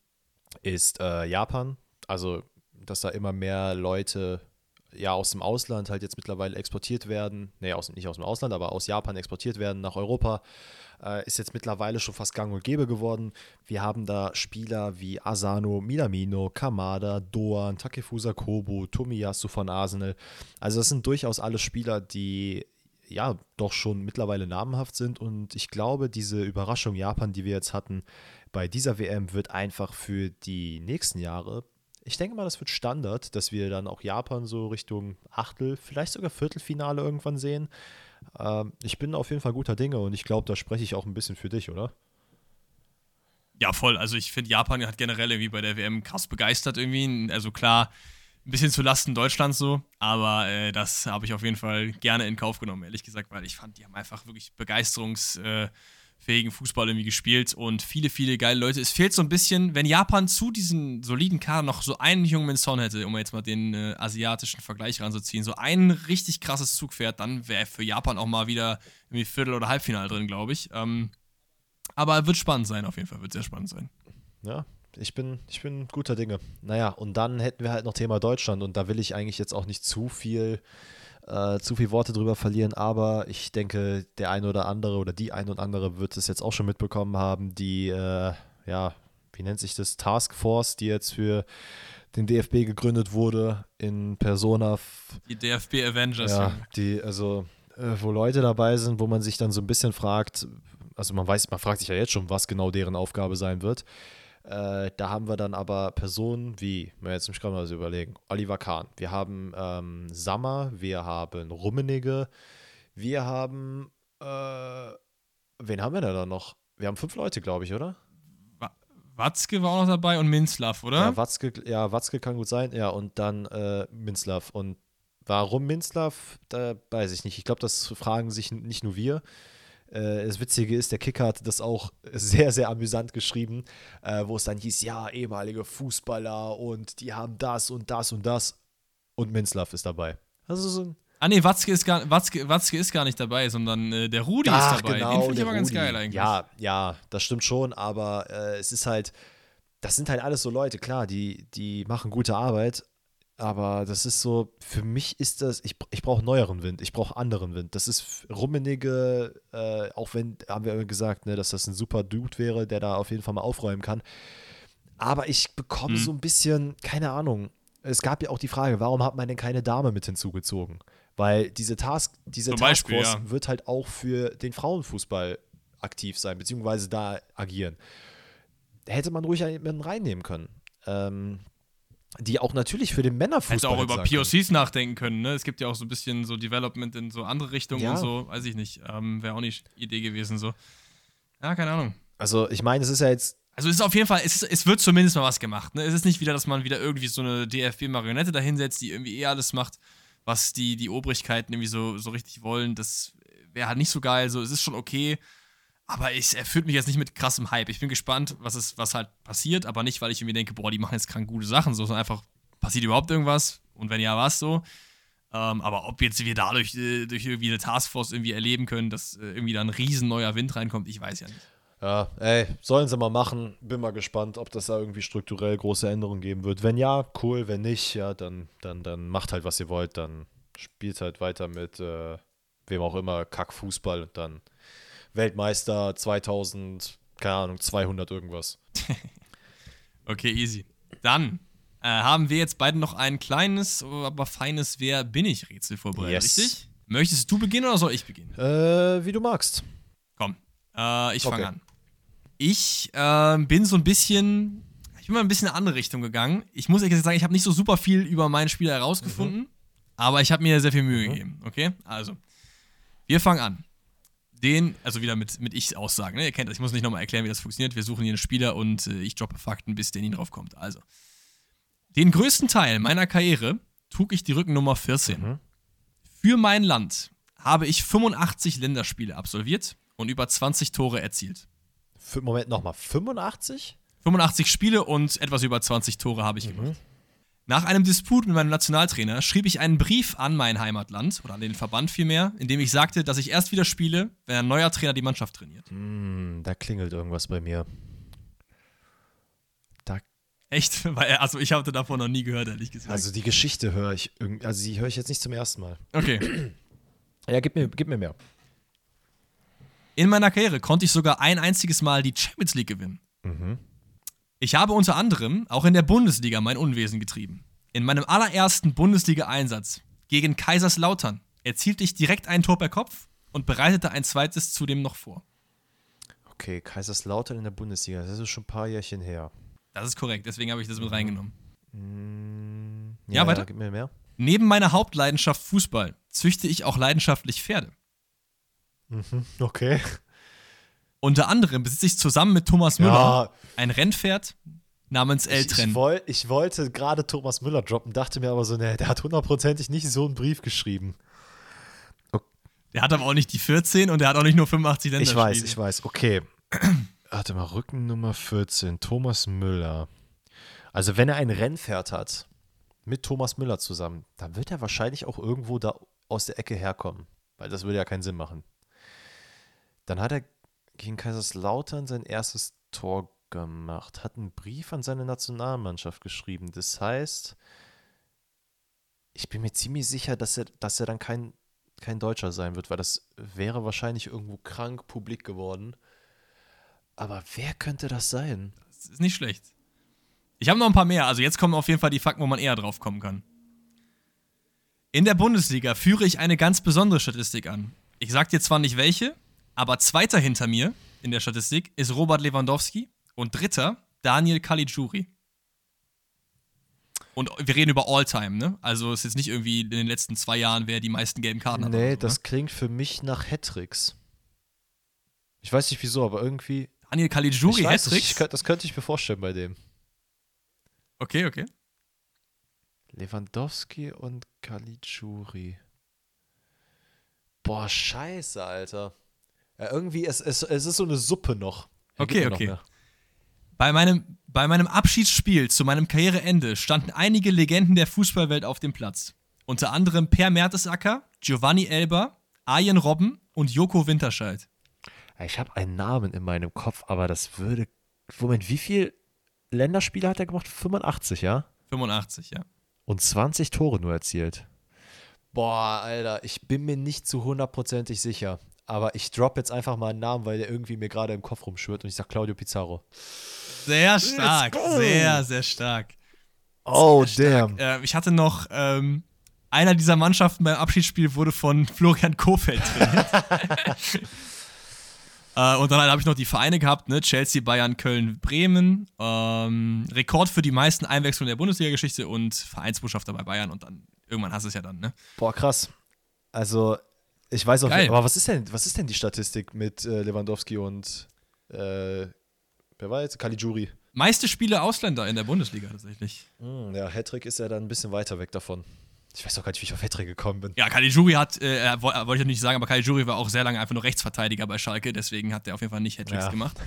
ist äh, Japan. Also, dass da immer mehr Leute ja aus dem Ausland halt jetzt mittlerweile exportiert werden. Nee, aus, nicht aus dem Ausland, aber aus Japan exportiert werden nach Europa. Äh, ist jetzt mittlerweile schon fast gang und gäbe geworden. Wir haben da Spieler wie Asano, Minamino, Kamada, Doan, Takefusa Kobu, Tomiyasu von Arsenal. Also das sind durchaus alle Spieler, die ja doch schon mittlerweile namenhaft sind und ich glaube, diese Überraschung Japan, die wir jetzt hatten, bei dieser WM wird einfach für die nächsten Jahre, ich denke mal, das wird Standard, dass wir dann auch Japan so Richtung Achtel, vielleicht sogar Viertelfinale irgendwann sehen. Ähm, ich bin auf jeden Fall guter Dinge und ich glaube, da spreche ich auch ein bisschen für dich, oder? Ja, voll. Also ich finde, Japan hat generell irgendwie bei der WM krass begeistert irgendwie. Also klar, ein bisschen zu Lasten Deutschlands so, aber äh, das habe ich auf jeden Fall gerne in Kauf genommen, ehrlich gesagt, weil ich fand, die haben einfach wirklich Begeisterungsfähigkeit fähigen Fußball irgendwie gespielt und viele, viele geile Leute. Es fehlt so ein bisschen, wenn Japan zu diesen soliden Kader noch so einen jungen Son hätte, um jetzt mal den äh, asiatischen Vergleich ranzuziehen, so ein richtig krasses Zugpferd, dann wäre für Japan auch mal wieder irgendwie Viertel- oder Halbfinale drin, glaube ich. Ähm, aber wird spannend sein, auf jeden Fall, wird sehr spannend sein. Ja, ich bin, ich bin guter Dinge. Naja, und dann hätten wir halt noch Thema Deutschland und da will ich eigentlich jetzt auch nicht zu viel äh, zu viel Worte drüber verlieren, aber ich denke, der eine oder andere oder die eine oder andere wird es jetzt auch schon mitbekommen haben, die, äh, ja, wie nennt sich das, Taskforce, die jetzt für den DFB gegründet wurde in Persona. Die DFB Avengers. Ja, die, also, äh, wo Leute dabei sind, wo man sich dann so ein bisschen fragt, also man weiß, man fragt sich ja jetzt schon, was genau deren Aufgabe sein wird. Äh, da haben wir dann aber Personen wie, wenn jetzt mich gerade mal so überlegen, Oliver Kahn, wir haben ähm, Sammer, wir haben Rummenigge, wir haben, äh, wen haben wir denn da noch? Wir haben fünf Leute, glaube ich, oder? Watzke war auch noch dabei und Minzlaff, oder? Ja, Watzke, ja, Watzke kann gut sein, ja, und dann äh, Minzlaff. Und warum Minzlaff, da weiß ich nicht. Ich glaube, das fragen sich nicht nur wir. Äh, das Witzige ist, der Kicker hat das auch sehr, sehr amüsant geschrieben, äh, wo es dann hieß, ja, ehemalige Fußballer und die haben das und das und das. Und Minzlaff ist dabei. Also so ein Ah nee, Watzke ist gar, Watzke, Watzke ist gar nicht dabei, sondern äh, der Rudi Ach, ist dabei. Genau, Den finde ich aber Rudi. ganz geil eigentlich. Ja, ja, das stimmt schon, aber äh, es ist halt, das sind halt alles so Leute, klar, die, die machen gute Arbeit, aber das ist so, für mich ist das, ich, ich brauche neueren Wind, ich brauche anderen Wind. Das ist Rummenige, äh, auch wenn, haben wir gesagt, ne, dass das ein super Dude wäre, der da auf jeden Fall mal aufräumen kann. Aber ich bekomme mhm. so ein bisschen, keine Ahnung, es gab ja auch die Frage, warum hat man denn keine Dame mit hinzugezogen? Weil diese Task, diese Zum Taskforce ja. wird halt auch für den Frauenfußball aktiv sein, beziehungsweise da agieren. Hätte man ruhig einen reinnehmen können. Ähm, die auch natürlich für den Männerfußball. Hätte auch über POCs nachdenken können, ne? Es gibt ja auch so ein bisschen so Development in so andere Richtungen ja. und so, weiß ich nicht. Ähm, Wäre auch nicht Idee gewesen, so. Ja, keine Ahnung. Also, ich meine, es ist ja jetzt. Also, es ist auf jeden Fall, es, ist, es wird zumindest mal was gemacht, ne? Es ist nicht wieder, dass man wieder irgendwie so eine DFB-Marionette dahinsetzt, die irgendwie eh alles macht, was die, die Obrigkeiten irgendwie so, so richtig wollen. Das wäre halt nicht so geil. So, es ist schon okay. Aber es erfüllt mich jetzt nicht mit krassem Hype. Ich bin gespannt, was, ist, was halt passiert, aber nicht, weil ich irgendwie denke, boah, die machen jetzt krank gute Sachen, sondern einfach, passiert überhaupt irgendwas? Und wenn ja, was so? Ähm, aber ob jetzt wir dadurch äh, durch irgendwie eine Taskforce irgendwie erleben können, dass äh, irgendwie da ein riesen neuer Wind reinkommt, ich weiß ja nicht. Ja, ey, sollen sie mal machen. Bin mal gespannt, ob das da irgendwie strukturell große Änderungen geben wird. Wenn ja, cool. Wenn nicht, ja, dann, dann, dann macht halt, was ihr wollt. Dann spielt halt weiter mit äh, wem auch immer, Kackfußball und dann Weltmeister 2000, keine Ahnung, 200 irgendwas. okay, easy. Dann äh, haben wir jetzt beide noch ein kleines, aber feines Wer bin ich Rätsel vorbereitet, yes. richtig? Möchtest du beginnen oder soll ich beginnen? Äh, wie du magst. Komm, äh, ich fange okay. an. Ich äh, bin so ein bisschen, ich bin mal ein bisschen in eine andere Richtung gegangen. Ich muss ehrlich sagen, ich habe nicht so super viel über meinen Spieler herausgefunden, mhm. aber ich habe mir sehr viel Mühe mhm. gegeben. Okay, also wir fangen an den, also wieder mit, mit Ich-Aussagen, ne? ihr kennt das, ich muss nicht nochmal erklären, wie das funktioniert. Wir suchen hier einen Spieler und äh, ich droppe Fakten, bis der ihn drauf kommt. Also, den größten Teil meiner Karriere trug ich die Rückennummer 14. Mhm. Für mein Land habe ich 85 Länderspiele absolviert und über 20 Tore erzielt. Moment, nochmal, 85? 85 Spiele und etwas über 20 Tore habe ich mhm. gemacht. Nach einem Disput mit meinem Nationaltrainer schrieb ich einen Brief an mein Heimatland oder an den Verband vielmehr, in dem ich sagte, dass ich erst wieder spiele, wenn ein neuer Trainer die Mannschaft trainiert. Mm, da klingelt irgendwas bei mir. Da Echt? Weil, also ich hatte davon noch nie gehört, ehrlich gesagt. Also die Geschichte höre ich, also die höre ich jetzt nicht zum ersten Mal. Okay. ja, gib mir, gib mir mehr. In meiner Karriere konnte ich sogar ein einziges Mal die Champions League gewinnen. Mhm. Ich habe unter anderem auch in der Bundesliga mein Unwesen getrieben. In meinem allerersten Bundesliga-Einsatz gegen Kaiserslautern erzielte ich direkt ein Tor per Kopf und bereitete ein zweites zudem noch vor. Okay, Kaiserslautern in der Bundesliga, das ist schon ein paar Jährchen her. Das ist korrekt, deswegen habe ich das mit reingenommen. Mm, ja, ja, weiter. Ja, gib mir mehr. Neben meiner Hauptleidenschaft Fußball züchte ich auch leidenschaftlich Pferde. Mhm, okay. Unter anderem besitze ich zusammen mit Thomas Müller ja. ein Rennpferd namens Eltren. Ich, ich, woll, ich wollte gerade Thomas Müller droppen, dachte mir aber so, ne, der hat hundertprozentig nicht so einen Brief geschrieben. Okay. Der hat aber auch nicht die 14 und der hat auch nicht nur 85 Länderspiele. Ich weiß, ich weiß. Okay. Warte mal, Rückennummer 14, Thomas Müller. Also wenn er ein Rennpferd hat mit Thomas Müller zusammen, dann wird er wahrscheinlich auch irgendwo da aus der Ecke herkommen, weil das würde ja keinen Sinn machen. Dann hat er gegen Kaiserslautern sein erstes Tor gemacht, hat einen Brief an seine Nationalmannschaft geschrieben. Das heißt, ich bin mir ziemlich sicher, dass er, dass er dann kein, kein Deutscher sein wird, weil das wäre wahrscheinlich irgendwo krank publik geworden. Aber wer könnte das sein? Das ist nicht schlecht. Ich habe noch ein paar mehr. Also jetzt kommen auf jeden Fall die Fakten, wo man eher drauf kommen kann. In der Bundesliga führe ich eine ganz besondere Statistik an. Ich sag dir zwar nicht welche, aber zweiter hinter mir in der Statistik ist Robert Lewandowski und dritter Daniel Caligiuri. Und wir reden über All-Time, ne? Also es ist jetzt nicht irgendwie in den letzten zwei Jahren, wer die meisten gelben Karten hat. Nee, so, das ne? klingt für mich nach Hattricks. Ich weiß nicht wieso, aber irgendwie. Daniel Caligiuri, Hattricks? Das könnte ich mir vorstellen bei dem. Okay, okay. Lewandowski und Caligiuri. Boah, scheiße, Alter. Ja, irgendwie, es, es, es ist so eine Suppe noch. okay, okay. Noch bei meinem, bei meinem Abschiedsspiel zu meinem Karriereende standen einige Legenden der Fußballwelt auf dem Platz. Unter anderem Per Mertesacker, Giovanni Elber, Arjen Robben und Joko Winterscheid. Ich habe einen Namen in meinem Kopf, aber das würde. Moment, wie viel Länderspiele hat er gemacht? 85, ja? 85, ja. Und 20 Tore nur erzielt. Boah, Alter, ich bin mir nicht zu hundertprozentig sicher. Aber ich drop jetzt einfach mal einen Namen, weil der irgendwie mir gerade im Kopf rumschwirrt und ich sag Claudio Pizarro. Sehr stark, sehr, sehr stark. Oh, sehr damn. Äh, ich hatte noch, ähm, einer dieser Mannschaften beim Abschiedsspiel wurde von Florian Kofeld trainiert. äh, und dann habe ich noch die Vereine gehabt, ne? Chelsea, Bayern, Köln, Bremen. Ähm, Rekord für die meisten Einwechslungen der Bundesliga-Geschichte und Vereinsbotschafter bei Bayern und dann irgendwann hast du es ja dann, ne? Boah, krass. Also, ich weiß auch, Geil. aber was ist denn, was ist denn die Statistik mit äh, Lewandowski und äh, wer war jetzt? Caligiuri. Meiste Spiele Ausländer in der Bundesliga tatsächlich. Mm, ja, Hattrick ist ja dann ein bisschen weiter weg davon. Ich weiß auch gar nicht, wie ich auf Hattrick gekommen bin. Ja, Caligiuri hat, äh, wollte ich nicht sagen, aber Caligiuri war auch sehr lange einfach nur Rechtsverteidiger bei Schalke, deswegen hat er auf jeden Fall nicht Hattricks ja. gemacht.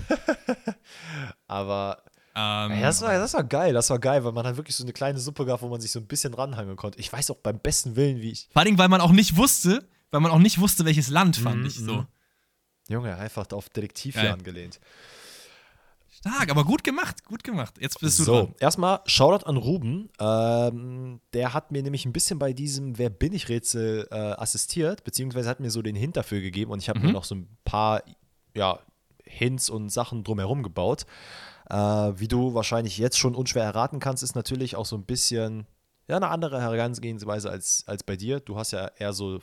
aber ähm, ja, das, war, das war geil, das war geil, weil man halt wirklich so eine kleine Suppe gab, wo man sich so ein bisschen ranhangeln konnte. Ich weiß auch beim besten Willen, wie ich. Vor allem, weil man auch nicht wusste, weil man auch nicht wusste, welches Land, fand mm, ich so. Mhm. Junge, einfach auf Detektiv hier angelehnt. Stark, aber gut gemacht, gut gemacht. Jetzt bist du so, dran. erstmal Shoutout an Ruben. Ähm, der hat mir nämlich ein bisschen bei diesem Wer bin ich Rätsel äh, assistiert, beziehungsweise hat mir so den Hint dafür gegeben und ich habe mhm. mir noch so ein paar ja, Hints und Sachen drumherum gebaut. Äh, wie du wahrscheinlich jetzt schon unschwer erraten kannst, ist natürlich auch so ein bisschen ja, eine andere Herangehensweise als, als bei dir. Du hast ja eher so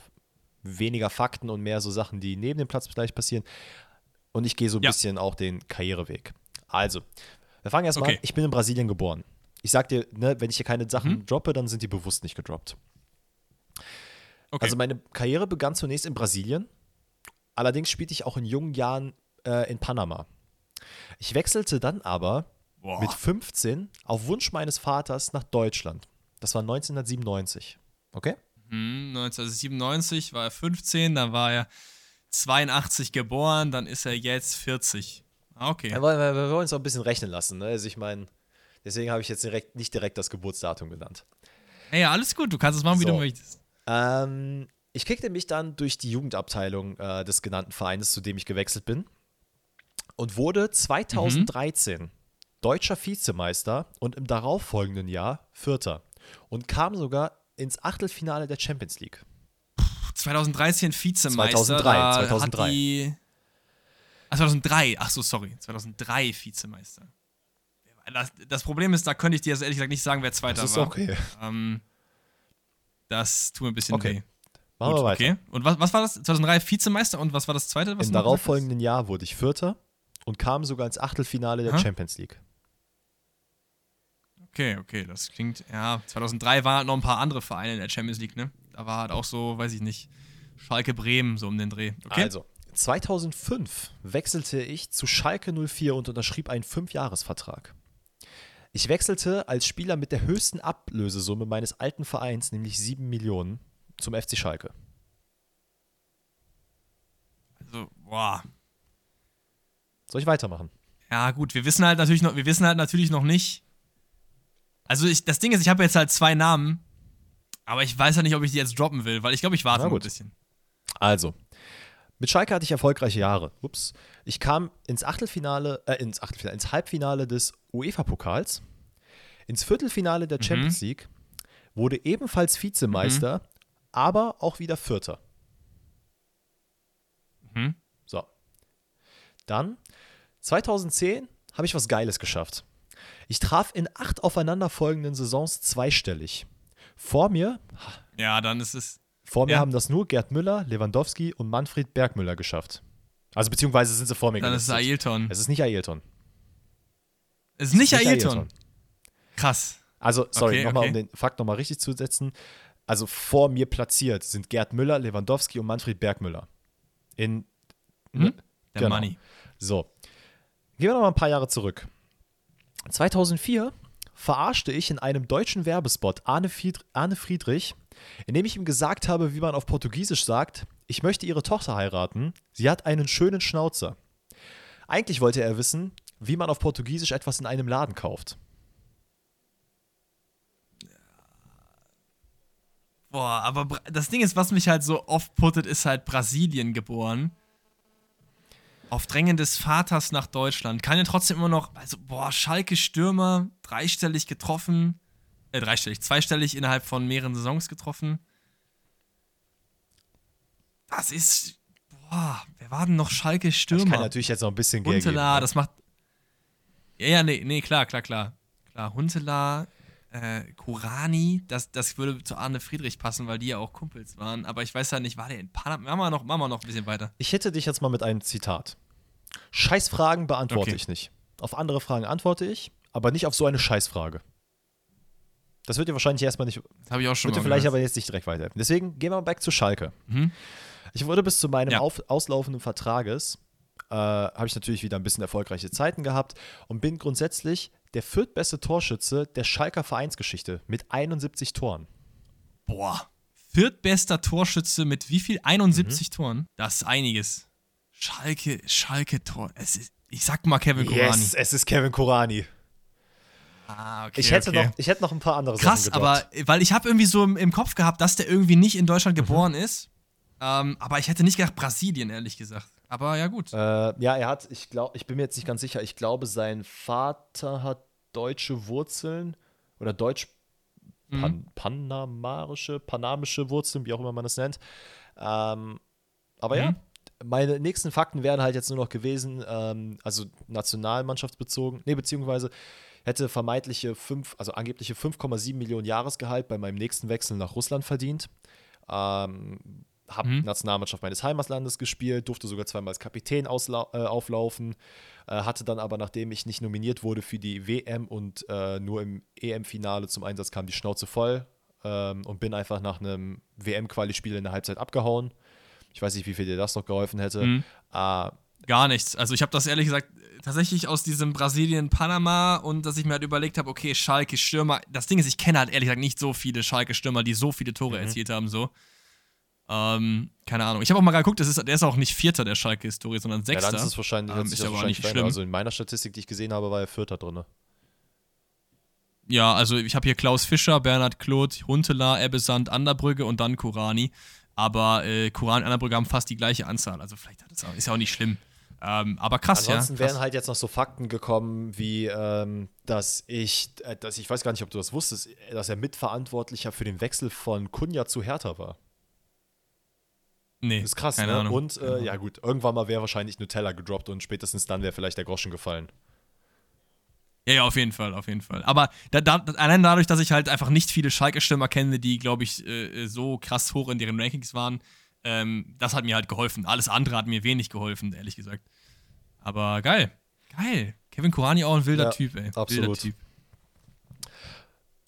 weniger Fakten und mehr so Sachen, die neben dem Platz vielleicht passieren. Und ich gehe so ein ja. bisschen auch den Karriereweg. Also, wir fangen erstmal okay. an. Ich bin in Brasilien geboren. Ich sag dir, ne, wenn ich hier keine Sachen mhm. droppe, dann sind die bewusst nicht gedroppt. Okay. Also meine Karriere begann zunächst in Brasilien. Allerdings spielte ich auch in jungen Jahren äh, in Panama. Ich wechselte dann aber Boah. mit 15 auf Wunsch meines Vaters nach Deutschland. Das war 1997. Okay? 1997 hm, war er 15, dann war er 82 geboren, dann ist er jetzt 40. Ah, okay. Ja, wir, wir, wollen uns auch ein bisschen rechnen lassen. Ne? Also ich meine, deswegen habe ich jetzt direkt, nicht direkt das Geburtsdatum genannt. Hey, ja, alles gut, du kannst es machen, wie so. du möchtest. Ähm, ich kriegte mich dann durch die Jugendabteilung äh, des genannten Vereines, zu dem ich gewechselt bin, und wurde 2013 mhm. deutscher Vizemeister und im darauffolgenden Jahr Vierter und kam sogar ins Achtelfinale der Champions League. 2013 Vizemeister. 2003, 2003. Die, ach, 2003, ach so, sorry. 2003 Vizemeister. Das, das, Problem ist, da könnte ich dir ehrlich gesagt nicht sagen, wer Zweiter war. Das ist war. okay. Ähm, das tut mir ein bisschen okay. weh. Machen Gut, wir weiter. Okay. Und was, was war das? 2003 Vizemeister und was war das Zweite? Was Im darauffolgenden Jahr wurde ich Vierter und kam sogar ins Achtelfinale der Aha. Champions League. Okay, okay, das klingt, ja, 2003 waren halt noch ein paar andere Vereine in der Champions League, ne? Da war halt auch so, weiß ich nicht, Schalke Bremen so um den Dreh. Okay? Also, 2005 wechselte ich zu Schalke 04 und unterschrieb einen Fünfjahresvertrag. Ich wechselte als Spieler mit der höchsten Ablösesumme meines alten Vereins, nämlich 7 Millionen, zum FC Schalke. boah. Soll ich weitermachen? Ja, gut, wir wissen halt natürlich noch, wir wissen halt natürlich noch nicht. Also ich, das Ding ist, ich habe jetzt halt zwei Namen, aber ich weiß ja nicht, ob ich die jetzt droppen will, weil ich glaube, ich warte noch ein bisschen. Also, mit Schalke hatte ich erfolgreiche Jahre. Ups. Ich kam ins Achtelfinale, äh, ins Achtelfinale, ins Halbfinale des UEFA-Pokals, ins Viertelfinale der Champions League, wurde ebenfalls Vizemeister, aber auch wieder Vierter. Mhm. So. Dann, 2010, habe ich was Geiles geschafft. Ich traf in acht aufeinanderfolgenden Saisons zweistellig. Vor mir, Ja, dann ist es. vor mir Ja. haben das nur Gerd Müller, Lewandowski und Manfred Bergmüller geschafft. Also beziehungsweise sind sie vor mir Dann ist es. Ailton. Es ist nicht Ailton. Es ist nicht Nicht Ailton. Krass. Also, sorry, Okay, nochmal, okay. um den Fakt nochmal richtig zu setzen. Also vor mir platziert sind Gerd Müller, Lewandowski und Manfred Bergmüller. In. Mhm. Der Genau. Money. So. Gehen wir noch mal ein paar Jahre zurück. 2004 verarschte ich in einem deutschen Werbespot Arne, Fried Arne Friedrich, indem ich ihm gesagt habe, wie man auf Portugiesisch sagt, ich möchte ihre Tochter heiraten, sie hat einen schönen Schnauzer. Eigentlich wollte er wissen, wie man auf Portugiesisch etwas in einem Laden kauft. Boah, aber das Ding ist, was mich halt so oft puttet, ist halt Brasilien geboren. Auf Drängen des Vaters nach Deutschland. Kann ja trotzdem immer noch, also, boah, Schalke Stürmer, dreistellig getroffen. Äh, dreistellig, zweistellig innerhalb von mehreren Saisons getroffen. Das ist, boah, wer war denn noch Schalke Ich Stürmer? kann natürlich jetzt noch ein bisschen Geld geben. Huntela, ne? das macht. Ja, ja, nee, nee, klar, klar, klar. Klar, Huntela, äh, Kurani, das, das würde zu Arne Friedrich passen, weil die ja auch Kumpels waren. Aber ich weiß ja nicht, war der in Panama? Machen wir noch, machen wir noch ein bisschen weiter. Ich hätte dich jetzt mal mit einem Zitat. Scheißfragen beantworte Okay. ich nicht. Auf andere Fragen antworte ich, aber nicht auf so eine Scheißfrage. Das wird dir wahrscheinlich erstmal nicht, habe ich auch schon wird dir vielleicht gehört. aber jetzt nicht direkt weiterhelfen. Deswegen gehen wir mal back zu Schalke. Mhm. Ich wurde bis zu meinem Ja. auf, auslaufenden Vertrages, äh, habe ich natürlich wieder ein bisschen erfolgreiche Zeiten gehabt und bin grundsätzlich der viertbeste Torschütze der Schalker Vereinsgeschichte mit 71 Toren. Boah. Viertbester Torschütze mit wie viel? Mhm. 71 Toren? Das ist einiges. Schalke, Schalke-Tor. Es ist, ich sag mal Kevin Kurani. Yes, es ist Kevin Kurani. Ah, okay, Ich hätte, okay. noch, ich hätte noch ein paar andere Krass, Sachen gedroppt. aber weil ich habe irgendwie so im, im Kopf gehabt, dass der irgendwie nicht in Deutschland geboren Mhm. ist. Ähm, aber ich hätte nicht gedacht Brasilien, ehrlich gesagt. Aber ja, gut. Äh, ja, er hat, ich glaube, ich bin mir jetzt nicht ganz sicher, ich glaube, sein Vater hat deutsche Wurzeln oder deutsch Mhm. pan panamarische, panamische Wurzeln, wie auch immer man das nennt. Ähm, aber ja, Mhm. Meine nächsten Fakten wären halt jetzt nur noch gewesen, ähm, also nationalmannschaftsbezogen, nee, beziehungsweise hätte vermeintliche fünf, also angebliche 5,7 Millionen Jahresgehalt bei meinem nächsten Wechsel nach Russland verdient. Ähm, habe Mhm. Nationalmannschaft meines Heimatlandes gespielt, durfte sogar zweimal als Kapitän äh, auflaufen, äh, hatte dann aber, nachdem ich nicht nominiert wurde für die WM und äh, nur im EM-Finale zum Einsatz kam, die Schnauze voll ähm, und bin einfach nach einem WM-Quali-Spiel in der Halbzeit abgehauen. Ich weiß nicht, wie viel dir das noch geholfen hätte. Mhm. Äh, Gar nichts. Also ich habe das ehrlich gesagt tatsächlich aus diesem Brasilien-Panama und dass ich mir halt überlegt habe, okay, Schalke Stürmer. Das Ding ist, ich kenne halt ehrlich gesagt nicht so viele Schalke Stürmer, die so viele Tore erzielt haben, so. Ähm, keine Ahnung. Ich habe auch mal geguckt, das ist, der ist auch nicht Vierter der Schalke-Historie, sondern ja, Sechster. dann ist es wahrscheinlich, Ähm, ist aber wahrscheinlich nicht schlimm. Also in meiner Statistik, die ich gesehen habe, war er Vierter drin. Ja, also ich habe hier Klaus Fischer, Bernhard Kloth, Huntela, Ebbesand, Anderbrügge und dann Kurani. Aber äh, Kurani und haben fast die gleiche Anzahl. Also vielleicht auch, ist ja auch nicht schlimm. Ähm, aber krass, Ansonsten ja. wären Krass. halt jetzt noch so Fakten gekommen, wie ähm, dass ich, äh, dass ich weiß gar nicht, ob du das wusstest, dass er Mitverantwortlicher für den Wechsel von Kunja zu Hertha war. nee, Das ist krass, keine ne? Ahnung. Und äh, ja gut, irgendwann mal wäre wahrscheinlich Nutella gedroppt und spätestens dann wäre vielleicht der Groschen gefallen. Ja, ja, auf jeden Fall, auf jeden Fall. Aber da, da, allein dadurch, dass ich halt einfach nicht viele Schalke-Stürmer kenne, die, glaube ich, äh, so krass hoch in deren Rankings waren, ähm, das hat mir halt geholfen. Alles andere hat mir wenig geholfen, ehrlich gesagt. Aber geil. Geil. Kevin Kurani auch ein wilder Ja, Typ, ey. absolut. Wilder Typ.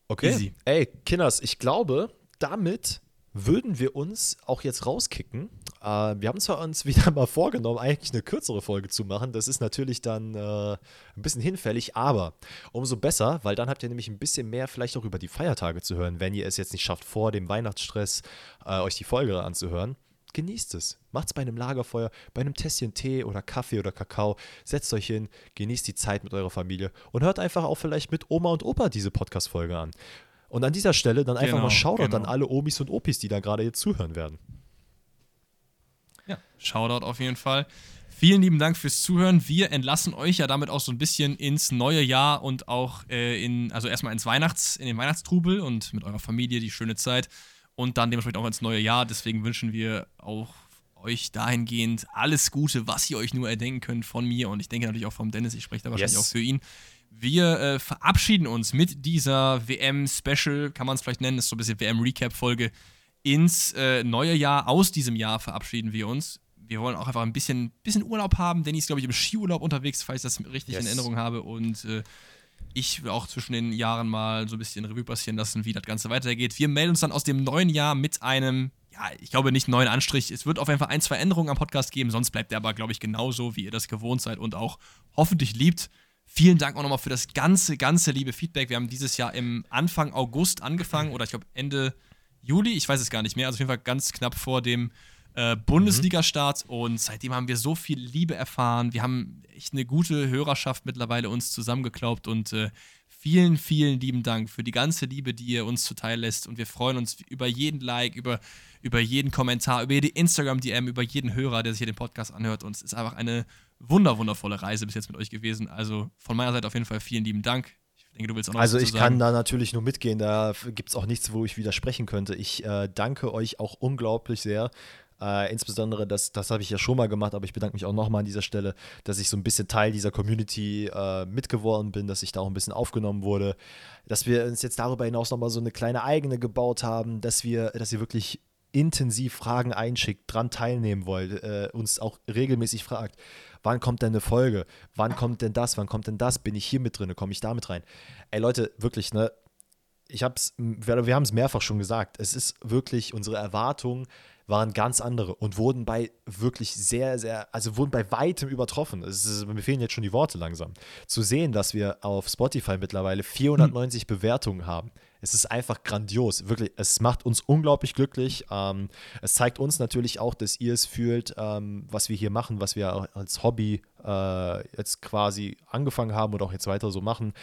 Okay. Easy. Ey, Kinders, ich glaube, damit würden wir uns auch jetzt rauskicken. Äh, wir haben zwar uns wieder mal vorgenommen, eigentlich eine kürzere Folge zu machen. Das ist natürlich dann äh, ein bisschen hinfällig, aber umso besser, weil dann habt ihr nämlich ein bisschen mehr vielleicht auch über die Feiertage zu hören, wenn ihr es jetzt nicht schafft, vor dem Weihnachtsstress äh, euch die Folge anzuhören. genießt es. Macht es bei einem Lagerfeuer, bei einem Tässchen Tee oder Kaffee oder Kakao. Setzt euch hin, genießt die Zeit mit eurer Familie und hört einfach auch vielleicht mit Oma und Opa diese Podcast-Folge an. Und an dieser Stelle dann einfach Genau, mal Shoutout genau. an alle Omis und Opis, die da gerade jetzt zuhören werden. Ja, Shoutout auf jeden Fall. Vielen lieben Dank fürs Zuhören. Wir entlassen euch ja damit auch so ein bisschen ins neue Jahr und auch äh, in, also erstmal ins Weihnachts, in den Weihnachtstrubel und mit eurer Familie die schöne Zeit und dann dementsprechend auch ins neue Jahr. Deswegen wünschen wir auch euch dahingehend alles Gute, was ihr euch nur erdenken könnt von mir und ich denke natürlich auch vom Dennis. Ich spreche da wahrscheinlich Yes. auch für ihn. Wir äh, verabschieden uns mit dieser WM-Special, kann man es vielleicht nennen, ist so ein bisschen WM-Recap-Folge, ins äh, neue Jahr. Aus diesem Jahr verabschieden wir uns. Wir wollen auch einfach ein bisschen, bisschen Urlaub haben. Danny ist, glaube ich, im Skiurlaub unterwegs, falls ich das richtig Yes. in Erinnerung habe. Und äh, ich will auch zwischen den Jahren mal so ein bisschen Revue passieren lassen, wie das Ganze weitergeht. Wir melden uns dann aus dem neuen Jahr mit einem, ja, ich glaube nicht neuen Anstrich. Es wird auf jeden Fall ein, zwei Änderungen am Podcast geben, sonst bleibt der aber, glaube ich, genauso, wie ihr das gewohnt seid und auch hoffentlich liebt. Vielen Dank auch nochmal für das ganze, ganze liebe Feedback. Wir haben dieses Jahr im Anfang August angefangen oder ich glaube Ende Juli, ich weiß es gar nicht mehr, also auf jeden Fall ganz knapp vor dem äh, Bundesliga-Start und seitdem haben wir so viel Liebe erfahren. Wir haben echt eine gute Hörerschaft mittlerweile uns zusammengeklaubt und äh, vielen, vielen lieben Dank für die ganze Liebe, die ihr uns zuteil lässt und wir freuen uns über jeden Like, über, über jeden Kommentar, über jede Instagram-DM, über jeden Hörer, der sich hier den Podcast anhört und es ist einfach eine wunder, wundervolle Reise bis jetzt mit euch gewesen. Also von meiner Seite auf jeden Fall vielen lieben Dank. Denke, du willst auch noch Also ich dazu kann sagen. da natürlich nur mitgehen, da gibt es auch nichts, wo ich widersprechen könnte. Ich äh, danke euch auch unglaublich sehr. Äh, insbesondere, das, das habe ich ja schon mal gemacht, aber ich bedanke mich auch nochmal an dieser Stelle, dass ich so ein bisschen Teil dieser Community äh, mitgeworden bin, dass ich da auch ein bisschen aufgenommen wurde, dass wir uns jetzt darüber hinaus nochmal so eine kleine eigene gebaut haben, dass wir, dass ihr wirklich intensiv Fragen einschickt, dran teilnehmen wollt, äh, uns auch regelmäßig fragt, wann kommt denn eine Folge, wann kommt denn das, wann kommt denn das, bin ich hier mit drin, komme ich da mit rein. Ey Leute, wirklich, ne, ich hab's, wir, wir haben es mehrfach schon gesagt, es ist wirklich, unsere Erwartungen waren ganz andere und wurden bei wirklich sehr, sehr, also wurden bei weitem übertroffen. Es ist, mir fehlen jetzt schon die Worte langsam. Zu sehen, dass wir auf Spotify mittlerweile 490 Bewertungen haben. Es ist einfach grandios, wirklich. Es macht uns unglaublich glücklich. Ähm, es zeigt uns natürlich auch, dass ihr es fühlt, ähm, was wir hier machen, was wir als Hobby äh, jetzt quasi angefangen haben und auch jetzt weiter so machen.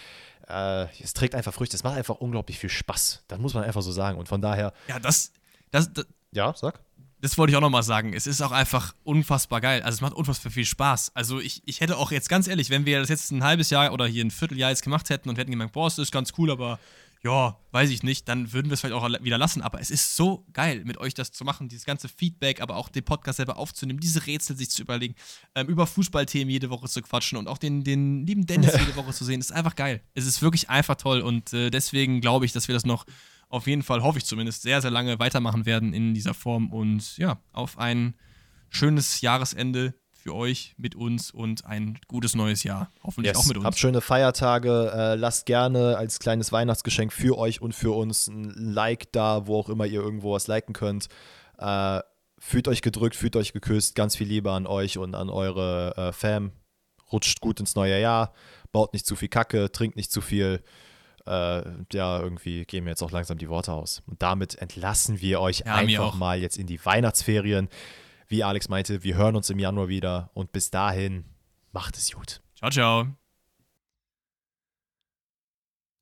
Äh, es trägt einfach Früchte. Es macht einfach unglaublich viel Spaß. Das muss man einfach so sagen. Und von daher, Ja, das, das, das, ja, sag. das wollte ich auch nochmal sagen. Es ist auch einfach unfassbar geil. Also es macht unfassbar viel Spaß. Also ich, ich hätte auch jetzt ganz ehrlich, wenn wir das jetzt ein halbes Jahr oder hier ein Vierteljahr jetzt gemacht hätten und wir hätten gemerkt, boah, es ist ganz cool, aber ja, weiß ich nicht, dann würden wir es vielleicht auch wieder lassen. Aber es ist so geil, mit euch das zu machen, dieses ganze Feedback, aber auch den Podcast selber aufzunehmen, diese Rätsel sich zu überlegen, ähm, über Fußballthemen jede Woche zu quatschen und auch den, den lieben Dennis jede Woche zu sehen, ist einfach geil. Es ist wirklich einfach toll und äh, deswegen glaube ich, dass wir das noch auf jeden Fall, hoffe ich zumindest, sehr, sehr lange weitermachen werden in dieser Form und ja, auf ein schönes Jahresende für euch, mit uns und ein gutes neues Jahr. Hoffentlich auch mit uns. Habt schöne Feiertage. Äh, lasst gerne als kleines Weihnachtsgeschenk für euch und für uns ein Like da, wo auch immer ihr irgendwo was liken könnt. Äh, fühlt euch gedrückt, fühlt euch geküsst. Ganz viel Liebe an euch und an eure äh, Fam. Rutscht gut ins neue Jahr. Baut nicht zu viel Kacke, trinkt nicht zu viel. Äh, ja, irgendwie gehen mir jetzt auch langsam die Worte aus. Und damit entlassen wir euch Ja, einfach mal jetzt in die Weihnachtsferien. Wie Alex meinte, wir hören uns im Januar wieder und bis dahin macht es gut. Ciao, ciao.